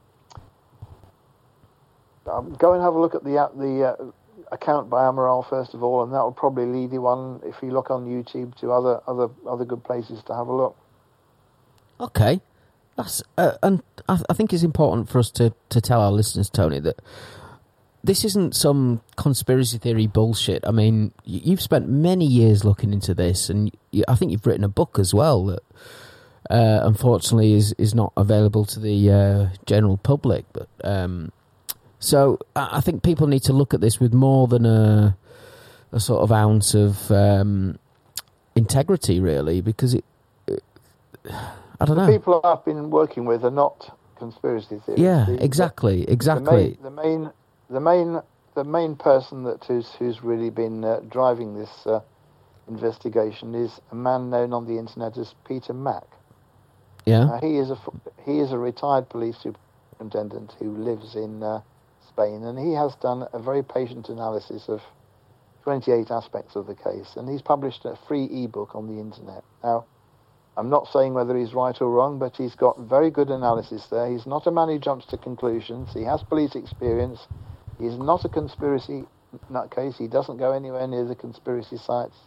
um, go and have a look at the uh, the uh, account by Amaral first of all, and that will probably lead you on if you look on YouTube to other other other good places to have a look. Okay, that's uh, and I, I think it's important for us to to tell our listeners, Tony, that this isn't some conspiracy theory bullshit. I mean, you've spent many years looking into this, and I think you've written a book as well that. Uh, unfortunately, is is not available to the uh, general public. But um, so I I think people need to look at this with more than a a sort of ounce of um, integrity, really, because it. it I don't The know. people I've been working with are not conspiracy theorists. Yeah, The- exactly, The exactly. main, the main, the main, the main person that who's who's really been uh, driving this uh, investigation is a man known on the internet as Peter Mac. Yeah. Uh, he is a he is a retired police superintendent who lives in uh, Spain, and he has done a very patient analysis of 28 aspects of the case, and he's published a free ebook on the internet. Now, I'm not saying whether he's right or wrong, but he's got very good analysis there. He's not a man who jumps to conclusions. He has police experience. He's not a conspiracy nutcase. He doesn't go anywhere near the conspiracy sites.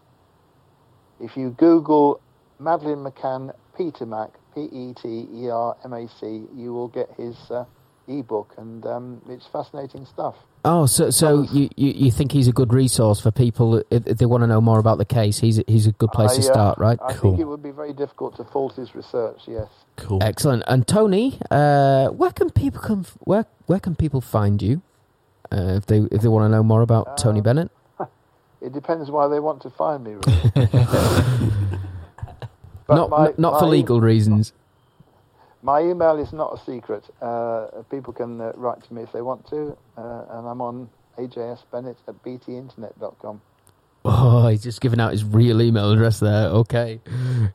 If you Google Madeleine McCann, Peter Mac, P E T E R M A C, you will get his uh, ebook, and um, it's fascinating stuff. Oh, so so you, you, you think he's a good resource for people if, if they want to know more about the case? He's a, he's a good place I, to uh, start, right? I Cool. think it would be very difficult to fault his research. Yes. Cool. Excellent. And Tony, uh, where can people come? Where where can people find you uh, if they if they want to know more about Tony Uh, Bennett? It depends why they want to find me. Really. Not my- not for my- legal reasons. My email is not a secret. Uh, people can uh, write to me if they want to, uh, and I'm on ajsbennett at btinternet.com. Oh, he's just giving out his real email address there. Okay,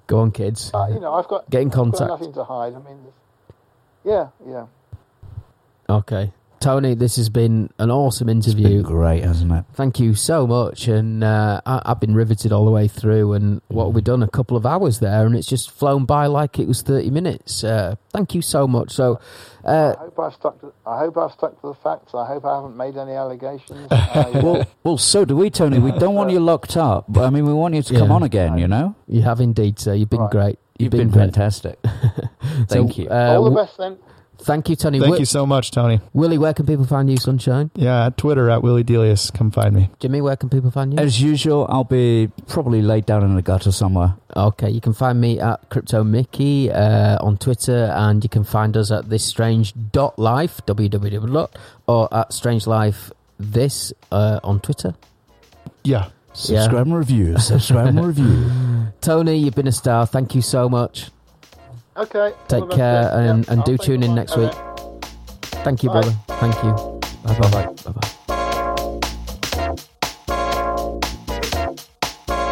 go on, kids. Uh, you know, I've got, Get in I've contact. nothing to hide. I mean, yeah, yeah. Okay, Tony, this has been an awesome It's interview. been great, hasn't it? Thank you so much, and uh, I, I've been riveted all the way through. And what we've done? A couple of hours there, and it's just flown by like it was thirty minutes. Uh, thank you so much. So, uh, I hope I've stuck. To, I hope I've stuck to the facts. I hope I haven't made any allegations. Uh, Well, well, so do we, Tony. We don't want you locked up. but I mean, we want you to come on again. You know, you have indeed, sir. You've been Right. great. you've been, great. fantastic. Thank you. Uh, all the best then. Thank you, Tony. Thank Wi- you so much, Tony. Willie, where can people find you, Sunshine? Yeah, at Twitter at Willie Delius. Come find me. Jimmy, where can people find you? As usual, I'll be probably laid down in a gutter somewhere. Okay, you can find me at Crypto Mickey uh, on Twitter, and you can find us at this strange dot life www dot or at strange life this uh, on Twitter. Yeah. Subscribe and review. Subscribe and review. Tony, you've been a star. Thank you so much. Okay. Take care and, Yeah, and I'll do tune in next week. Thank you, Bye. brother. Thank you. Bye bye. Bye bye.